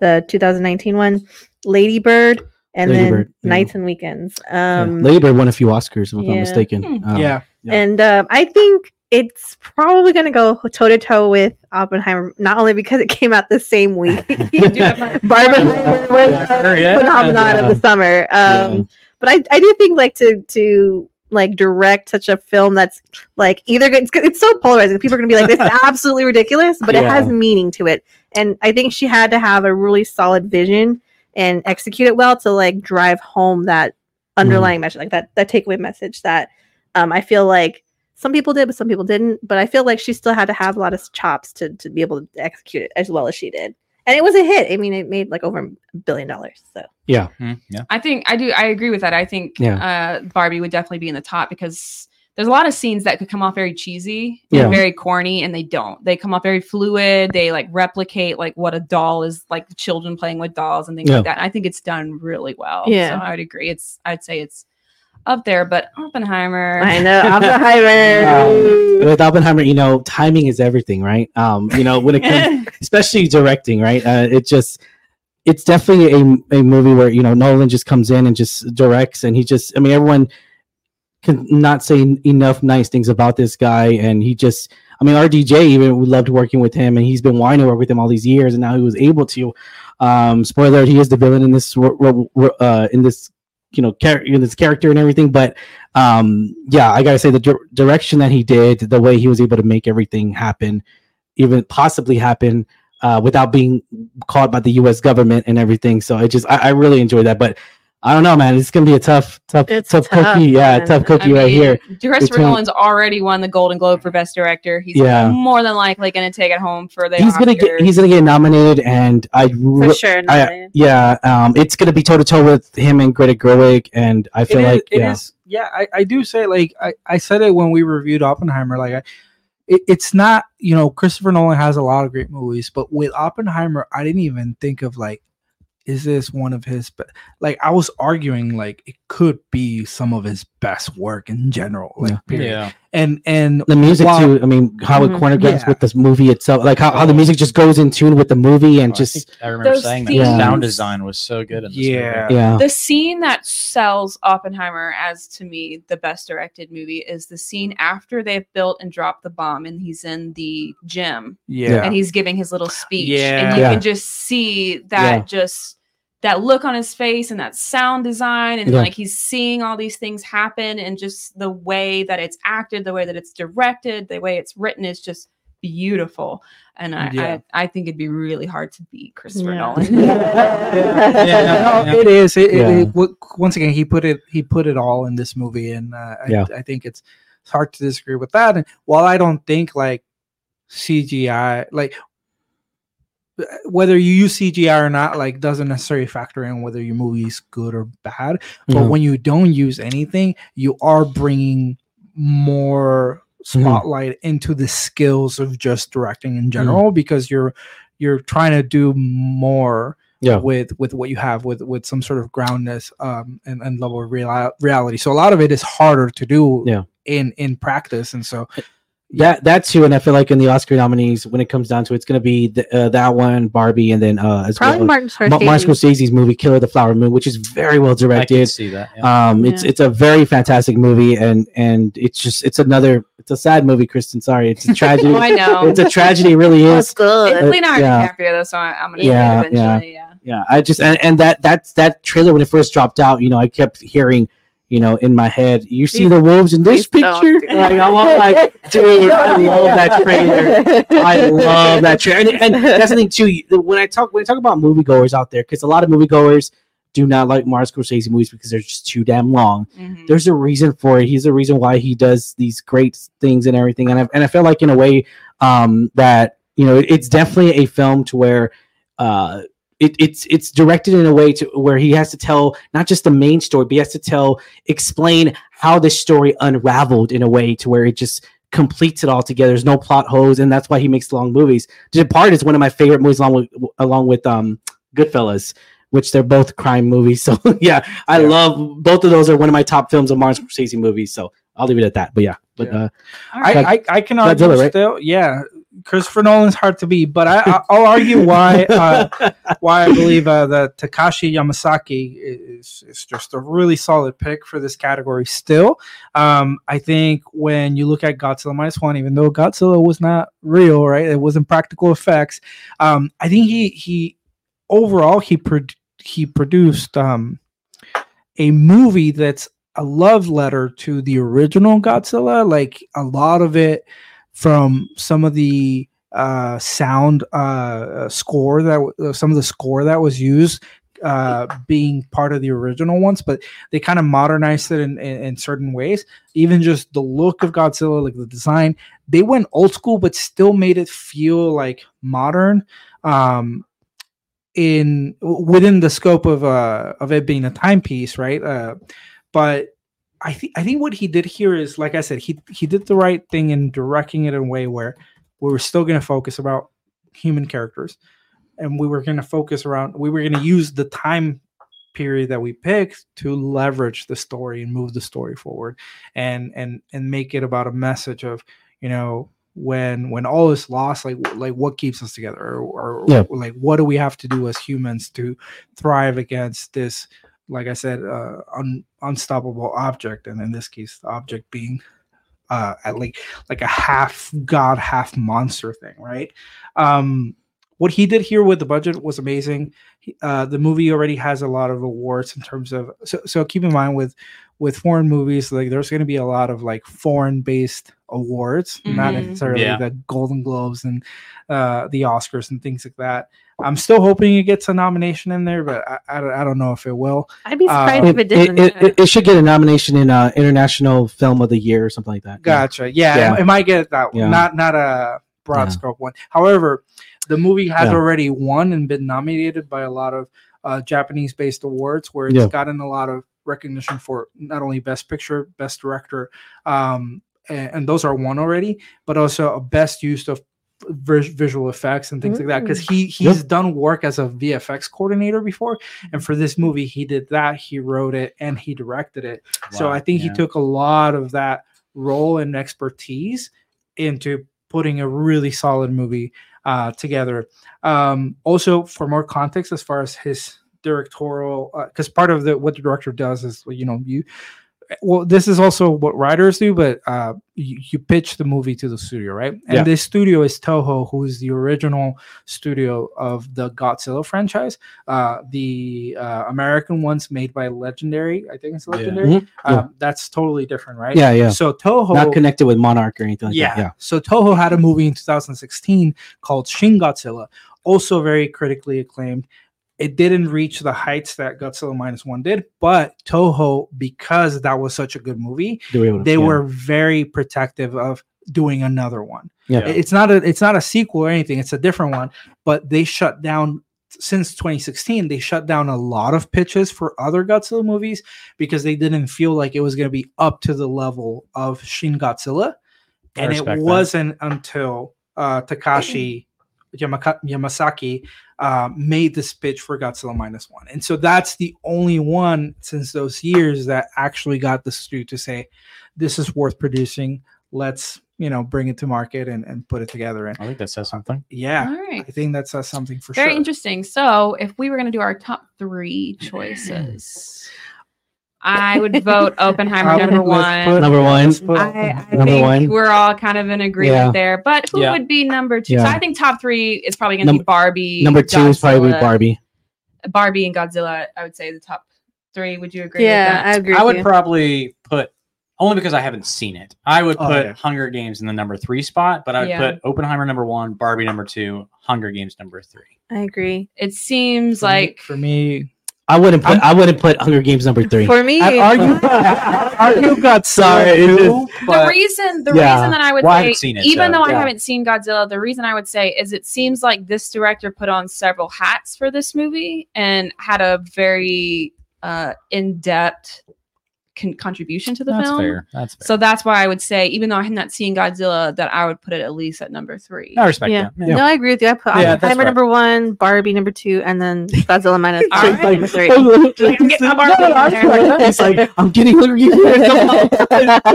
the 2019 one, Lady Bird, and Lady then Bird, yeah. Nights and Weekends. Yeah. Um, Lady Bird won a few Oscars, if I'm yeah. not mistaken. Hmm. Um, yeah. Yeah. And um, I think it's probably going to go toe to toe with Oppenheimer, not only because it came out the same week. Barbenheimer was Yeah, a phenomenon of the summer. Um, Yeah. But I, I do think like to to like direct such a film that's like either good, it's, it's so polarizing. People are going to be like, this is absolutely ridiculous, but it has meaning to it. And I think she had to have a really solid vision and execute it well to like drive home that underlying message, like that that takeaway message that um, I feel like some people did, but some people didn't. But I feel like she still had to have a lot of chops to to be able to execute it as well as she did. And it was a hit. I mean, it made like over a billion dollars. So Hmm, yeah. I think I do. I agree with that. I think Yeah. uh, Barbie would definitely be in the top because there's a lot of scenes that could come off very cheesy Yeah. and very corny, and they don't. They come off very fluid. They like replicate like what a doll is like children playing with dolls and things Yeah. like that. And I think it's done really well. Yeah. so I would agree. It's I'd say it's up there, but Oppenheimer. I know Oppenheimer. With Oppenheimer, you know, timing is everything, right? Um, you know, when it comes, especially directing, right? Uh, it just, it's definitely a, a movie where you know Nolan just comes in and just directs, and he just, I mean, everyone can not say enough nice things about this guy, and he just, I mean, RDJ even we loved working with him, and he's been wanting to work with him all these years, and now he was able to. Um, spoiler: he is the villain in this, uh, in this, you know, char- in this character and everything, but um yeah i gotta say the dir- direction that he did the way he was able to make everything happen even possibly happen uh without being caught by the us government and everything so i just i, I really enjoyed that but i don't know man it's gonna be a tough tough It's tough, tough, cookie yeah man. tough I cookie right here Christopher Between- Nolan's already won the Golden Globe for Best Director. He's Yeah. more than likely going to take it home for the. he's gonna get he's gonna get nominated and i For sure. I- yeah um it's gonna be toe to toe with him and greta gerwig and i feel is- like it yeah is- yeah I, I do say like I, I said it when we reviewed oppenheimer like I, it, it's not you know christopher nolan has a lot of great movies but with oppenheimer i didn't even think of like is this one of his be- like i was arguing like it could be some of his best work in general like Yeah. Yeah. and and the music while- too i mean how it Mhm. choreographs Yeah. with this movie itself like how, how the music just goes in tune with the movie and Oh, just think I remember Those saying that scenes- the sound design was so good. In this Yeah. movie. yeah the scene that sells Oppenheimer as to me the best directed movie is the scene after they've built and dropped the bomb and he's in the gym yeah and he's giving his little speech Yeah. and you Yeah. can just see that Yeah. just that look on his face and that sound design and Yeah. like he's seeing all these things happen and just the way that it's acted the way that it's directed the way it's written is just beautiful and i Yeah. I, I think it'd be really hard to beat christopher Yeah. nolan Yeah, yeah, No, it is. It, it- Yeah. it- w- once again, he put it. He put it all in this movie, and uh, I, Yeah. I think it's it's hard to disagree with that. And while I don't think like CGI, like whether you use CGI or not, like doesn't necessarily factor in whether your movie is good or bad. But No. when you don't use anything, you are bringing more Mhm. spotlight into the skills of just directing in general because you're you're trying to do more Yeah. with with what you have with with some sort of groundness um and, and level of real, reality so a lot of it is harder to do Yeah. in in practice and so that that too, and I feel like in the Oscar nominees, when it comes down to it, it's gonna be the, uh, that one, Barbie, and then uh, as Probably well, Martin Ma- Scorsese. Martin Scorsese's movie Killer of the Flower Moon, which is very well directed. I can directed. see that. Yeah. Um, it's Yeah. it's a very fantastic movie, and and it's just it's another it's a sad movie, Kristen. Sorry, it's a tragedy. oh i know it's a tragedy, it really That's is. good. it's leonardo yeah. DiCaprio though so I, i'm gonna Yeah, yeah, eventually yeah. Yeah, I just and, and that that's that trailer when it first dropped out. You know, I kept hearing. You know, in my head, you see the wolves in this picture. Like, I'm all like, dude, I love that trailer. I love that trailer. And, and that's the thing too. When I talk when I talk about moviegoers out there, because a lot of moviegoers do not like Martin Scorsese movies because they're just too damn long. Mhm. There's a reason for it. He's the reason why he does these great things and everything. And I and I feel like in a way um, that you know it, it's definitely a film to where. Uh, it, it's it's directed in a way to where he has to tell not just the main story, but he has to tell explain how this story unraveled in a way to where it just completes it all together. There's no plot holes, and that's why he makes long movies. The Depart is one of my favorite movies, along with along with um Goodfellas, which they're both crime movies. So yeah, I Yeah. love both of those are one of my top films of Martin Scorsese movies. So I'll leave it at that. But yeah, but Yeah. uh. I, I i can argue Godzilla, right? still yeah christopher nolan's hard to beat but i I- i'll argue why uh why I believe uh, that Takashi Yamazaki is, is just a really solid pick for this category still. Um, I think when you look at Godzilla minus one, even though Godzilla was not real, right? It wasn't practical effects. Um, I think he he overall he pro- he produced um, a movie that's a love letter to the original Godzilla. Like a lot of it from some of the uh sound uh score that uh, some of the score that was used uh being part of the original ones but they kind of modernized it in, in, in certain ways. Even just the look of godzilla like the design they went old school but still made it feel like modern um in within the scope of uh of it being a timepiece right? Uh but I think I think what he did here is, like I said, he he did the right thing in directing it in a way where we were still going to focus about human characters, and we were going to focus around. We were going to use the time period that we picked to leverage the story and move the story forward, and and and make it about a message of you know when when all is lost like like what keeps us together or, or Yeah. like what do we have to do as humans to thrive against this like I said, uh, un, unstoppable object, and in this case, the object being uh, at like like a half god, half monster thing, right? Um, what he did here with the budget was amazing. Uh, the movie already has a lot of awards in terms of so. So keep in mind with with foreign movies, like there's going to be a lot of like foreign based awards, not Mhm. necessarily Yeah. the Golden Globes and uh, the Oscars and things like that. I'm still hoping it gets a nomination in there, but I, I, don't- I don't know if it will. I'd be Uh, surprised if it, it didn't. it, it, it should get a nomination in uh, International Film of the Year or something like that. Gotcha. Yeah, Yeah. It, it might get that one, Yeah. not not a broad Yeah. scope one. However, the movie has Yeah. already won and been nominated by a lot of uh, Japanese-based awards, where it's Yeah. gotten a lot of recognition for not only Best Picture, Best Director, um, and, those are one already, but also a Best Use of visual effects and things like that. Because he he's done work as a VFX coordinator before and for this movie he did that he wrote it and he directed it. So I think he took a lot of that role and expertise into putting a really solid movie uh, together. Um, also, for more context, as far as his directorial, because part of the what the director does is you know you well, this is also what writers do, but uh, you, you pitch the movie to the studio, right? And Yeah. this studio is Toho, who is the original studio of the Godzilla franchise. Uh, the uh, American ones made by Legendary, I think it's Yeah. Legendary. Yeah. Um, that's totally different, right? Yeah, yeah. So Toho, Not connected with Monarch or anything like yeah. that. Yeah. So Toho had a movie in 2016 called Shin Godzilla, also very critically acclaimed. It didn't reach the heights that Godzilla minus one did, but Toho, because that was such a good movie, They were, able they yeah. were very protective of doing another one. Yeah. It's not a it's not a sequel or anything, it's a different one, but they shut down since 2016 they shut down a lot of pitches for other Godzilla movies because they didn't feel like it was going to be up to the level of Shin Godzilla and it wasn't until uh, Takashi Yamaka- Yamazaki uh, made this pitch for Godzilla minus one, and so that's the only one since those years that actually got the studio to say, "This is worth producing. Let's you know bring it to market and, and put it together." And I think that says something. yeah, All right. I think that says something for Very sure. Very interesting. So, if we were going to do our top three choices, I would vote Oppenheimer Um, number one. put- Number one. I, I Number think one. we're all kind of in agreement Yeah. there. But who Yeah. would be number two? So I think top three is probably going to Number- be Barbie. Number two is probably Barbie. Barbie and Godzilla. I would say the top three. Would you agree? Yeah, I agree. I with would you. probably put only because I haven't seen it. I would Oh, put yeah. Hunger Games in the number three spot, but I would Yeah. put Oppenheimer number one, Barbie number two, Hunger Games number three. I agree. It seems For me- like for me, I wouldn't put. I'm- I wouldn't put Hunger Games number three. For me, I- are you are you got Sorry, it too, the reason. The Yeah. reason that I would Well, say, haven't seen it, even so- though I haven't seen Godzilla, the reason I would say is it seems like this director put on several hats for this movie and had a very uh, in-depth con- contribution to the That's film. fair. That's fair. So that's why I would say, even though I have not seen Godzilla, that I would put it at least at number three. I respect Yeah. that. Yeah. no, I agree with you. I put Yeah, that's Oppenheimer right. number one, Barbie number two, and then Godzilla minus right. number three. I'm getting my Barbie in there. It's like I'm getting Hunger Games.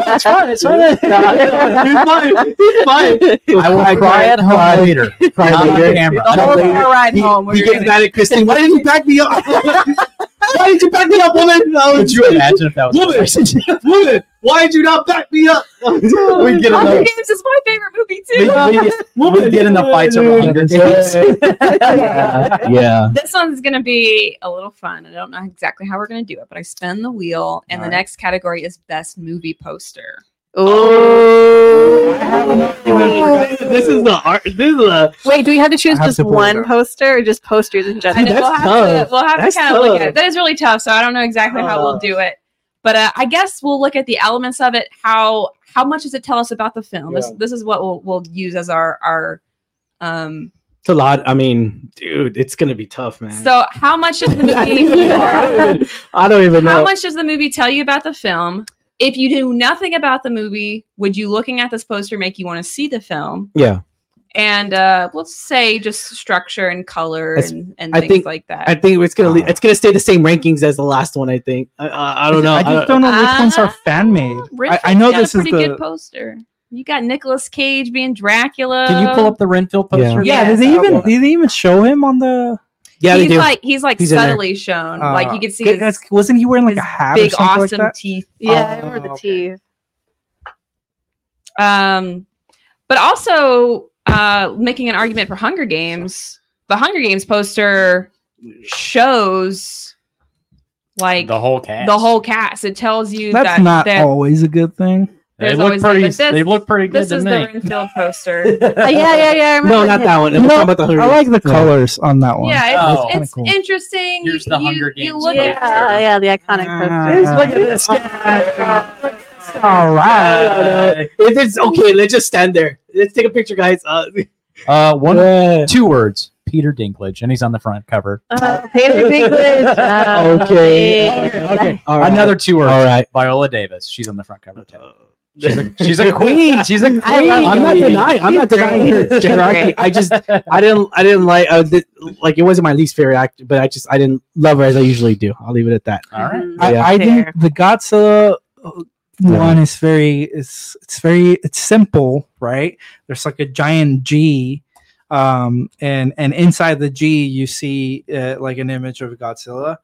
It's fine. It's fine. It's fine. It's fine. I will cry at home later. Cry Not on later. camera. The whole later. car ride home. he we're gets mad at Christine. Why didn't you back me up? Why did you back me up, woman? Could you imagine if that was Woman, woman, why did you not back me up? we get Hunger another. Games is my favorite movie too. we, we get in the fights over Hunger Games. yeah. This one's gonna be a little fun. I don't know exactly how we're gonna do it, but I spin the wheel, and the All right. next category is best movie poster. Oh. This is the art. This is the. Wait, do we have to choose have just to one poster or just posters in general? know that's we'll have tough. to, we'll have That's to kind of look at it. That is really tough. So I don't know exactly how we'll Uh. do it, but uh, I guess we'll look at the elements of it. How how much does it tell us about the film? This Yeah. this is what we'll we'll use as our our um. It's a lot. I mean, dude, it's gonna be tough, man. So how much does the movie? I don't even know. How much does the movie tell you about the film? If you knew nothing about the movie, would you looking at this poster make you want to see the film? Yeah, And uh, let's say just structure and color It's- and, and I things think- like that. I think it's gonna le- it's gonna stay the same rankings as the last one. I think. I, I, I don't know. I just don't know which ones are Uh, fan made. I, I know got this a is pretty the good poster. You got Nicolas Cage being Dracula. Can you pull up the Renfield poster? Yeah. yeah. Did they even did they even show him on the? Yeah, he's like he's like He's subtly shown. like you uh, can see g- his wasn't he wearing like a hat big something awesome like that? teeth. Yeah, I remember Oh, the okay. teeth. Um, but also uh, making an argument for Hunger Games. The Hunger Games poster shows like The whole cast. the whole cast. It tells you That's that not that always a good thing. They look pretty. like this- they look pretty good this is me. the Renfield poster. Uh, yeah, yeah, yeah. I no, not that one. I'm No, about the I like the Yeah. colors on that one. yeah, Oh. it's, Kinda it's cool. interesting. Here's You- the you- Hunger You Games look poster. at Yeah, yeah, the iconic poster. Just look at this guy. All right. If it's okay, let's just stand there. Let's take a picture, guys. Uh, Uh, one, yeah. two words. Peter Dinklage, and he's on the front cover. Uh, Peter Dinklage. Uh, Okay. Okay. Okay. All right. Another two words. All right. Viola Davis. She's on the front cover too. She's a, she's a queen. She's a queen. I love I'm not denying. I'm not denying her She's generosity. I just, I didn't, I didn't like, uh, th- like it wasn't my least favorite actor, but I just, I didn't love her as I usually do. I'll leave it at that. All right. Mhm. I, Yeah. I think the Godzilla uh, one is very it's it's very it's simple, right? There's like a giant G, um, and and inside the G you see uh, like an image of Godzilla.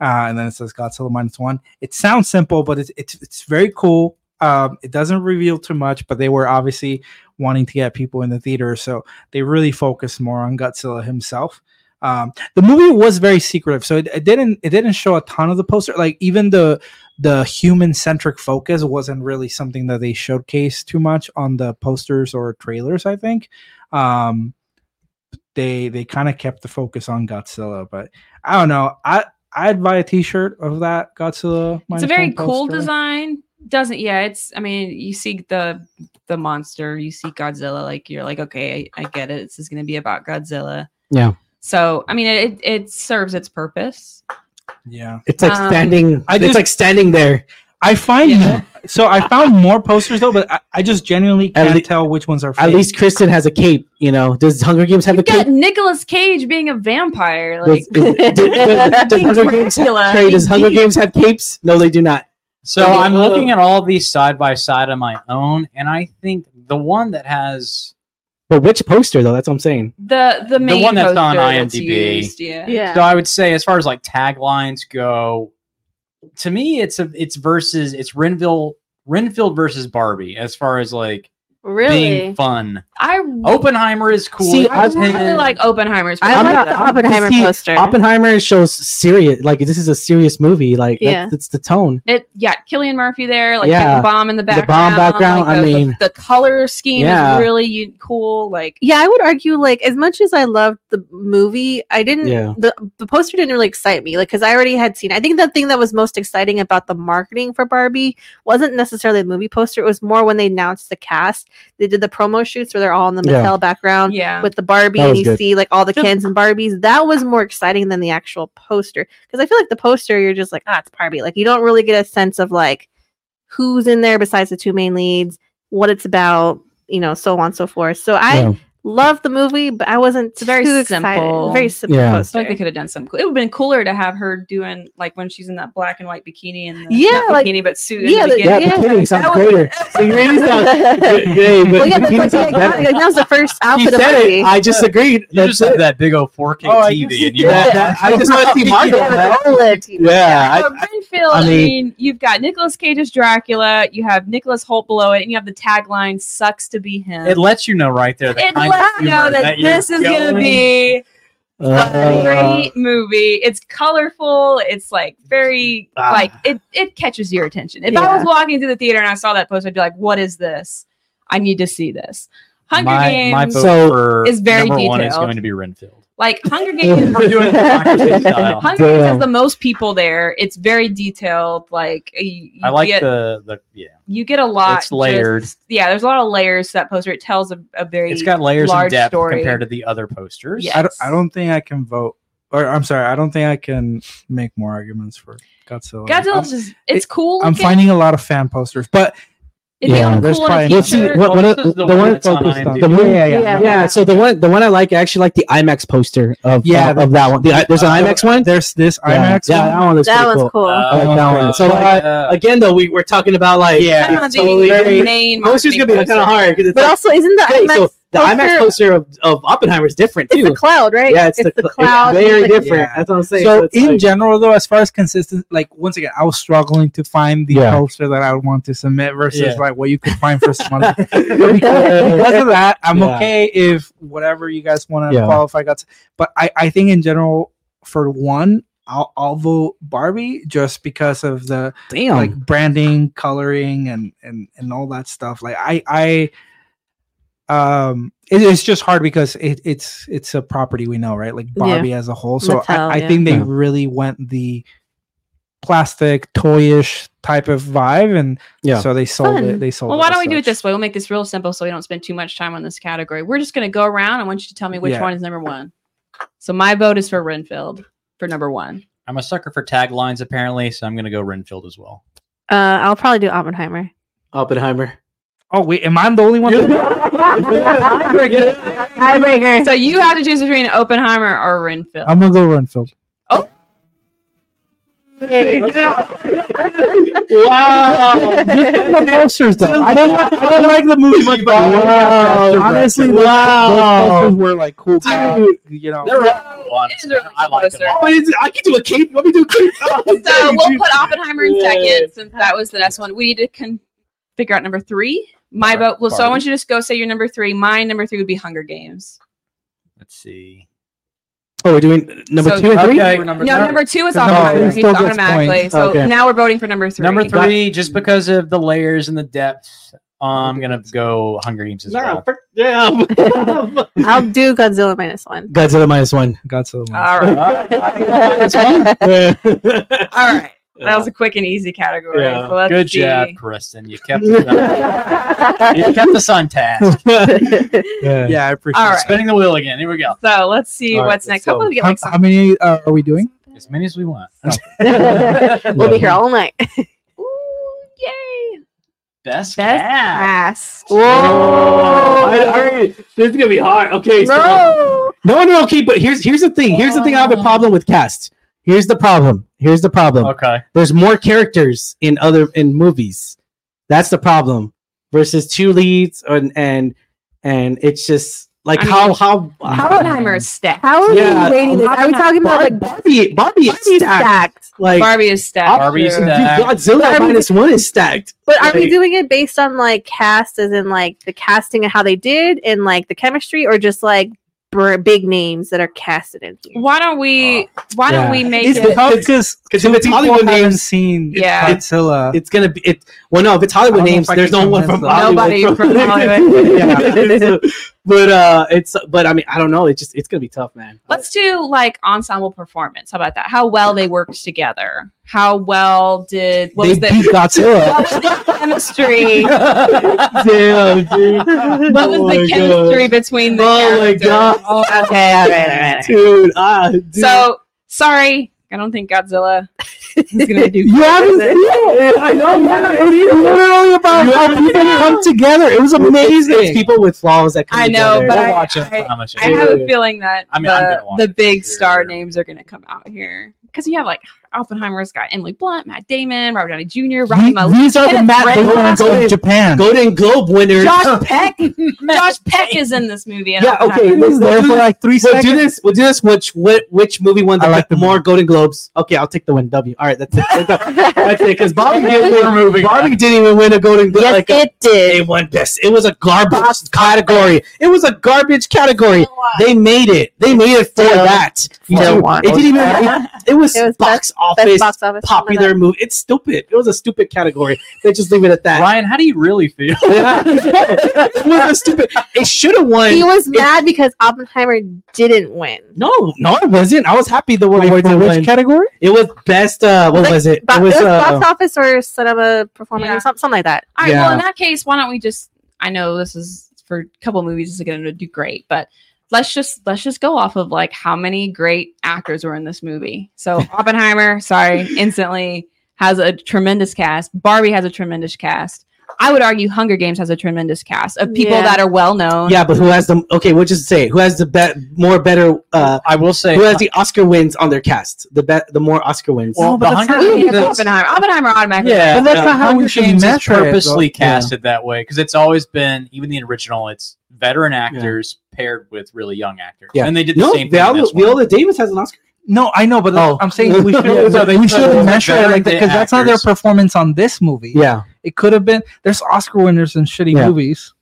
uh, and then it says Godzilla minus one. It sounds simple, but it's it's it's very cool. Um, it doesn't reveal too much, but they were obviously wanting to get people in the theater, so they really focused more on Godzilla himself. Um, the movie was very secretive, so it, it didn't it didn't show a ton of the poster. Like even the the human centric focus wasn't really something that they showcased too much on the posters or trailers. I think um, they they kind of kept the focus on Godzilla, but I don't know. I I'd buy a T-shirt of that Godzilla. It's a very cool design. Doesn't yeah, it's I mean, you see the the monster, you see Godzilla, like you're like, okay, I, I get it. This is gonna be about Godzilla. Yeah. So I mean it it serves its purpose. Yeah, It's like Um, standing. I it's just- like standing there. I find Yeah. so I found more posters though, but I, I just genuinely can't lea- tell which ones are. At least Kristen has a cape. You know, does Hunger Games have You a cape? got Nicolas Cage being a vampire. Does, Like is- does- does- does Hunger Games Dracula. Trey, does Hunger Games have capes? No, they do not. So Okay, I'm uh, looking at all of these side by side on my own, and I think the one that has But which poster though? That's what I'm saying. the the main one that's on poster that's IMDb. used, yeah. yeah. So I would say, as far as like taglines go, to me, it's a it's versus it's Renville Renfield versus Barbie. As far as like really. being fun, I Oppenheimer is cool. See, I I've- really like Oppenheimer's. I I'm like the Oppenheimer see, poster. Oppenheimer shows serious. Like this is a serious movie. Like Yeah. that's, that's the tone. It yeah, Cillian Murphy there, like Yeah. the bomb in the background. The bomb background, like, I the, the- mean- the, color scheme Yeah. is really u- cool. Like yeah, I would argue like as much as I loved the movie, I didn't. Yeah. The the poster didn't really excite me, like because I already had seen. I think the thing that was most exciting about the marketing for Barbie wasn't necessarily the movie poster. It was more when they announced the cast. They did the promo shoots where they're all in the Yeah. Mattel background yeah, with the Barbie, and you good. see like all the The- Kens and Barbies. That was more exciting than the actual poster because I feel like the poster you're just like ah it's Barbie. Like you don't really get a sense of like who's in there besides the two main leads, what it's about, you know, so on and so forth. So I Yeah. Love the movie, but I wasn't It's very too simple. excited. Very simple Yeah. I poster. feel like they could have done something cool. It would have been cooler to have her doing like when she's in that black and white bikini and the, Yeah, not like- bikini but suit. yeah, the the- Yeah. Yeah, bikini sounds that was- greater. Bikini sounds great, but well, yeah, that's bikini sounds yeah, better. that was the first He outfit of said Barbie. it. I just agreed. You That's just have it. that big old 4K Oh, TV, and you Yeah, that- I just want to see Margot. Yeah, man. OLED TV. Yeah, But Renfield, I I mean, mean- you've got Nicolas Cage's Dracula, you have Nicholas Hoult below it, and you have the tagline "Sucks to be him." it lets you know right there. the It kind lets know humor that this is going- be a Uh, great movie. It's colorful. It's like very Ah. like it. It catches your attention. If I was walking through the theater and I saw that poster, I'd be like, "What is this? I need to see this." Hunger my, Games, my So- is very number one is going to be Renfield. Like Hunger Games. We're doing it democracy style. Hunger Games has the most people there. It's very detailed. Like you, you I like get, the the yeah. you get a lot. It's layered. just- yeah, there's a lot of layers to that poster. It tells a, a very It's got layers of large depth story. compared to the other posters. Yeah. I don't, I don't think I can vote. Or I'm sorry, I don't think I can make more arguments for Godzilla. Godzilla's I'm, just it's cool. I'm looking. finding a lot of fan posters, but It'd Yeah, all there's cool probably- Let's see, t-shirt. what, what, the, the the one one, that's on on- IMDb. the one- yeah, yeah, Yeah. yeah. So the one, the one I like, I actually like the IMAX poster of Yeah, of, of that one. The, there's an Uh, IMAX one. There's this yeah, IMAX. Yeah, one. that one looks That pretty one's cool. cool. I like that one. So, like, uh, uh, Again, though, we we're talking about like Yeah. Some of the totally very- main Poster's gonna be kind of hard But like, also, isn't the hey, IMAX so the poster- IMAX poster of, of Oppenheimer is different too. it's too. the cloud, right? Yeah, it's, the, the cloud. It's very like- different. Yeah. That's what I'm saying. So it's in like- general, though, as far as consistent, like once again, I was struggling to find the Yeah. poster that I would want to submit versus Yeah. like what you could find for someone. else. because of that, I'm Yeah. okay if whatever you guys want to Yeah. qualify got. But I, I think in general, for one, I'll, I'll vote Barbie just because of the damn. like branding, coloring, and and and all that stuff. Like I I um it, it's just hard because it, it's it's a property we know right like Yeah. barbie as a whole so Mattel, I, I yeah. think they Yeah. really went the plastic toyish type of vibe and Yeah. so they sold Fun. it they sold it. Well, why as don't we do it this way? We'll make this real simple so we don't spend too much time on this category. We're just going to go around. I want you to tell me which Yeah. one is number one. So my vote is for Renfield for number one. I'm a sucker for taglines apparently, so I'm going to go Renfield as well. Uh, I'll probably do Oppenheimer. Oppenheimer. Oh wait am i the only one Tiebreaker. So you have to choose between Oppenheimer or Renfield. i'm gonna go renfield Oh. wow. the posters though. I don't, I don't like the movie much, but Wow. honestly, Wow. those posters were like cool. Dude. You know, They're honestly, I like them. Oh, it's- I can do a cape. Let me do a cape. Oh, So thank we'll put Oppenheimer in Yeah. second since that was the next one. We need to con- figure out number three. My vote. Well, so I want you to just go say your number three. My number three would be Hunger Games. Let's see. Oh, we're doing number So- two and three. Okay. No, number two is Because number three He's still gets automatically. points. So Okay. now we're voting for number three. Number three, just because of the layers and the depth, I'm gonna go Hunger Games as No, well. frick- yeah. I'll do Godzilla minus one. Godzilla minus one. Godzilla. One. All right. Yeah. All right. That was a quick and easy category. Yeah. So let's Good see. job, Kristen. You kept us on, you kept us on task. yeah. Yeah, I appreciate. All it. right. Spinning the wheel again. Here we go. So let's see All right, what's next. so- Hopefully How, like how many uh, are we doing? As many as we want. we'll be here all night. Ooh, yay! Best, Best cast. Ass. Oh, I, I, this is gonna be hard. Okay, so No. no, no, okay, but here's here's the thing. Here's the thing. I have a problem with cast. Here's the problem. Here's the problem. Okay. There's more characters in other in movies. That's the problem. Versus two leads and and and it's just like I how mean, how Oppenheimer is stacked. How are Yeah. we rating this? Are we talking about like Barbie? Barbie is stacked. stacked? Like Barbie is stacked. Barbie's too. stacked. Godzilla Barbie- minus one is stacked. But are we doing it based on like cast, as in like the casting and how they did, and like the chemistry, or just like br- big names that are casted in here? Why don't we? Oh. Why Yeah. don't we make It's it? tough because 'cause if it's people Hollywood haven't names, seen Yeah. Godzilla. It's gonna be it. Well, no, if it's Hollywood names, there's no one from. Hollywood. Nobody from Hollywood. yeah. But uh, it's but I mean I don't know. It's just it's gonna be tough, man. Let's do like ensemble performance. How about that? How well they worked together. How well did what they was the Godzilla. what was the chemistry? Damn, dude. What was Oh the my chemistry between the Oh my characters? god. Okay, all right, all right. dude. Ah, dude. So sorry, I don't think Godzilla is gonna do. You haven't great. seen it. I know. Yeah, it is literally about how people come together. It was amazing. it's people with flaws that come I know, together. but We'll I- watch it. I- I. I have a feeling that I mean, the, the it. big Sure. star names are going to come out here because you have like Oppenheimer's got Emily Blunt, Matt Damon, Robert Downey Jr., Rocky The- Malone. These are the Kenneth Matt Branagh. Damons of Japan. Golden Globe winners. Josh Peck. Josh Peck is in this movie. Yeah, okay, Oppenheimer. He was there for like three We'll seconds. do this. We'll do this. Which what which movie won the I like the more movie. Golden Globes? Okay, I'll take the win. W. All right, that's it. That's it. Because Bobby didn't We're win. moving Bobby didn't even win a Golden Globe. Yes, like it they did. won best. It was a garbage category. It was a garbage category. They made it. They made it for that. still Dude, won. It didn't even. It, it was, box Best office box office. popular movie. It's stupid. It was a stupid category. They just leave it at that. Ryan, how do you really feel? it was a stupid. It should have won. He was mad because Oppenheimer didn't win. no, no, it wasn't. I was happy the one Wait, where didn't which win. category? It was best. Uh, what Like, was it? Bo- It was. Uh, box office or cinema performance Yeah. or something, something like that. All right. Yeah. Well, in that case, why don't we just? I know this is for a couple movies. This is going to do great, but let's just let's just go off of like how many great actors were in this movie. So Oppenheimer, sorry, instantly has a tremendous cast. Barbie has a tremendous cast. I would argue Hunger Games has a tremendous cast of people Yeah. that are well known. yeah, but who has the? Okay, we'll just say who has the bet more better. Uh, I will say, who has the Oscar wins on their cast? The bet, the more Oscar wins. well, but the Hunger Games. It's Oppenheimer. Oppenheimer automatically. Yeah, But that's uh, not how Hunger we should Games is measure it, purposely though. Yeah. that way because it's always been even the original. It's veteran actors paired with really young actors. Yeah. and they did the no, same thing. in Viola, this. Viola Davis has an Oscar. No, I know, but Oh. I'm saying we should So we should measure it like that because that's not their performance on this movie. Yeah, It could have been. There's Oscar winners in shitty Yeah. movies.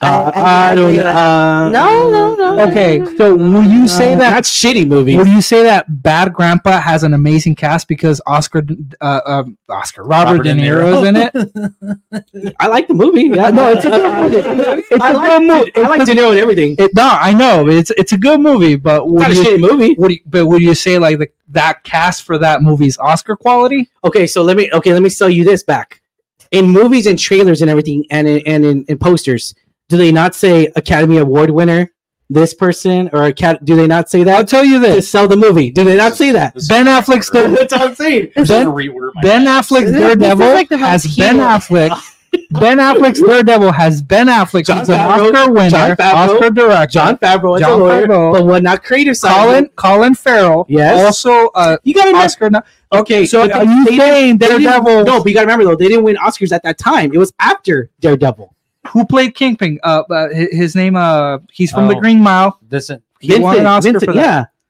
uh, I- I I, don't. know. Uh, No, no, no. Okay, so will you say uh, that? that's shitty movie. Will you say that Bad Grandpa has an amazing cast because Oscar, uh, um, Oscar Robert, Robert De De Niro is in it? I like the movie. Yeah, No, it's a good movie. It's I a like, good movie. I like De Niro and everything. It, no, I know it's it's a good movie, but It's would not a you, shitty movie. would you, but would you say like the, that cast for that movie's Oscar quality? Okay, so let me okay, let me sell you this back. In movies and trailers and everything, and in, and in, in posters, do they not say Academy Award winner? This person or Acad- do they not say that I'll tell you to this: sell the movie? Do they not say that? This Ben Affleck's the That's what I'm saying. Ben- a Ben. Affleck's Daredevil like the has Ben. Affleck Ben Affleck's Daredevil has Ben Affleck, Jon who's an Favreau, Oscar winner, Jon Favreau, Oscar director, Jon Favreau as a lawyer, Favreau. but what not creative side. Colin Colin Farrell, Yes. also uh, you gotta remember. Oscar. no- Okay, So but are they- you they saying didn't- Daredevil? No, but you gotta remember though, they didn't win Oscars at that time. It was after Daredevil. Who played Kingpin? Uh, uh, his name. Uh, he's from The Oh. Green Mile. This He won an Oscar for that.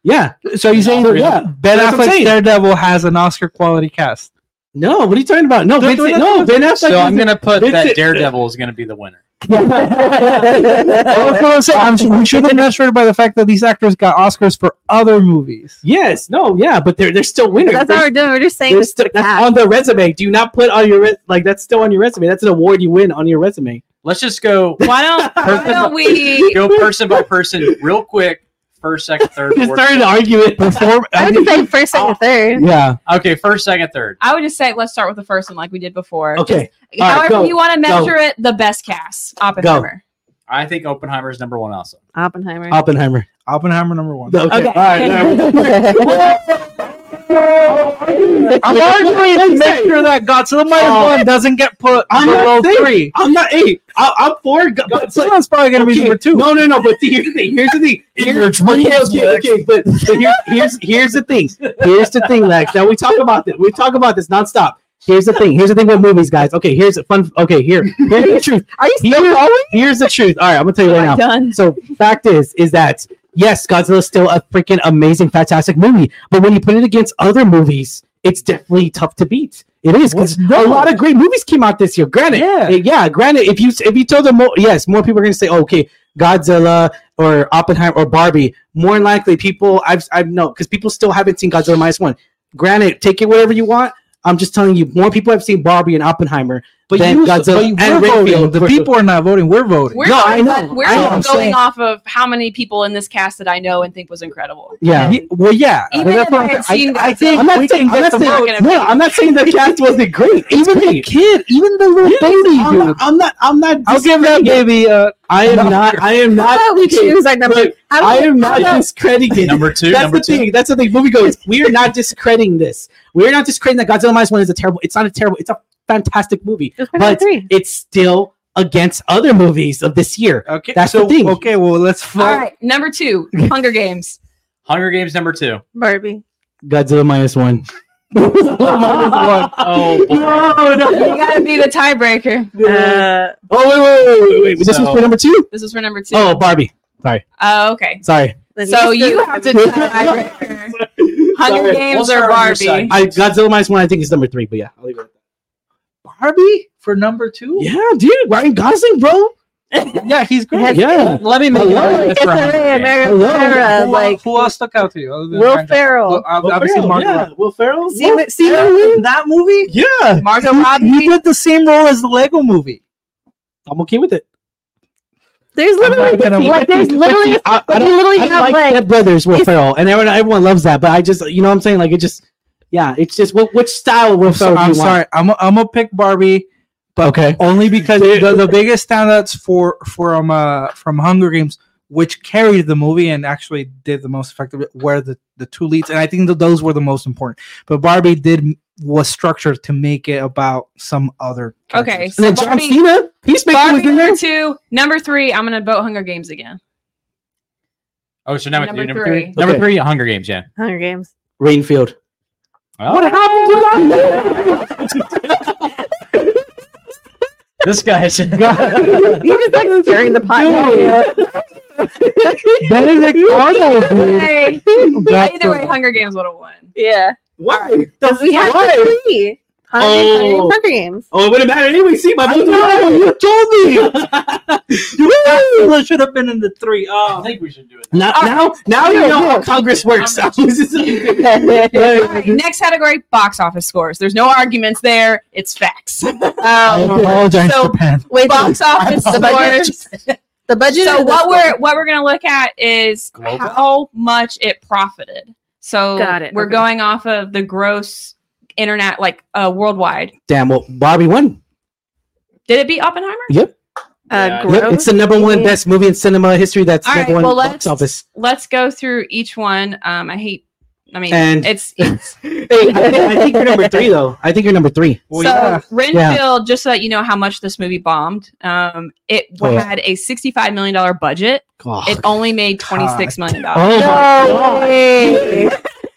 Yeah, yeah. So you're saying So, that yeah, Ben that's Affleck's. Daredevil has an Oscar quality cast? No, what are you talking about? No, Don't- Vincent, don't- no, Ben Affleck. So I'm gonna put that Daredevil is gonna be the winner. Oh, that's what I'm saying. I'm, we should have measured by the fact that these actors got Oscars for other movies. yes, no, yeah, but they're they're still winners. That's what we're doing. We're just saying They're the still- that's on the resume. Do you not put on your re- like that's still on your resume. That's an award you win on your resume. Let's just go Why don't why don't we go person by person real quick. First, second, third, Just fourth. started an argument. Perform. I would say first, second, oh. third. Yeah. Okay, first, second, third. I would just say let's start with the first one like we did before. Okay. All right, However go. you want to measure it, the best cast. Oppenheimer. I think Oppenheimer is number one. Also, Oppenheimer. Oppenheimer. Oppenheimer number one. Okay. Okay. All right. all right. I'm arguing to make sure that Godzilla minus Oh. one doesn't get put I'm below not three. I'm not. Hey, I, I'm for. Go- but- Godzilla's probably gonna be number two. No, no, no. But here's the thing. Here's the thing. Here's, okay, okay, okay. But, but here, here's here's the thing. Here's the thing, Lex. Now we talk about this. We talk about this nonstop. Here's the thing. Here's the thing with movies, guys. Okay, here's a fun. Okay, here. Here's the truth. Are you still Here- going? Here's the truth. All right, I'm gonna tell you right now. Done. So fact is, is that yes, Godzilla is still a freaking amazing, fantastic movie. But when you put it against other movies, it's definitely tough to beat. It is because Well, a lot of great movies came out this year. Granted, Yeah. yeah. Granted, if you if you told them, more, yes, more people are gonna say, oh, okay, Godzilla or Oppenheimer or Barbie. More than likely, people I've I've no because people still haven't seen Godzilla minus one. Granted, take it whatever you want. I'm just telling you, more people have seen Barbie and Oppenheimer. But than you, Godzilla but and we're voting. Renfield The people are not voting. We're voting. We're No, going, I know. We're I know. going saying- off of how many people in this cast that I know and think was incredible. Yeah. Ye- well, yeah. Even if I had seen I, I think I'm not we saying, I'm not saying, no, I'm not saying the cast wasn't great. Even the kid, even the little Yeah, baby I'm not. I'm not. I'm not. I'll give that discrediting baby. Uh, I am not. I am not. about we choose our number? look, I am not discrediting. number two. That's number the two. thing. That's the thing. Movie goes. We are not discrediting this. We are not discrediting that Godzilla minus one is a terrible. It's not a terrible. It's a fantastic movie, Just put it at but it's still against other movies of this year. okay, That's so the thing. okay. Well, let's vote. All right, number two, Hunger Games. Hunger Games number two. Barbie. Godzilla minus one. Oh, boy. no, no. You gotta be the tiebreaker. Uh, Oh wait, wait, wait, wait, wait. This was for number two. This is for number two. Oh, Barbie. Sorry. Oh, okay. Sorry. So you have to tiebreaker. Hunger Sorry. Games We'll or start on your Barbie. I Godzilla minus one. I think is number three. But yeah, I'll leave it. At Barbie for number two. Yeah, dude, Ryan Gosling, bro. Yeah, he's great. Yeah. Let me make Hello? an argument It's for a Hunger Ray Games. America, Hello? Who, like who uh, else stuck out to you? Will Ferrell. Well, ob- Will obviously, Ferrell, Margot yeah. Will Ferrell. See, see what I? That movie. Yeah, Margot He did the same role as the Lego movie. I'm okay with it. There's literally, gonna- like, there's literally, I, I like, don't, literally I have like like, Step Brothers Will Ferrell, and everyone, everyone loves that. But I just, you know, what I'm saying, like, it just, yeah, it's just what which style Will I'm, so, I'm you want? sorry. I'm I'm gonna pick Barbie Okay, only because the, the biggest standouts for from uh from Hunger Games, which carried the movie and actually did the most effective, were the the two leads, and I think that those were the most important. But Barbie did was structured to make it about some other. Okay, so and then John Barbie, Cena, Peacemaker was Barbie number two. Number three, I'm gonna vote Hunger Games again. Oh, so number, Number three. Number three. three. Number Okay. three. Hunger Games. Yeah. Hunger Games. Rainfield. Oh, What happened to that? this guy's. You just like stirring the pot. Benedict Arnold. dude. Hey, That's either way, Hunger Games would have won. Yeah. Why? Because we have Why? to three. Hunger Oh. Games, Hunger Games. Oh, it wouldn't matter anyway. See, my I vote. know, you told me. You should have been in the three. Oh, I think we should do it. now, now, now you know how Congress works. All right, next category: box office scores. There's no arguments there. It's facts. I Um, apologize, so- Japan. Wait, box office scores. the budget. So what we're what we're gonna look at is Global? how much it profited. So Got it, we're okay. going off of the gross internet, like uh, worldwide. Damn, well, Barbie won. Did it beat Oppenheimer? Yep, uh, Yeah. yep. It's the number one best movie in cinema history. That's All right, number one well, box let's- office. Let's go through each one. Um, I hate I mean, And- it's it's Hey, I, think, I think you're number three though. I think you're number three. Well, so yeah. Renfield. Just so that you know how much this movie bombed, um, it Oh, yeah. had a sixty-five million dollar budget. Oh, It only made twenty-six million dollars. oh my God. Yay.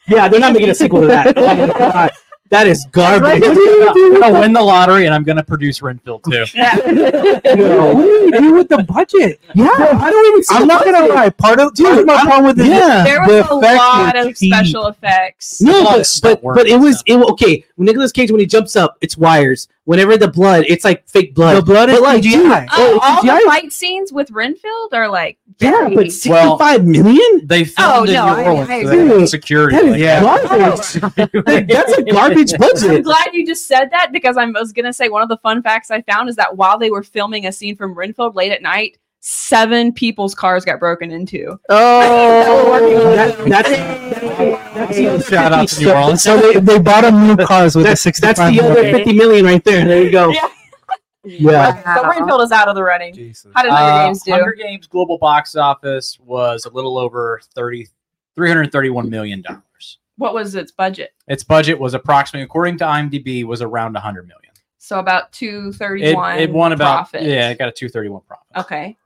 Yeah, they're not making a sequel to that. Oh my God. That is garbage. I'm gonna win the lottery and I'm gonna produce Renfield too. What do you do with the budget? Yeah, I don't even. I'm not gonna lie. Part of, part of my I- problem with this, Yeah. There The was a lot of cheap. special effects. No, A lot of but, but, but it was it okay. When Nicolas Cage when he jumps up, it's wires. Whenever the blood, it's like fake blood. the blood is But, like, CGI. dude, Uh, Oh, all CGI? the fight scenes with Renfield are like yeah, very- but sixty-five million. They filmed Oh, in no, New Orleans, I so they had security. That is like, Yeah. garbage. That's a garbage budget. I'm glad you just said that because I was gonna say one of the fun facts I found is that while they were filming a scene from Renfield late at night, seven people's cars got broken into. Oh. That, that's, that's the other Shout out to New Orleans. So they, they bought them new cars with That's, the that's 65 the other fifty million right there. There you go. Yeah. Yeah. So Renfield is out of the running. Jesus. How did Hunger Uh, Games do? Hunger Games global box office was a little over 30, 331 million dollars. What was its budget? Its budget was approximately, according to IMDb, was around 100 million. So about 231 It, it won about profit. yeah, it got a 231 profit. Okay.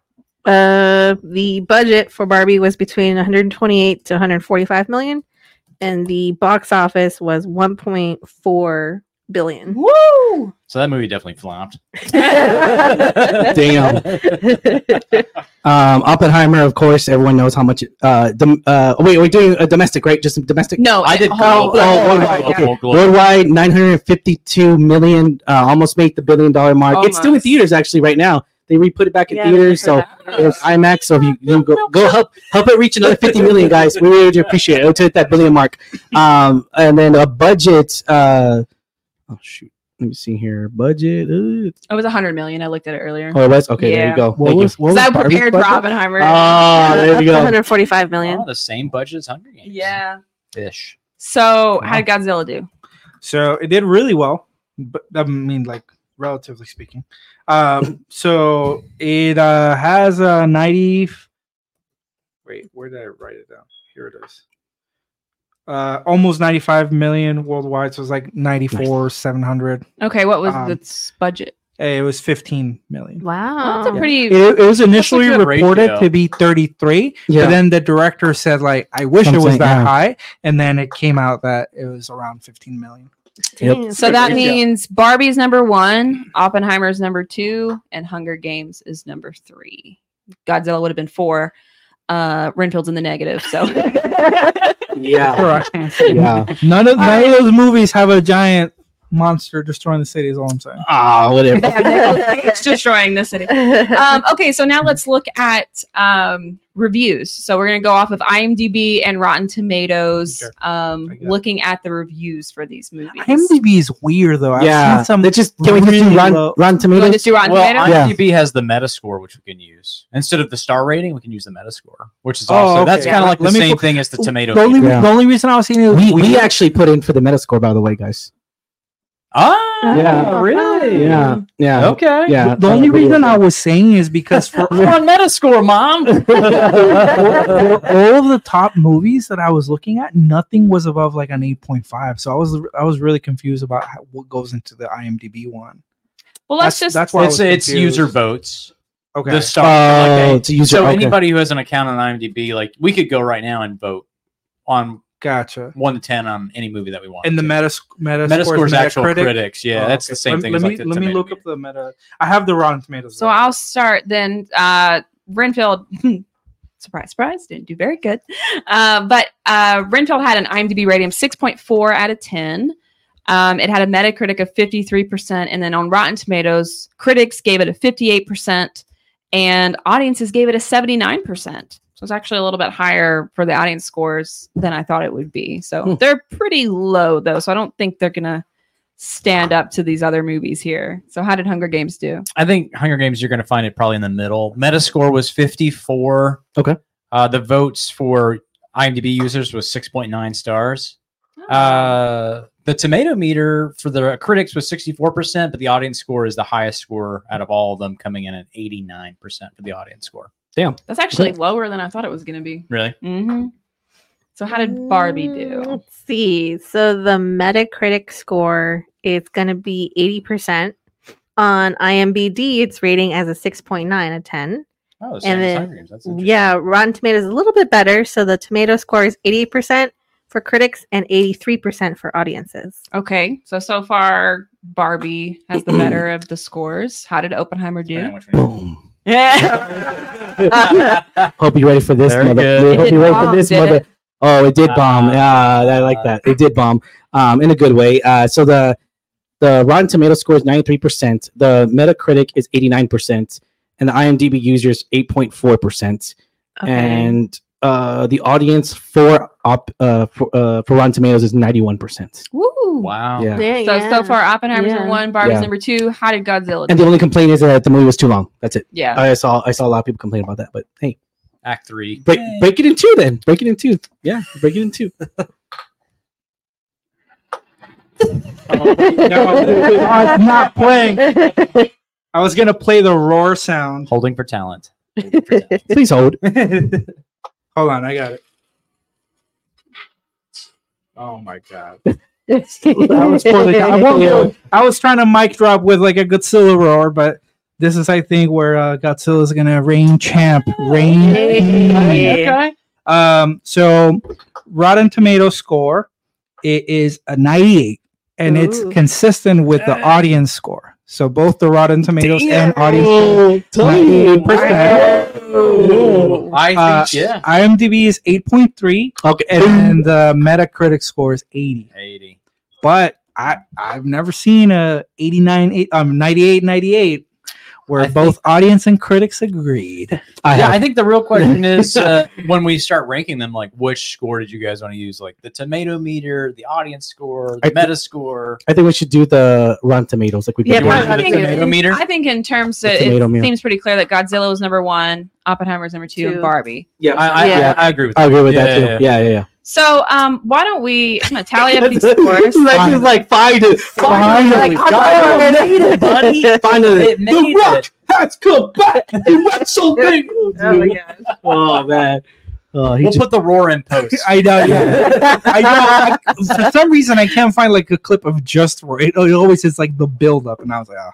Uh, the budget for Barbie was between 128 to 145 million, and the box office was 1.4 billion. Woo! So that movie definitely flopped. Damn. Um, Oppenheimer, of course, everyone knows how much. Uh, dom- uh, wait, we're doing a domestic, right? Just domestic. No, I did whole- global. oh, worldwide, oh, okay. Global. Worldwide, 952 million, uh, almost made the billion dollar mark. It's still in theaters, actually, right now. They re put it back in Yeah, theaters, so heard that. there's IMAX. So if you, you go, go help help it reach another 50 million, guys. We really appreciate it. It'll hit that billion mark. Um, and then a budget. Uh, oh shoot, let me see here. Budget. Uh, It was a hundred million. I looked at it earlier. oh, it was okay. There you go. What Thank you. was, what was So I Barbie's prepared for budget? Oppenheimer. Ah, there you go. 145 million. Oh, the same budget as Hunger Games. yeah. Ish. So how did Godzilla do? So it did really well, but I mean, like relatively speaking. Um, so it uh, has a 90. Wait, where did I write it down? Here it is. Uh, almost 95 million worldwide. So it's like 94, 700. Okay, what was Um, its budget? Hey, it was 15 million. Wow. That's a pretty. It, it was initially reported ratio. to be 33, Yeah. but then the director said, like, I wish it was that yeah. high. And then it came out that it was around 15 million. Yep. So that pretty good. means Barbie's number one, Oppenheimer's number two, and Hunger Games is number three. Godzilla would have been four. Uh, Renfield's in the negative. So Yeah. Yeah. None of none of those movies have a giant monster destroying the city. Is all I'm saying. Ah, whatever. it's destroying the city. um, okay, so now let's look at um, reviews. So we're going to go off of IMDb and Rotten Tomatoes, Okay. um, I got it. looking at the reviews for these movies. IMDb is weird though. I've yeah. seen some. Let's just can we just really do Rotten, low- Rotten You want Tomatoes? to just do Rotten Well, Tomatoes? Yeah. IMDb has the Metascore, which we can use instead of the star rating. We can use the Metascore, which is Oh, also okay. that's kind of like the Let me same put- thing as the tomato. the only. Yeah. the only reason I was seeing it was we, we weird. actually put in for the Metascore, by the way, guys. Ah, Yeah. really? Yeah. Yeah. Okay. Yeah. the only reason I was saying is because for We're on Metascore, mom. for, for all of the top movies that I was looking at, nothing was above like an 8.5. So I was I was really confused about how, what goes into the IMDb one. Well, let's That's- just that's why it's, it's user votes. Okay. The star. Oh, like, it's a user- so okay. anybody who has an account on IMDb, like we could go right now and vote on gotcha. one to ten on any movie that we want. And the to. Metas Metascore Metascore's actual Metacritic. critics. Yeah, Oh, that's okay. the same let, thing Let as me like the let me tomato look up the meta. I have the Rotten Tomatoes. So I'll start then. Uh, Renfield, surprise, surprise, didn't do very good. Uh, but uh, Renfield had an IMDb rating of 6.4 out of 10. Um, it had a Metacritic of 53%. And then on Rotten Tomatoes, critics gave it a 58%, and audiences gave it a 79%. So it's actually a little bit higher for the audience scores than I thought it would be. So Hmm. they're pretty low, though. So I don't think they're going to stand up to these other movies here. So how did Hunger Games do? I think Hunger Games, you're going to find it probably in the middle. Metascore was 54. Okay. Uh, the votes for IMDb users was 6.9 stars. Uh, the tomato meter for the critics was 64%, but the audience score is the highest score out of all of them, coming in at 89% for the audience score. That's actually lower than I thought it was going to be. Really? hmm So how did Barbie Mm, do? Let's see. So the Metacritic score is going to be 80%. On IMBD, it's rating as a 6.9 out of 10. Oh, And then- That's. Yeah, Rotten Tomatoes is a little bit better. So the tomato score is 80% for critics and 83% for audiences. Okay, so so far Barbie has the better of the scores. How did Oppenheimer do? on which one. Boom. Yeah. Hope you're ready for this, Very mother. good. Hope you're ready bombed, for this, mother. it? Oh, it did bomb. Uh, I like that. It did bomb. Um, in a good way. Uh, so the the Rotten Tomato score is 93%. The Metacritic is 89%, and the IMDb users 8.4%. And uh, the audience for op uh, for, uh, for Rotten Tomatoes is 91%. Woo. Wow. Yeah. Yeah, So yeah. so far Oppenheimer's Yeah. number one, Barbie's Yeah. number two. How did Godzilla And the only complaint is that the movie was too long. That's it. Yeah. I saw I saw a lot of people complain about that, but hey, Act three. break break it in two then. Break it in two. Yeah, break it in two. I'm not playing. I was gonna play the roar sound. Holding for talent. Please hold. Hold on, I got it. Oh my god. I was poorly I, I was trying to mic drop with like a Godzilla roar, but this is I think where uh, Godzilla is gonna reign champ. Reign. Hey. Okay. Um, so Rotten Tomato score it is a 98, and it's consistent with the audience score. So both the Rotten Tomatoes and audience Oh, tell me. 98%. I think, Uh, yeah. IMDb is 8.3, Okay. and the Metacritic score is 80. 80. But I I've never seen a 89 eight- um 98 98 where I both audience and critics agreed. I yeah, have. I think the real question is uh, when we start ranking them, like which score did you guys want to use? Like the tomato meter, the audience score, the I thi- meta score. I think we should do the Rotten Tomatoes like we Yeah, did. I, the I think, tomato meter? I think in terms The of, tomato it meter. seems pretty clear that Godzilla was number one, Oppenheimer Oppenheimer's number two, Two. and Barbie. Yeah, I, I, Yeah. I, I agree with I that. agree with Yeah, that too. yeah, Yeah, yeah, yeah. So um, why don't we? I'm gonna tally up these scores. like, it's like finally, Finally, finally, buddy. finally, It made the rock it. has come back. He went so big. Oh my gosh. Oh man, oh, he We'll just, put the roar in post. I know. Yeah. I know. I, for some reason, I can't find like a clip of just Roar. It, it always is like the build up, and I was like, oh,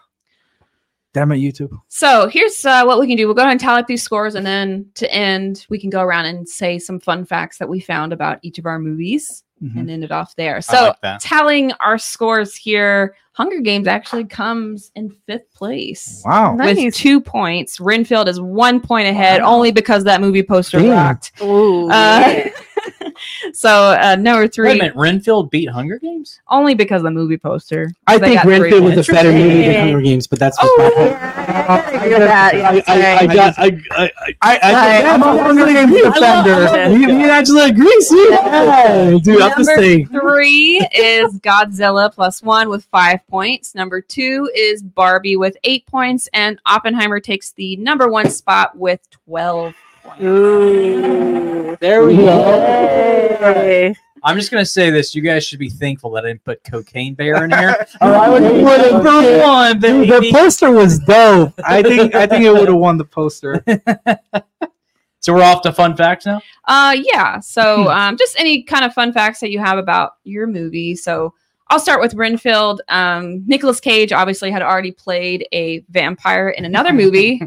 damn it, YouTube. So here's uh, what we can do. We'll go ahead and tally up these scores, and then to end, we can go around and say some fun facts that we found about each of our movies, Mhm. and end it off there. So like that. tallying our scores here, Hunger Games actually comes in fifth place. Wow. With Nice. two points, Renfield is one point ahead, Wow. only because that movie poster Damn. rocked. Ooh. Uh, so uh, number Wait a three, minute, Renfield beat Hunger Games? only because of the movie poster. I think got Renfield was a better movie than Hunger Games, but that's Oh, just my yeah, I got, I, I, I, I, I- I'm a Hunger Games defender. Me, me and Angela agree. See, yeah, dude, I'm just Number saying. three is Godzilla plus one with five points. Number two is Barbie with eight points, and Oppenheimer takes the number one spot with twelve points. Ooh. There we go. I'm just gonna say this: you guys should be thankful that I didn't put Cocaine Bear in here. Oh, I would You put it would've first won, Dude, the poster was dope. I think I think it would have won the poster. So we're off to fun facts now. Uh, yeah. Hmm. So, um, just any kind of fun facts that you have about your movie. So, I'll start with Renfield. Um, Nicolas Cage obviously had already played a vampire in another movie,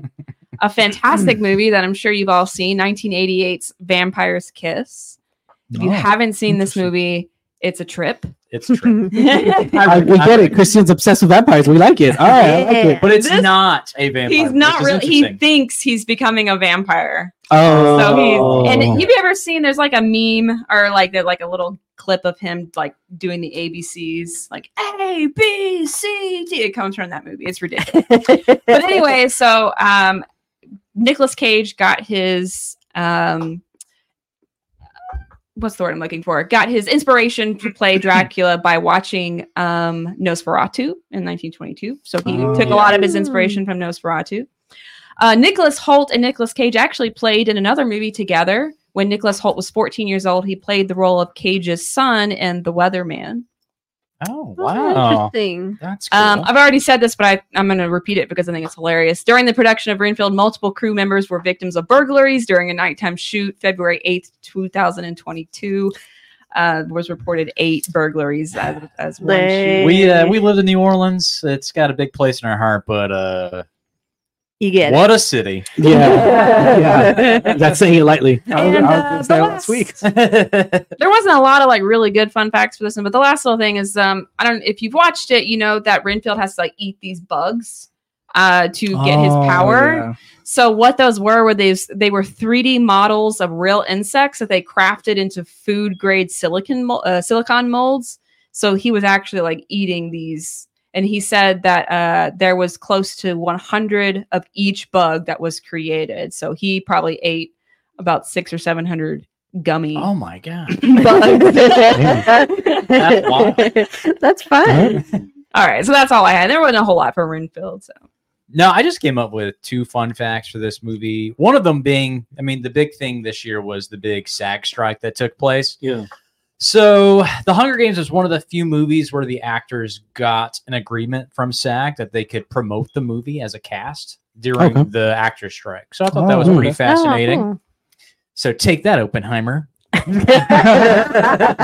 a fantastic movie that I'm sure you've all seen, 1988's Vampire's Kiss. If you Oh, haven't seen this movie, it's a trip. It's true, I, we get it. Christian's obsessed with vampires. We like it. All right, I like it. but it's This- not a vampire. he's not really. He thinks he's becoming a vampire. Oh, So he's and have you ever seen there's like a meme or like the, like a little clip of him like doing the ABCs like A B C D. It comes from that movie. It's ridiculous. but anyway, so um Nicolas Cage got his um what's the word I'm looking for? Got his inspiration to play Dracula by watching um Nosferatu in 1922. So he Oh, took a lot of his inspiration from Nosferatu. Uh, Nicholas Hoult and Nicolas Cage actually played in another movie together. When Nicholas Hoult was 14 years old, he played the role of Cage's son in The Weatherman. Oh Oh, wow, Interesting. that's cool. Um, I've already said this, but I, I'm going to repeat it because I think it's hilarious. During the production of Renfield, multiple crew members were victims of burglaries during a nighttime shoot, February 8th, 2022. Uh, was reported eight burglaries as, as one shoot. we uh, we live in New Orleans. It's got a big place in our heart, but uh, You get what a city! Yeah, yeah. That's saying it lightly. And, I uh, the last- last week. there wasn't a lot of like really good fun facts for this one, but the last little thing is um I don't if you've watched it, you know that Renfield has to like eat these bugs uh to get his Oh, power. yeah. So what those were were these they were 3D models of real insects that they crafted into food grade silicon uh, silicon molds. So he was actually like eating these and he said that uh, there was close to 100 of each bug that was created. So he probably ate about 6 or 700 gummy oh my god! bugs. That's wild. That's fun. all right, so that's all I had. There wasn't a whole lot for Renfield, so No, I just came up with two fun facts for this movie. One of them being, I mean, the big thing this year was the big SAG strike that took place. Yeah. So, The Hunger Games was one of the few movies where the actors got an agreement from SAG that they could promote the movie as a cast during Okay. the actor strike. So I thought that Oh, was pretty okay. fascinating. Oh, So take that, Oppenheimer.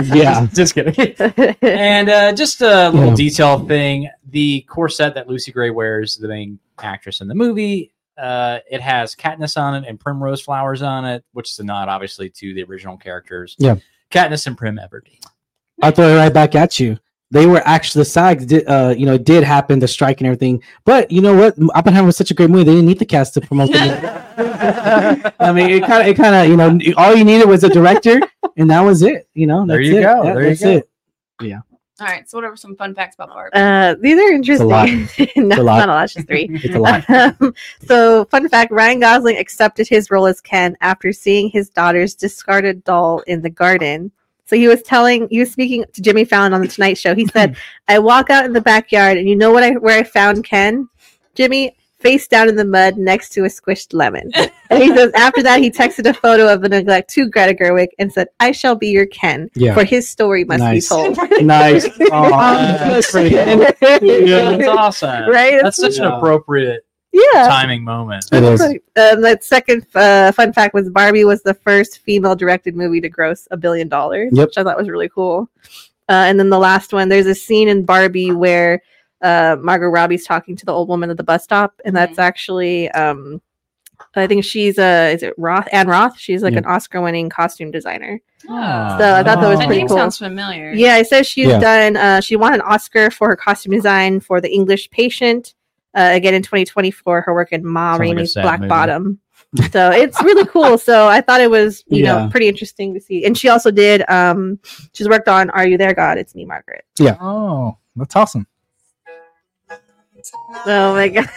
Yeah. just kidding. and uh, just a little Yeah. detail thing the corset that lucy gray wears the main actress in the movie uh, it has Katniss on it and primrose flowers on it which is a nod obviously to the original characters Yeah. Katniss and prim everdeen I'll throw it right back at you. They were actually the SAG did, uh, you know, did happen, the strike and everything. But you know what? Oppenheimer was such a great movie. They didn't need the cast to promote it. I mean, it kind of, it kind of, you know, all you needed was a director, and that was it. You know, There you it. go, Yeah, there you go. it. All right. So what are some fun facts about Barb? Uh, these are interesting. lot. no, a lot. not a lot, it's just three. It's a lot. Um, so, fun fact Ryan Gosling accepted his role as Ken after seeing his daughter's discarded doll in the garden. So, he was telling, he was speaking to Jimmy Fallon on The Tonight Show. He said, I walk out in the backyard, and you know what I, where I found Ken? Jimmy, face down in the mud next to a squished lemon. and he says, after that, he texted a photo of the neglect to Greta Gerwig and said, I shall be your Ken, Yeah. for his story must Nice. be told. nice. that's pretty Yeah. that's awesome Right? that's such an appropriate Yeah. timing moment It is. Um, that second uh, fun fact was Barbie was the first female directed movie to gross a billion dollars, Yep. which I thought was really cool. Uh, and then the last one, there's a scene in Barbie where uh, Margot Robbie's talking to the old woman at the bus stop, and that's actually, um, I think she's a, is it Roth? Anne Roth? She's like Yeah. an Oscar winning costume designer. Oh. So I thought that was pretty name cool. sounds familiar. Yeah, it says she's Yeah. done. Uh, she won an Oscar for her costume design for The English Patient. Uh, again in 2024, her work in Ma Sounds like Rainey's sad Black movie. Bottom. So it's really cool. So I thought it was, you Yeah. know, pretty interesting to see. And she also did. Um, she's worked on "Are You There, God?" It's Me, Margaret. Yeah. Oh, that's awesome. Oh my god!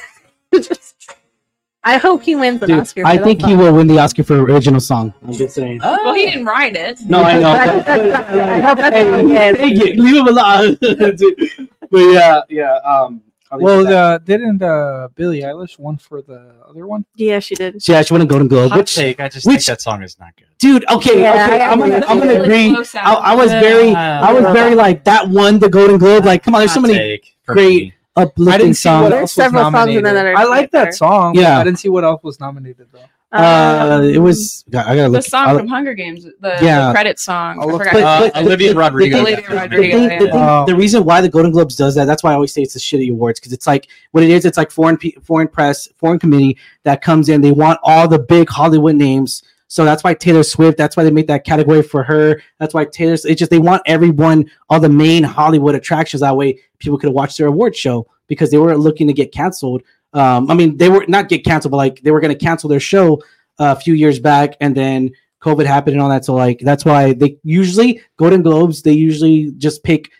I hope he wins an Dude, Oscar. I think that he will win the Oscar for original song. I'm just saying. Well, he didn't write it. No, I know. I hope that's Hey, what he is. hey, get- leave him alone. but yeah, yeah. Um, Well, it at that. uh, didn't uh, Billie Eilish one for the other one? Yeah, she did. yeah, she won a Golden Globe. Hot Which, take. I just which- think that song is not good. dude? Okay, Yeah, okay. I- I'm gonna, I'm gonna Really agree. close I, I was very, Yeah. I was very like that won the Golden Globe. Like, come on, there's so many take for great me. Uplifting see what songs. There's was several songs in there that I like that song. Yeah. I didn't see what else was nominated though. Uh, it was. I gotta look. The song I'll- from Hunger Games, the, Yeah. the credit song. I'll I forgot. But- Uh, but the- Olivia the- the Rodrigo. Olivia the Rodrigo, the, thing- Oh. the reason why the Golden Globes does that, that's why I always say it's the shitty awards because it's like what it is. It's like foreign foreign press, foreign committee that comes in. They want all the big Hollywood names, so that's why Taylor Swift. That's why they make that category for her. That's why Taylor. It's just they want everyone, all the main Hollywood attractions. That way, people could watch their award show because they were looking to get canceled. Um, I mean, they were not get canceled, but like they were going to cancel their show a few years back, and then COVID happened and all that. So like that's why they usually Golden Globes. They usually just pick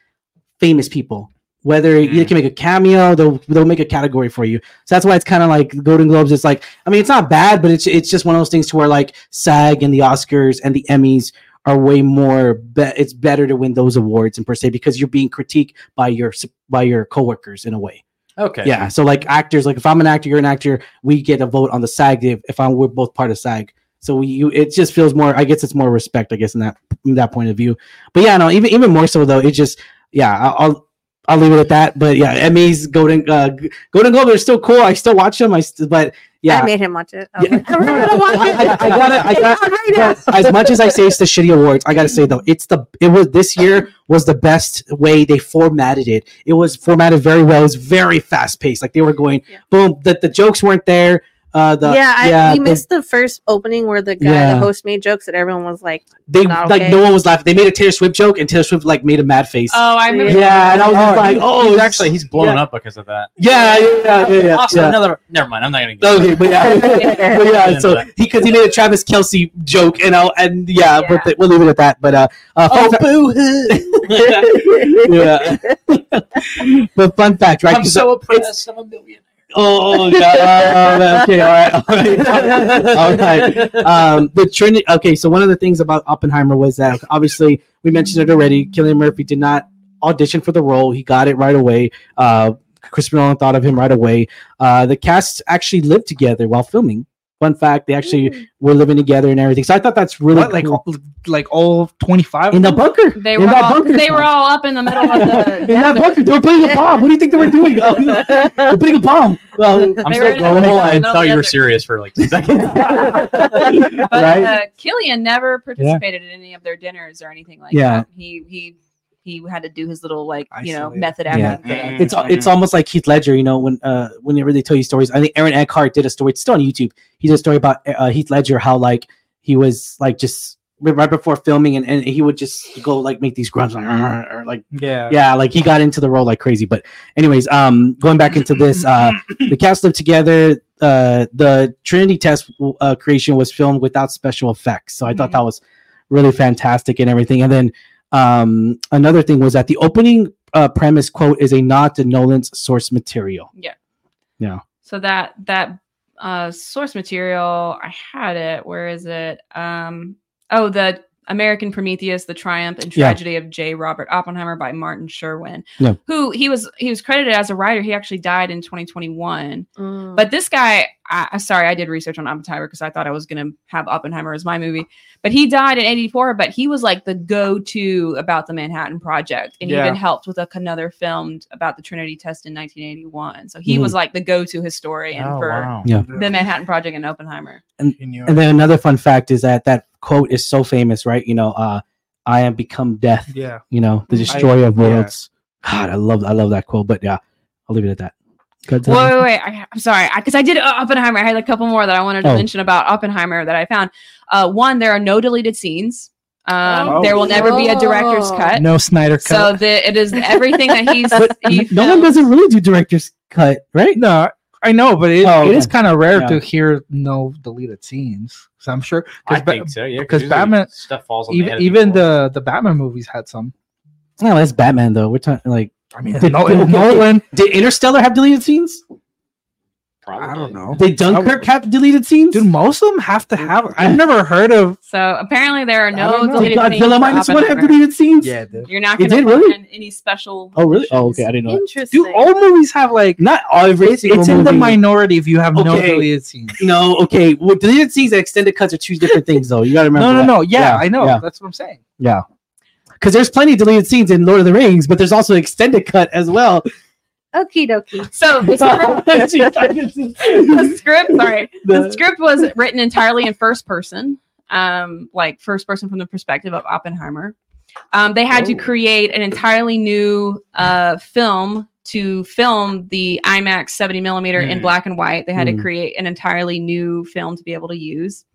famous people. Whether you Mm. can make a cameo, they'll they'll make a category for you. So that's why it's kind of like Golden Globes. It's like I mean, it's not bad, but it's it's just one of those things to where like SAG and the Oscars and the Emmys are way more. Be- it's better to win those awards and per se because you're being critiqued by your by your coworkers in a way. Okay. Yeah. So like actors, like if I'm an actor, you're an actor, we get a vote on the SAG if, if I'm we're both part of SAG. So we you it just feels more I guess it's more respect, I guess, in that in that point of view. But yeah, no, even even more so though, it just yeah, I'll. I'll leave it at that, but yeah, Emmys, Golden, uh, Golden Globe, they're still cool. I still watch them. I, st- but yeah, I made him watch it. I Yeah. like, "I'm gonna watch it." I- I gotta- I gotta- right but as much as I say it's the shitty awards, I gotta say though, it's the it was this year was the best way they formatted it. It was formatted very well. It was very fast paced. Like they were going Yeah. boom. The the jokes weren't there. Uh, the yeah, I, yeah, we the- missed the first opening where the guy, Yeah. the host, made jokes that everyone was like, they not like okay. no one was laughing. They made a Taylor Swift joke and Taylor Swift like made a mad face. Oh, I remember. yeah, and I was just Oh, like, he- oh, he's it's- actually he's blown yeah. up because of that. yeah, yeah, yeah, yeah. yeah, also, yeah. another. Never mind. I'm not gonna. Get Okay, but yeah, but yeah. So Yeah. he because he made a Travis Kelce joke, and I'll, and yeah, Yeah. but th- we'll leave it at that. But uh, uh Oh, fun fa- yeah. but fun fact, right? I'm 'cause so it's- oppressed. I'm a millionaire. Oh, yeah. uh, okay, all right, all right. Um, the Trinity. Okay, so one of the things about Oppenheimer was that obviously we mentioned it already. Cillian Murphy did not audition for the role; he got it right away. Uh, Christopher Nolan thought of him right away. Uh, the cast actually lived together while filming. Fun fact: they actually were living together and everything. So I thought that's really What, like cool. all, like all twenty five in the bunker. They were all, bunker. they were all up in the middle of the. in that bunker. They were putting a bomb. What do you think they were doing? They're putting a bomb. Well, I'm They still were going. I thought you were serious for like two seconds. But right? uh, Cillian never participated in any of their dinners or anything like Yeah. that. He he he had to do his little like you know Isolated. method Yeah. acting. thing. it's it's almost like Heath Ledger, you know, when uh whenever they tell you stories. I think Aaron Eckhart did a story. It's still on YouTube. He did a story about uh, Heath Ledger, how like he was like just right before filming, and, and he would just go like make these grunts, like, or like Yeah. yeah, like he got into the role like crazy. But anyways, um, going back into this, uh, the cast lived together. Uh, the Trinity test uh, creation was filmed without special effects, so I thought Mhm. that was really fantastic and everything. And then um, another thing was that the opening uh, premise quote is a nod to Nolan's source material. Yeah. Yeah. So that that uh source material, I had it. Where is it? Um oh the American Prometheus, The Triumph and Yeah. Tragedy of J. Robert Oppenheimer by Martin Sherwin. Yeah. Who he was he was credited as a writer. He actually died in 2021. Mm. But this guy, I, I- sorry, I did research on Oppenheimer because I thought I was gonna have Oppenheimer as my movie. But he died in '84. But he was like the go-to about the Manhattan Project, and he Yeah. even helped with a, another film about the Trinity test in 1981. So he Mhm. was like the go-to historian Oh, for wow. Yeah. the Manhattan Project and Oppenheimer. And then another fun fact is that that quote is so famous, right? You know, uh, I am become death. yeah. You know, the I- destroyer of yeah. worlds. God, I love I love that quote. But yeah, I'll leave it at that. Good. Wait, wait, wait. I, I'm sorry, because I, did uh, Oppenheimer. I had a couple more that I wanted to Oh. mention about Oppenheimer that I found. Uh, one, there are no deleted scenes. Um, Oh. There will never be a director's Oh. cut. No Snyder cut. So the, it is everything that he's. But he no one doesn't really do director's cut, right? no, I know, but it, Oh, it is okay. kind of rare Yeah. to hear no deleted scenes. So I'm sure I because think so. Yeah, 'cause usually Batman- stuff falls on even head even the the Batman movies had some. No, that's Batman though. We're talking like I mean, Did- no, did- Nolan. did Interstellar have deleted scenes? Probably. I don't know. Did Dunkirk have deleted scenes? Dude, most of them have to have. I've never heard of. So apparently there are no don't know. Did deleted scenes. Godzilla for minus one have deleted scenes? dude. You're not It going to did, really? any special. Oh really? Oh okay, I didn't know. That. Interesting. Dude, all movies have like. Not every It's, single it's in the minority if you have no deleted scenes. No, okay. Well, deleted scenes and extended cuts are two different things, though. You gotta remember. No, no, that. no. Yeah, Yeah, I know. yeah. That's what I'm saying. Yeah. Because there's plenty of deleted scenes in Lord of the Rings, but there's also extended cut as well. Okie dokie. So the script, the script, sorry, the script was written entirely in first person, um, like first person from the perspective of Oppenheimer. Um, they had to Oh. create an entirely new uh, film to film the IMAX 70 millimeter in Mm. black and white. They had Mm. to create an entirely new film to be able to use.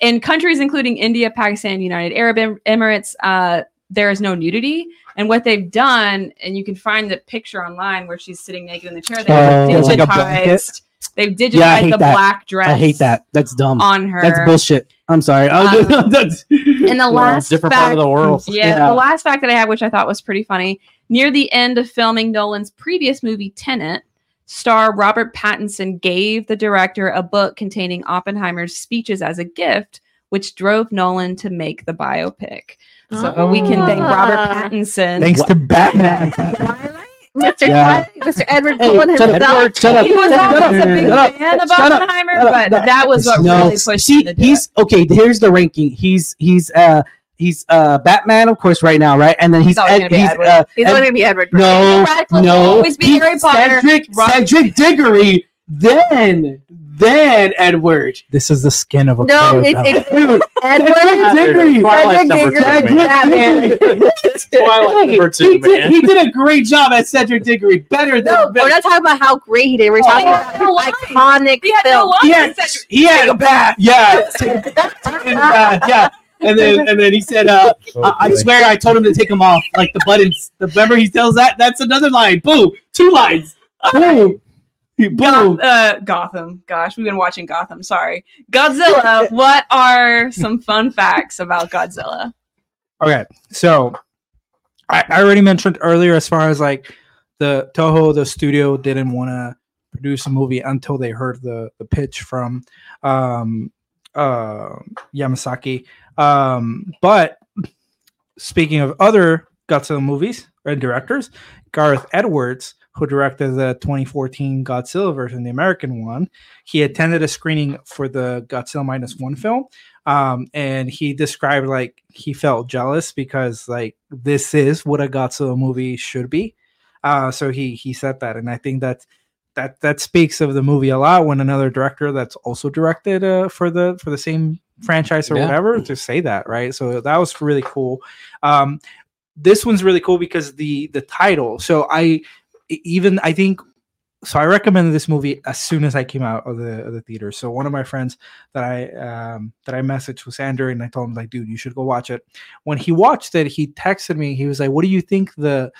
In countries including India, Pakistan, United Arab Em- Emirates, uh, there is no nudity. And what they've done, and you can find the picture online where she's sitting naked in the chair. Oh, They've like a blanket? digitized. They've digitized Yeah, the that. black dress. I hate that. That's dumb. on her. That's bullshit. I'm sorry. I was Um, that's, And the last different fact, part of the world. yeah, Yeah. the last fact that I have, which I thought was pretty funny, near the end of filming Nolan's previous movie Tenet, star Robert Pattinson gave the director a book containing Oppenheimer's speeches as a gift, which drove Nolan to make the biopic. So we can thank Robert Ah. Pattinson. Thanks to Batman. Mr. Yeah. Twilight, Mr. Edward Hey, Cullen shut himself. Edward, shut up. He was Shut up. a big Shut up. fan of Shut. Oppenheimer, up. but No. that was what no, really pushed see, him to do he's okay. Here's the ranking. He's he's uh he's uh Batman, of course, right now, right? And then he's, He's Ed, gonna be he's, Edward. uh, He's Ed- gonna be Edward. no, Radcliffe no, always be he's Harry Potter. Cedric, Cedric Diggory, then then Edward. This is the skin of a No, player, it's, though. it's Dude, Edward. Diggory. Twilight's Cedric number two, Diggory, man. Batman. Twilight number two, he, did, he did a great job as Cedric Diggory, better than No, we're not talking about how great he did. We're talking Oh, about no his iconic He had no film. lines. he had, Cedric- he had a bat. Yeah, Take a bat, yeah. And then and then he said, uh, I, I swear I told him to take them off, like the buttons. The remember he tells that that's another line. Boom, two lines. Boom, boom. Goth- uh, Gotham. Gosh, we've been watching Gotham. Sorry. Godzilla. what are some fun facts about Godzilla? Okay, so I, I already mentioned earlier, as far as like the Toho, the studio didn't want to produce a movie until they heard the the pitch from um, uh, Yamazaki. Um, but speaking of other Godzilla movies and directors, Gareth Edwards, who directed the 2014 Godzilla version, the American one, he attended a screening for the Godzilla minus one film um and he described like he felt jealous because like this is what a godzilla movie should be. Uh so he he said that and i think that that that speaks of the movie a lot when another director that's also directed uh for the for the same franchise or Yeah. whatever to say that right? So that was really cool. Um this one's really cool because the the title so i even i think so I recommended this movie as soon as I came out of the of the theater. So one of my friends that I um, that I messaged was Andrew, and I told him like, dude, you should go watch it. When he watched it, he texted me. He was like, "What do you think the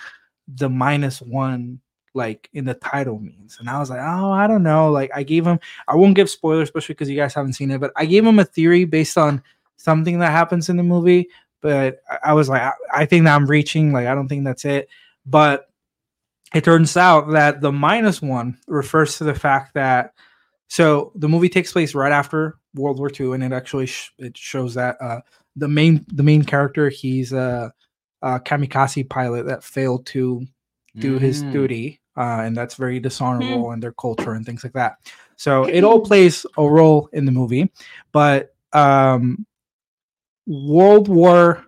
the minus one like in the title means?" And I was like, "Oh, I don't know." Like I gave him. I won't give spoilers, especially because you guys haven't seen it. But I gave him a theory based on something that happens in the movie. But I, was like, I, I think that I'm reaching. Like I don't think that's it. But it turns out that the minus one refers to the fact that so the movie takes place right after World War II, and it actually sh- it shows that uh, the main the main character he's a, a kamikaze pilot that failed to do his Mm. duty, uh, and that's very dishonorable in their culture and things like that. So it all plays a role in the movie, but um, World War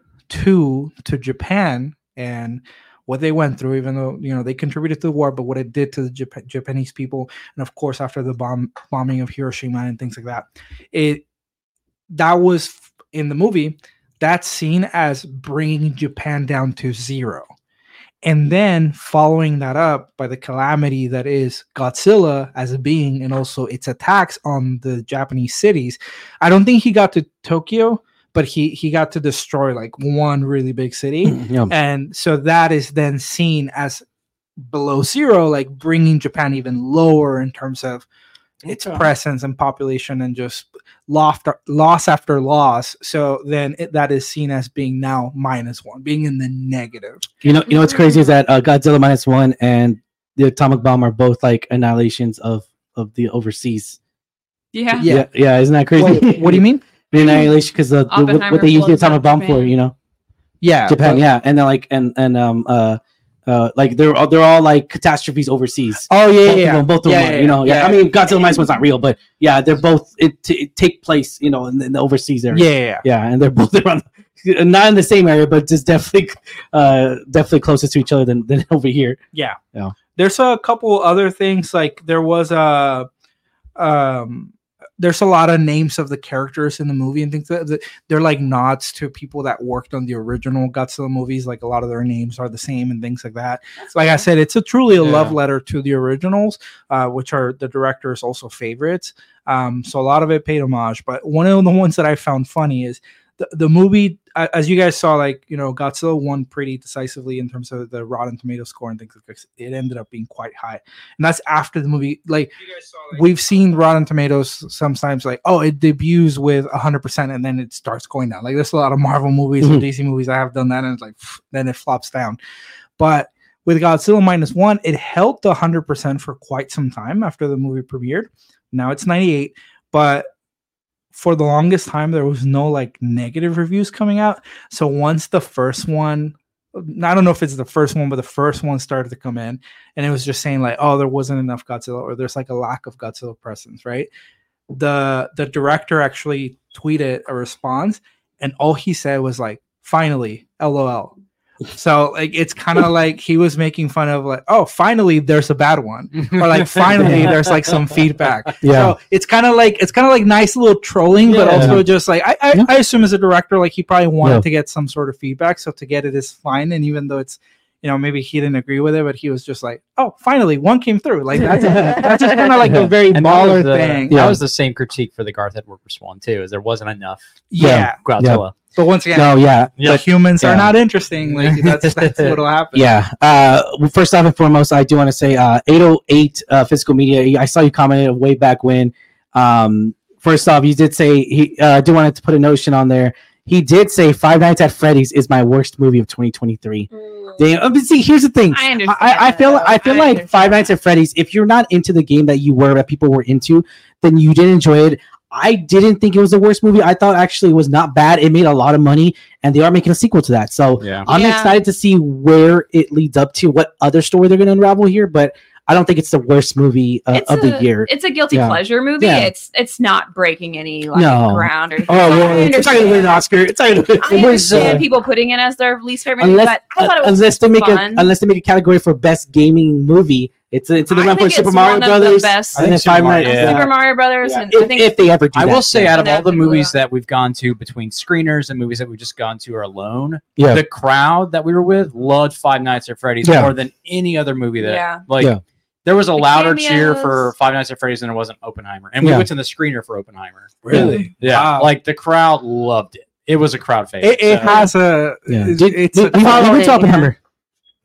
II to Japan and what they went through, even though you know they contributed to the war, but what it did to the Jap- Japanese people, and of course after the bomb bombing of Hiroshima and things like that, it that was in the movie that's seen as bringing Japan down to zero. And then following that up by the calamity that is Godzilla as a being and also its attacks on the Japanese cities. I don't think he got to Tokyo, but he he got to destroy like one really big city. Yeah. And so that is then seen as below zero, like bringing Japan even lower in terms of its Okay. presence and population and just loss, loss after loss. So then it, that is seen as being now minus one, being in the negative. You know, you know what's crazy is that uh, Godzilla minus one and the atomic bomb are both like annihilations of of the overseas. Yeah. Yeah. Yeah, yeah, isn't that crazy? Wait, what do you mean? Annihilation because the, the what- they use the atomic bomb for, you know, Yeah, Japan. but- Yeah, and then like and and um uh uh like they're all they're all like catastrophes overseas. Oh yeah, both yeah, of them, both of yeah, them, are, yeah, you know. Yeah. I mean Godzilla minus one's not real, but yeah, they're both it, t- it take place, you know, in, the- in the overseas area. yeah, yeah, yeah. and they're both around, not in the same area, but just definitely, uh, definitely closer to each other than, than over here. Yeah. Yeah. There's a couple other things like there was a um there's a lot of names of the characters in the movie and things that that- they're like nods to people that worked on the original Godzilla movies. Like a lot of their names are the same and things like that. Like I said, it's a truly a love letter to the originals, uh, which are the director's also favorites. Um, so a lot of it paid homage. But one of the ones that I found funny is the, the movie, as you guys saw, like you know, Godzilla won pretty decisively in terms of the Rotten Tomato score and things like that. It ended up being quite high, and that's after the movie. Like we've seen Rotten Tomatoes sometimes, like oh, it debuts with hundred percent and then it starts going down. Like there's a lot of Marvel movies Mhm. or DC movies that have done that, and it's like pff, then it flops down. But with Godzilla minus one, it held the hundred percent for quite some time after the movie premiered. Now it's ninety eight, but for the longest time there was no like negative reviews coming out. So once the first one, I don't know if it's the first one, but the first one started to come in, and it was just saying like, oh, there wasn't enough Godzilla, or there's like a lack of Godzilla presence, right? The the director actually tweeted a response, and all he said was like, finally, lol. So like it's kind of like he was making fun of like, oh, finally there's a bad one, or like finally there's like some feedback. Yeah. So it's kind of like it's kind of like nice little trolling, but Yeah. also just like I I, Yeah. I assume as a director, like he probably wanted Yeah. to get some sort of feedback. So to get it is fine, and even though it's you know maybe he didn't agree with it, but he was just like, oh, finally one came through. Like that's that's just kind of like a very And baller was the- thing. Yeah. That was the same critique for the Gareth Edwards one too, is there wasn't enough Yeah. Godzilla. But once again, No, yeah, the humans Yeah. are not interesting. Like that's that's what'll happen. Yeah. Uh, first off and foremost, I do want to say uh, 808 uh, Physical Media. I saw you commented way back when. Um, first off, you did say he. Uh, I do want to put a notion on there. He did say Five Nights at Freddy's is my worst movie of 2023. Damn. uh, but see, here's the thing. I understand. I, I feel though. I feel like understand. Five Nights at Freddy's. If you're not into the game that you were that people were into, then you didn't enjoy it. I didn't think it was the worst movie. I thought actually it was not bad. It made a lot of money, and they are making a sequel to that. So Yeah. I'm Yeah. excited to see where it leads up to, what other story they're going to unravel here. But I don't think it's the worst movie uh, It's of the a- year. It's a guilty Yeah. pleasure movie. Yeah. It's it's not breaking any like No. ground or. Oh, well, I it's not going to win an. Oscar. It's not going to I win. It understand uh, people putting it as their least favorite, movie, unless but I thought it was unless they make fun. a unless they make a category for best gaming movie, it's it's in the I for think Super it's Mario one the Brothers. best- I and think then Super Five Mario- Nights. yeah. Super Mario Brothers, Yeah. and I If, think if they ever do I that. will say, out of all the Definitely movies will. that we've gone to between screeners and movies that we've just gone to are alone, Yeah. the crowd that we were with loved Five Nights at Freddy's Yeah. more than any other movie that Yeah. like Yeah. there was a The louder cheer cameos. for Five Nights at Freddy's than there was in Oppenheimer. And we Yeah. went to the screener for Oppenheimer. Really? Yeah. Wow. Like the crowd loved it. It was a crowd favorite. It, it so- has a. Yeah. It's, Did- it's we- a- we- we went to following, Oppenheimer.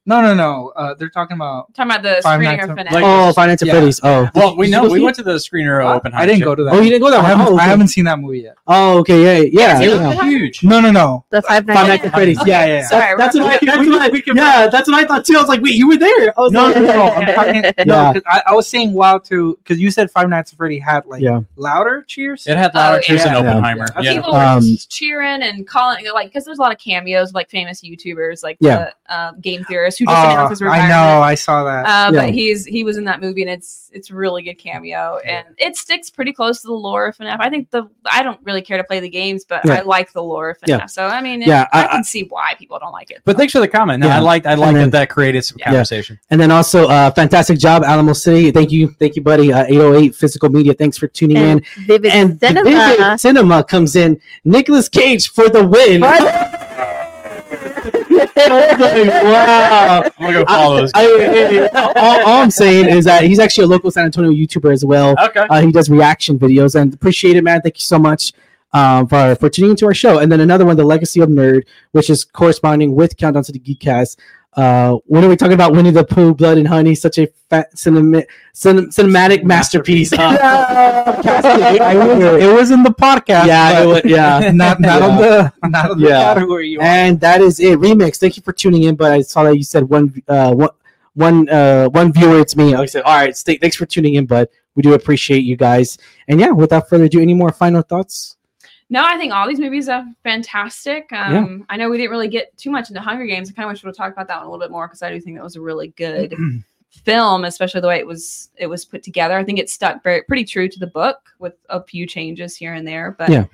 No, no, no. Uh, they're talking about. talking about the Five screening Nights of at- FNAF. Like- Oh, Five Nights at Yeah. Freddy's. Oh, well, we know we went to the screener of Oppenheimer. I didn't go to that. Oh, you didn't go that I one. haven't, Oh, I okay. haven't seen that movie yet. Oh, okay, yeah, yeah. Yes, yeah. It was huge. No, no, no. The Five Five Nights. Nights at Freddy's. Okay. Yeah, yeah. Sorry, that's what I, we're- that's what can- I, can- yeah, that's what I thought too. I was like, wait, you were there? I was No, like, no, no. I'm talking, no, Yeah. 'cause I, I was saying wow too, because you said Five Nights at Freddy had like Yeah. louder cheers. It had louder Oh, cheers than yeah. Oppenheimer. Yeah. Yeah. People were Um, just cheering and calling, like, because there's a lot of cameos, like famous YouTubers, like Yeah. the um, game theorist who just Oh, announced his I know. I saw that. Uh, Yeah. But he's he was in that movie, and it's it's really good cameo, and it sticks pretty close to the lore of FNAF. I think the I don't really care to play the games, but Yeah. I like the lore of FNAF. Yeah. So I mean, Yeah, I, I- can see why people don't like it. But thanks for the comment. No, Yeah. I liked I liked then- that that created some Yeah. conversation. And then also, uh, fantastic job, Alamo City. Thank you, thank you, buddy. Uh, 808 Physical Media. Thanks for tuning in. And Vivid And Cinema. Vivid Cinema comes in. Nicolas Cage for the win. Wow. I'm gonna go follow those. I, I- I- all, all I'm saying is that he's actually a local San Antonio YouTuber as well. Okay. Uh, he does reaction videos and appreciate it, man. Thank you so much um, for for tuning into our show. And then another one, the Legacy of Nerd, which is corresponding with Countdown to the Geekcast. Uh, when are we talking about Winnie the Pooh, Blood and Honey? Such a fat cinema, cin- cinematic masterpiece. Uh, was, it was in the podcast. yeah, it was, yeah. not not on the not on the Yeah. category. You want. And that is it. Remix. Thank you for tuning in. But I saw that you said one, uh, one, one, uh, one viewer. It's me. I said, all right. Stay, thanks for tuning in. But we do appreciate you guys. And yeah, without further ado, any more final thoughts? No, I think all these movies are fantastic. Um, I know we didn't really get too much into Hunger Games. I kind of wish we would talk about that one a little bit more because I do think that was a really good film, especially the way it was it was put together. I think it stuck very pretty true to the book with a few changes here and there. But Yeah.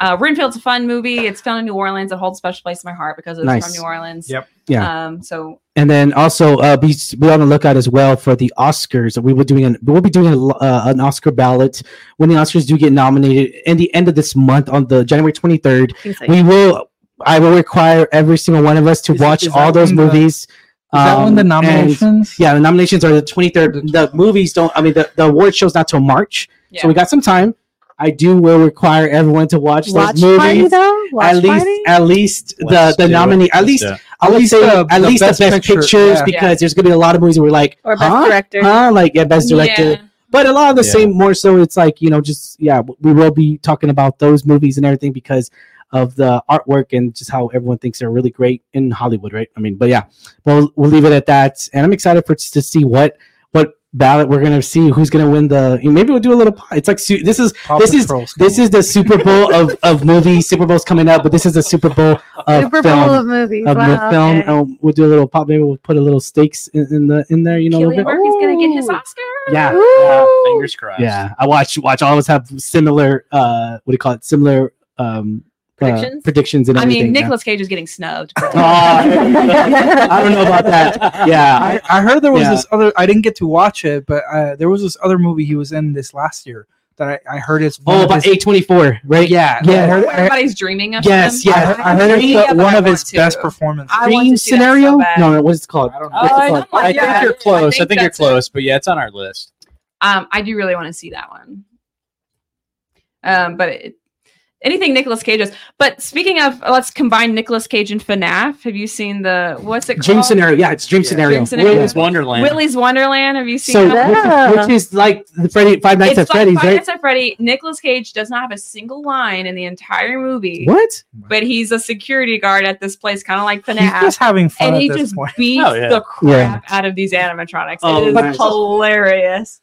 Uh, Renfield's a fun movie. It's filmed in New Orleans. It holds a special place in my heart because it's Nice. from New Orleans. Yep. Yeah. Um, so And then also uh, be be on the lookout as well for the Oscars. We will doing an we'll be doing a, uh, an Oscar ballot when the Oscars do get nominated. In the end of this month, on the January twenty third, we will. I will require every single one of us to Is- watch is all those when the- movies. Is that Um, when the and- nominations? Yeah, the nominations are the 23rd. The movies don't, I mean, the, the award show's not till March. yeah. So we got some time. I do will require everyone to watch, Watch those party movies. though. Watch At least, party? at least the Let's the do nominee, at least do it. I would least say the- at the least best the best picture, pictures yeah. because Yeah. there's gonna be a lot of movies where we're like, or best huh? director. huh? Like yeah, best director. Yeah. But a lot of the Yeah. same, more so, it's like you know, just yeah, we will be talking about those movies and everything because of the artwork and just how everyone thinks they're really great in Hollywood, right? I mean, but yeah, we'll we'll leave it at that. And I'm excited for to see what what ballot we're gonna see, who's gonna win the. Maybe we'll do a little. Pop it's like su- this is Paw this is- Patrol's this is the Super Bowl of of movies. Super Bowl's coming up, but this is the Super Bowl of Super film. Bowl of movies. of the wow, film, okay. and we'll do a little pop. Maybe we'll put a little stakes in, in the in there. You know, a little Cillian. Murphy's gonna get his Oscar. Yeah. Yeah, fingers crossed. Yeah, I watch watch all of us have similar uh what do you call it? Similar um Predictions? predictions and I everything. mean, yeah. Nicolas Cage is getting snubbed. Oh, I don't know about that. Yeah, I, I heard there was Yeah. this other. I didn't get to watch it, but uh, there was this other movie he was in this last year that I, I heard is one Oh, of about A twenty four, right? Yeah, Yeah. I heard, I, Everybody's dreaming of Yes, him. yeah. I heard, I heard Yeah, it's but one of his to. best performances. I Dream to see that so scenario? bad. no, no, what's it called? I don't know. Oh, I called? don't I think that. you're close. I think think, you're that's it. close, but yeah, it's on our list. Um, I do really want to see that one. Um, but it, anything Nicolas Cage is. But speaking of, let's combine Nicolas Cage and FNAF. Have you seen the what's it called? Dream called? scenario. Yeah, it's dream Yeah. scenario. Dream scenario. Willy's Wonderland. Willy's Wonderland. Have you seen So, that? Yeah. which, which is like the Freddy Five Nights it's at like Freddy's, Five right? Nights at Freddy. Nicolas Cage does not have a single line in the entire movie. What? But he's a security guard at this place, kind of like FNAF. He's just having fun and at he this just point. beats Oh, yeah. the crap Yeah. out of these animatronics. Oh, it is nice. hilarious.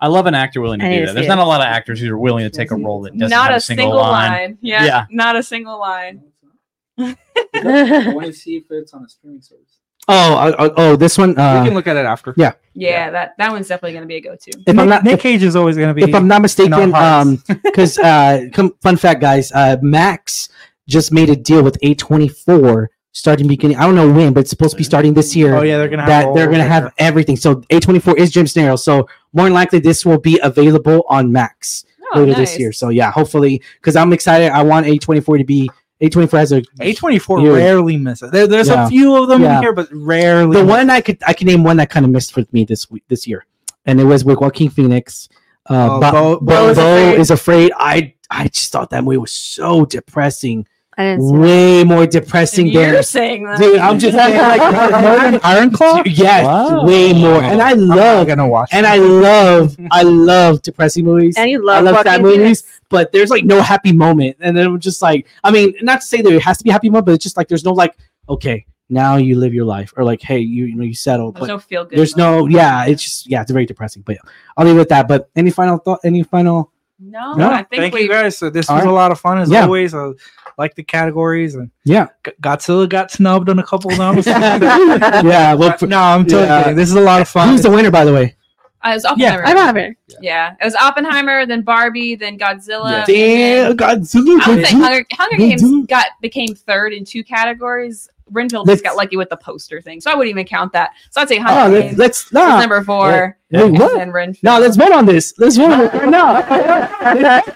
I love an actor willing to I do that. see There's it. not a lot of actors who are willing to take a role that doesn't Not have a single, line. Yeah, Yeah. not a single line. I want to see if it's on a streaming service. Oh, uh, oh, this one. we Uh, can look at it after. yeah. Yeah, that that one's definitely going to be a go-to. if I'm Nick, not, Nick if, Cage is always going to be. if I'm not mistaken, um, because uh, come, fun fact, guys, uh, Max just made a deal with A24 starting beginning. I don't know when, but it's supposed to be starting this year. oh yeah, they're gonna have that they're gonna have everything. So A24 is Jim Scenario. So more than likely, this will be available on Max Oh, later nice. this year. So yeah, hopefully, because I'm excited. I want A24 to be A24 has a A24 Yeah. rarely misses. There, there's Yeah. a few of them Yeah. in here, but rarely. the miss. one I could I can name one that kind of missed with me this week this year, and it was with Joaquin Phoenix. Uh, Oh, Beau, Beau- Beau, Beau is Afraid. is afraid. I I just thought that movie was so depressing, I didn't see that. way more depressing And than You're saying that, dude. I'm just saying, like More than Iron Claw. yes, Wow. way more. And I I'm love gonna watch. and. I love I love depressing movies. And you I love, love sad movies, Phoenix. but there's like no happy moment, and then it was just like I mean, not to say there has to be a happy moment, but it's just like there's no like okay, now you live your life, or like hey, you you know you settle, There's but no feel good. there's no yeah, it's just yeah, it's very depressing. But yeah, I'll leave it at that. But any final thought? Any final? No, No, I think Thank we. you guys. So this All was right. a lot of fun as Yeah. always. I like the categories and Yeah, G- Godzilla got snubbed on a couple of them. yeah. Well, no, I'm totally Yeah. kidding. This is a lot of fun. who's the winner, by the way? Uh, it was Oppenheimer. Yeah, Oppenheimer. I'm having. Yeah, it was Oppenheimer, then Barbie, then Godzilla. Damn, then- Godzilla. I would say Hunger, Hunger Games got became third in two categories. Renfield Let's- just got lucky with the poster thing, so I wouldn't even count that. So I'd say Oh, Hunger let's, Games let's nah. number four, Wait, and what? then Renfield. No, let's vote on this. Let's vote on it right now.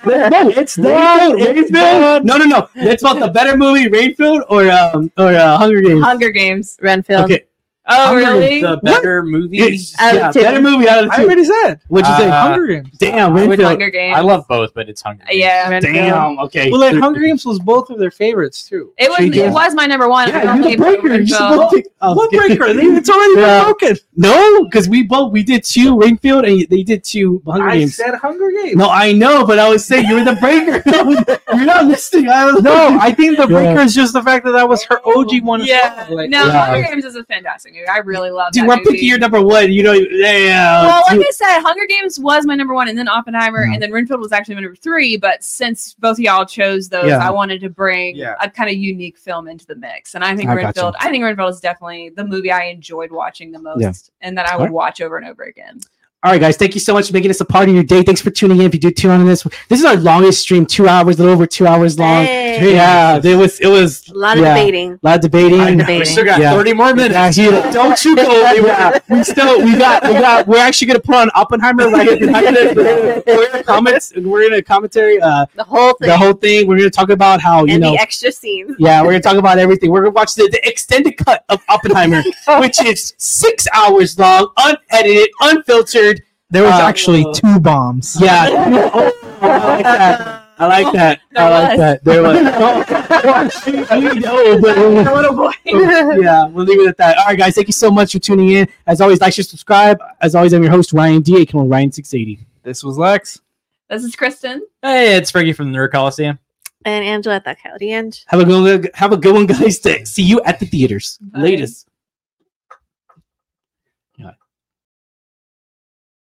It's done. Renfield. No, no, no. Let's vote the better movie, Renfield or um or uh, Hunger Games. Hunger Games. Renfield. Okay. Oh, Hunger really? The better movie. Yes. Yeah, two. better movie out of the two. I two. already said. What'd you say? Uh, Hunger Games. Damn, With Renfield. Hunger Games. I love both, but it's Hunger. Games. Yeah, Renfield. Damn. Okay. Well, then Hunger Games was both of their favorites too. it was. She It was my number one. Yeah, I you the gave it to breaker. You should Renfield. both pick- oh, What breaker? It's already Yeah. been broken. No, because we both we did two Renfield and they did two Hunger I Games. I said Hunger Games. No, I know, but I was saying you were the breaker. You're not listening. I was No, I think the Yeah. breaker is just the fact that that was her OG one. Yeah. well. Like, no, Yeah. Hunger Games is a fantastic movie. I really love Dude, that we're movie. picking your number one. You know, yeah. well, like. I said, Hunger Games was my number one, and then Oppenheimer, Yeah. and then Renfield was actually my number three. But since both of y'all chose those, Yeah. I wanted to bring Yeah. a kind of unique film into the mix. And I think I gotcha. Renfield, I think Renfield is definitely the movie I enjoyed watching the most, Yeah. and that I would Alright. watch over and over again. All right, guys. Thank you so much for making this a part of your day. Thanks for tuning in. If you do tune on this, this is our longest stream, two hours, a little over two hours long. Hey. Yeah, it was. It was A lot of Yeah. debating. a lot of debating. Lot of We debating. still got Yeah. 30 more minutes. Yeah, he- don't you go. Yeah, we still we got we got. We're actually gonna put on Oppenheimer right here. We're gonna comments. We're gonna commentary uh, The whole thing. the whole thing. We're gonna talk about how you and know. the extra scenes. Yeah, we're gonna talk about everything. We're gonna watch the, the extended cut of Oppenheimer, which is six hours long, unedited, unfiltered. There was Uh, actually two bombs. Yeah, Oh, I like that. I like that. I There like was. that. There was. we know, but yeah, we'll leave it at that. All right, guys, thank you so much for tuning in. As always, like, share, subscribe. As always, I'm your host Ryan D. A. Coming Ryan six eighty. This was Lex. This is Kristen. Hey, it's Frankie from the Nerd Coliseum. and Angela at the Coyote End. Have a good have a good one, guys. See you at the theaters. Bye. Latest.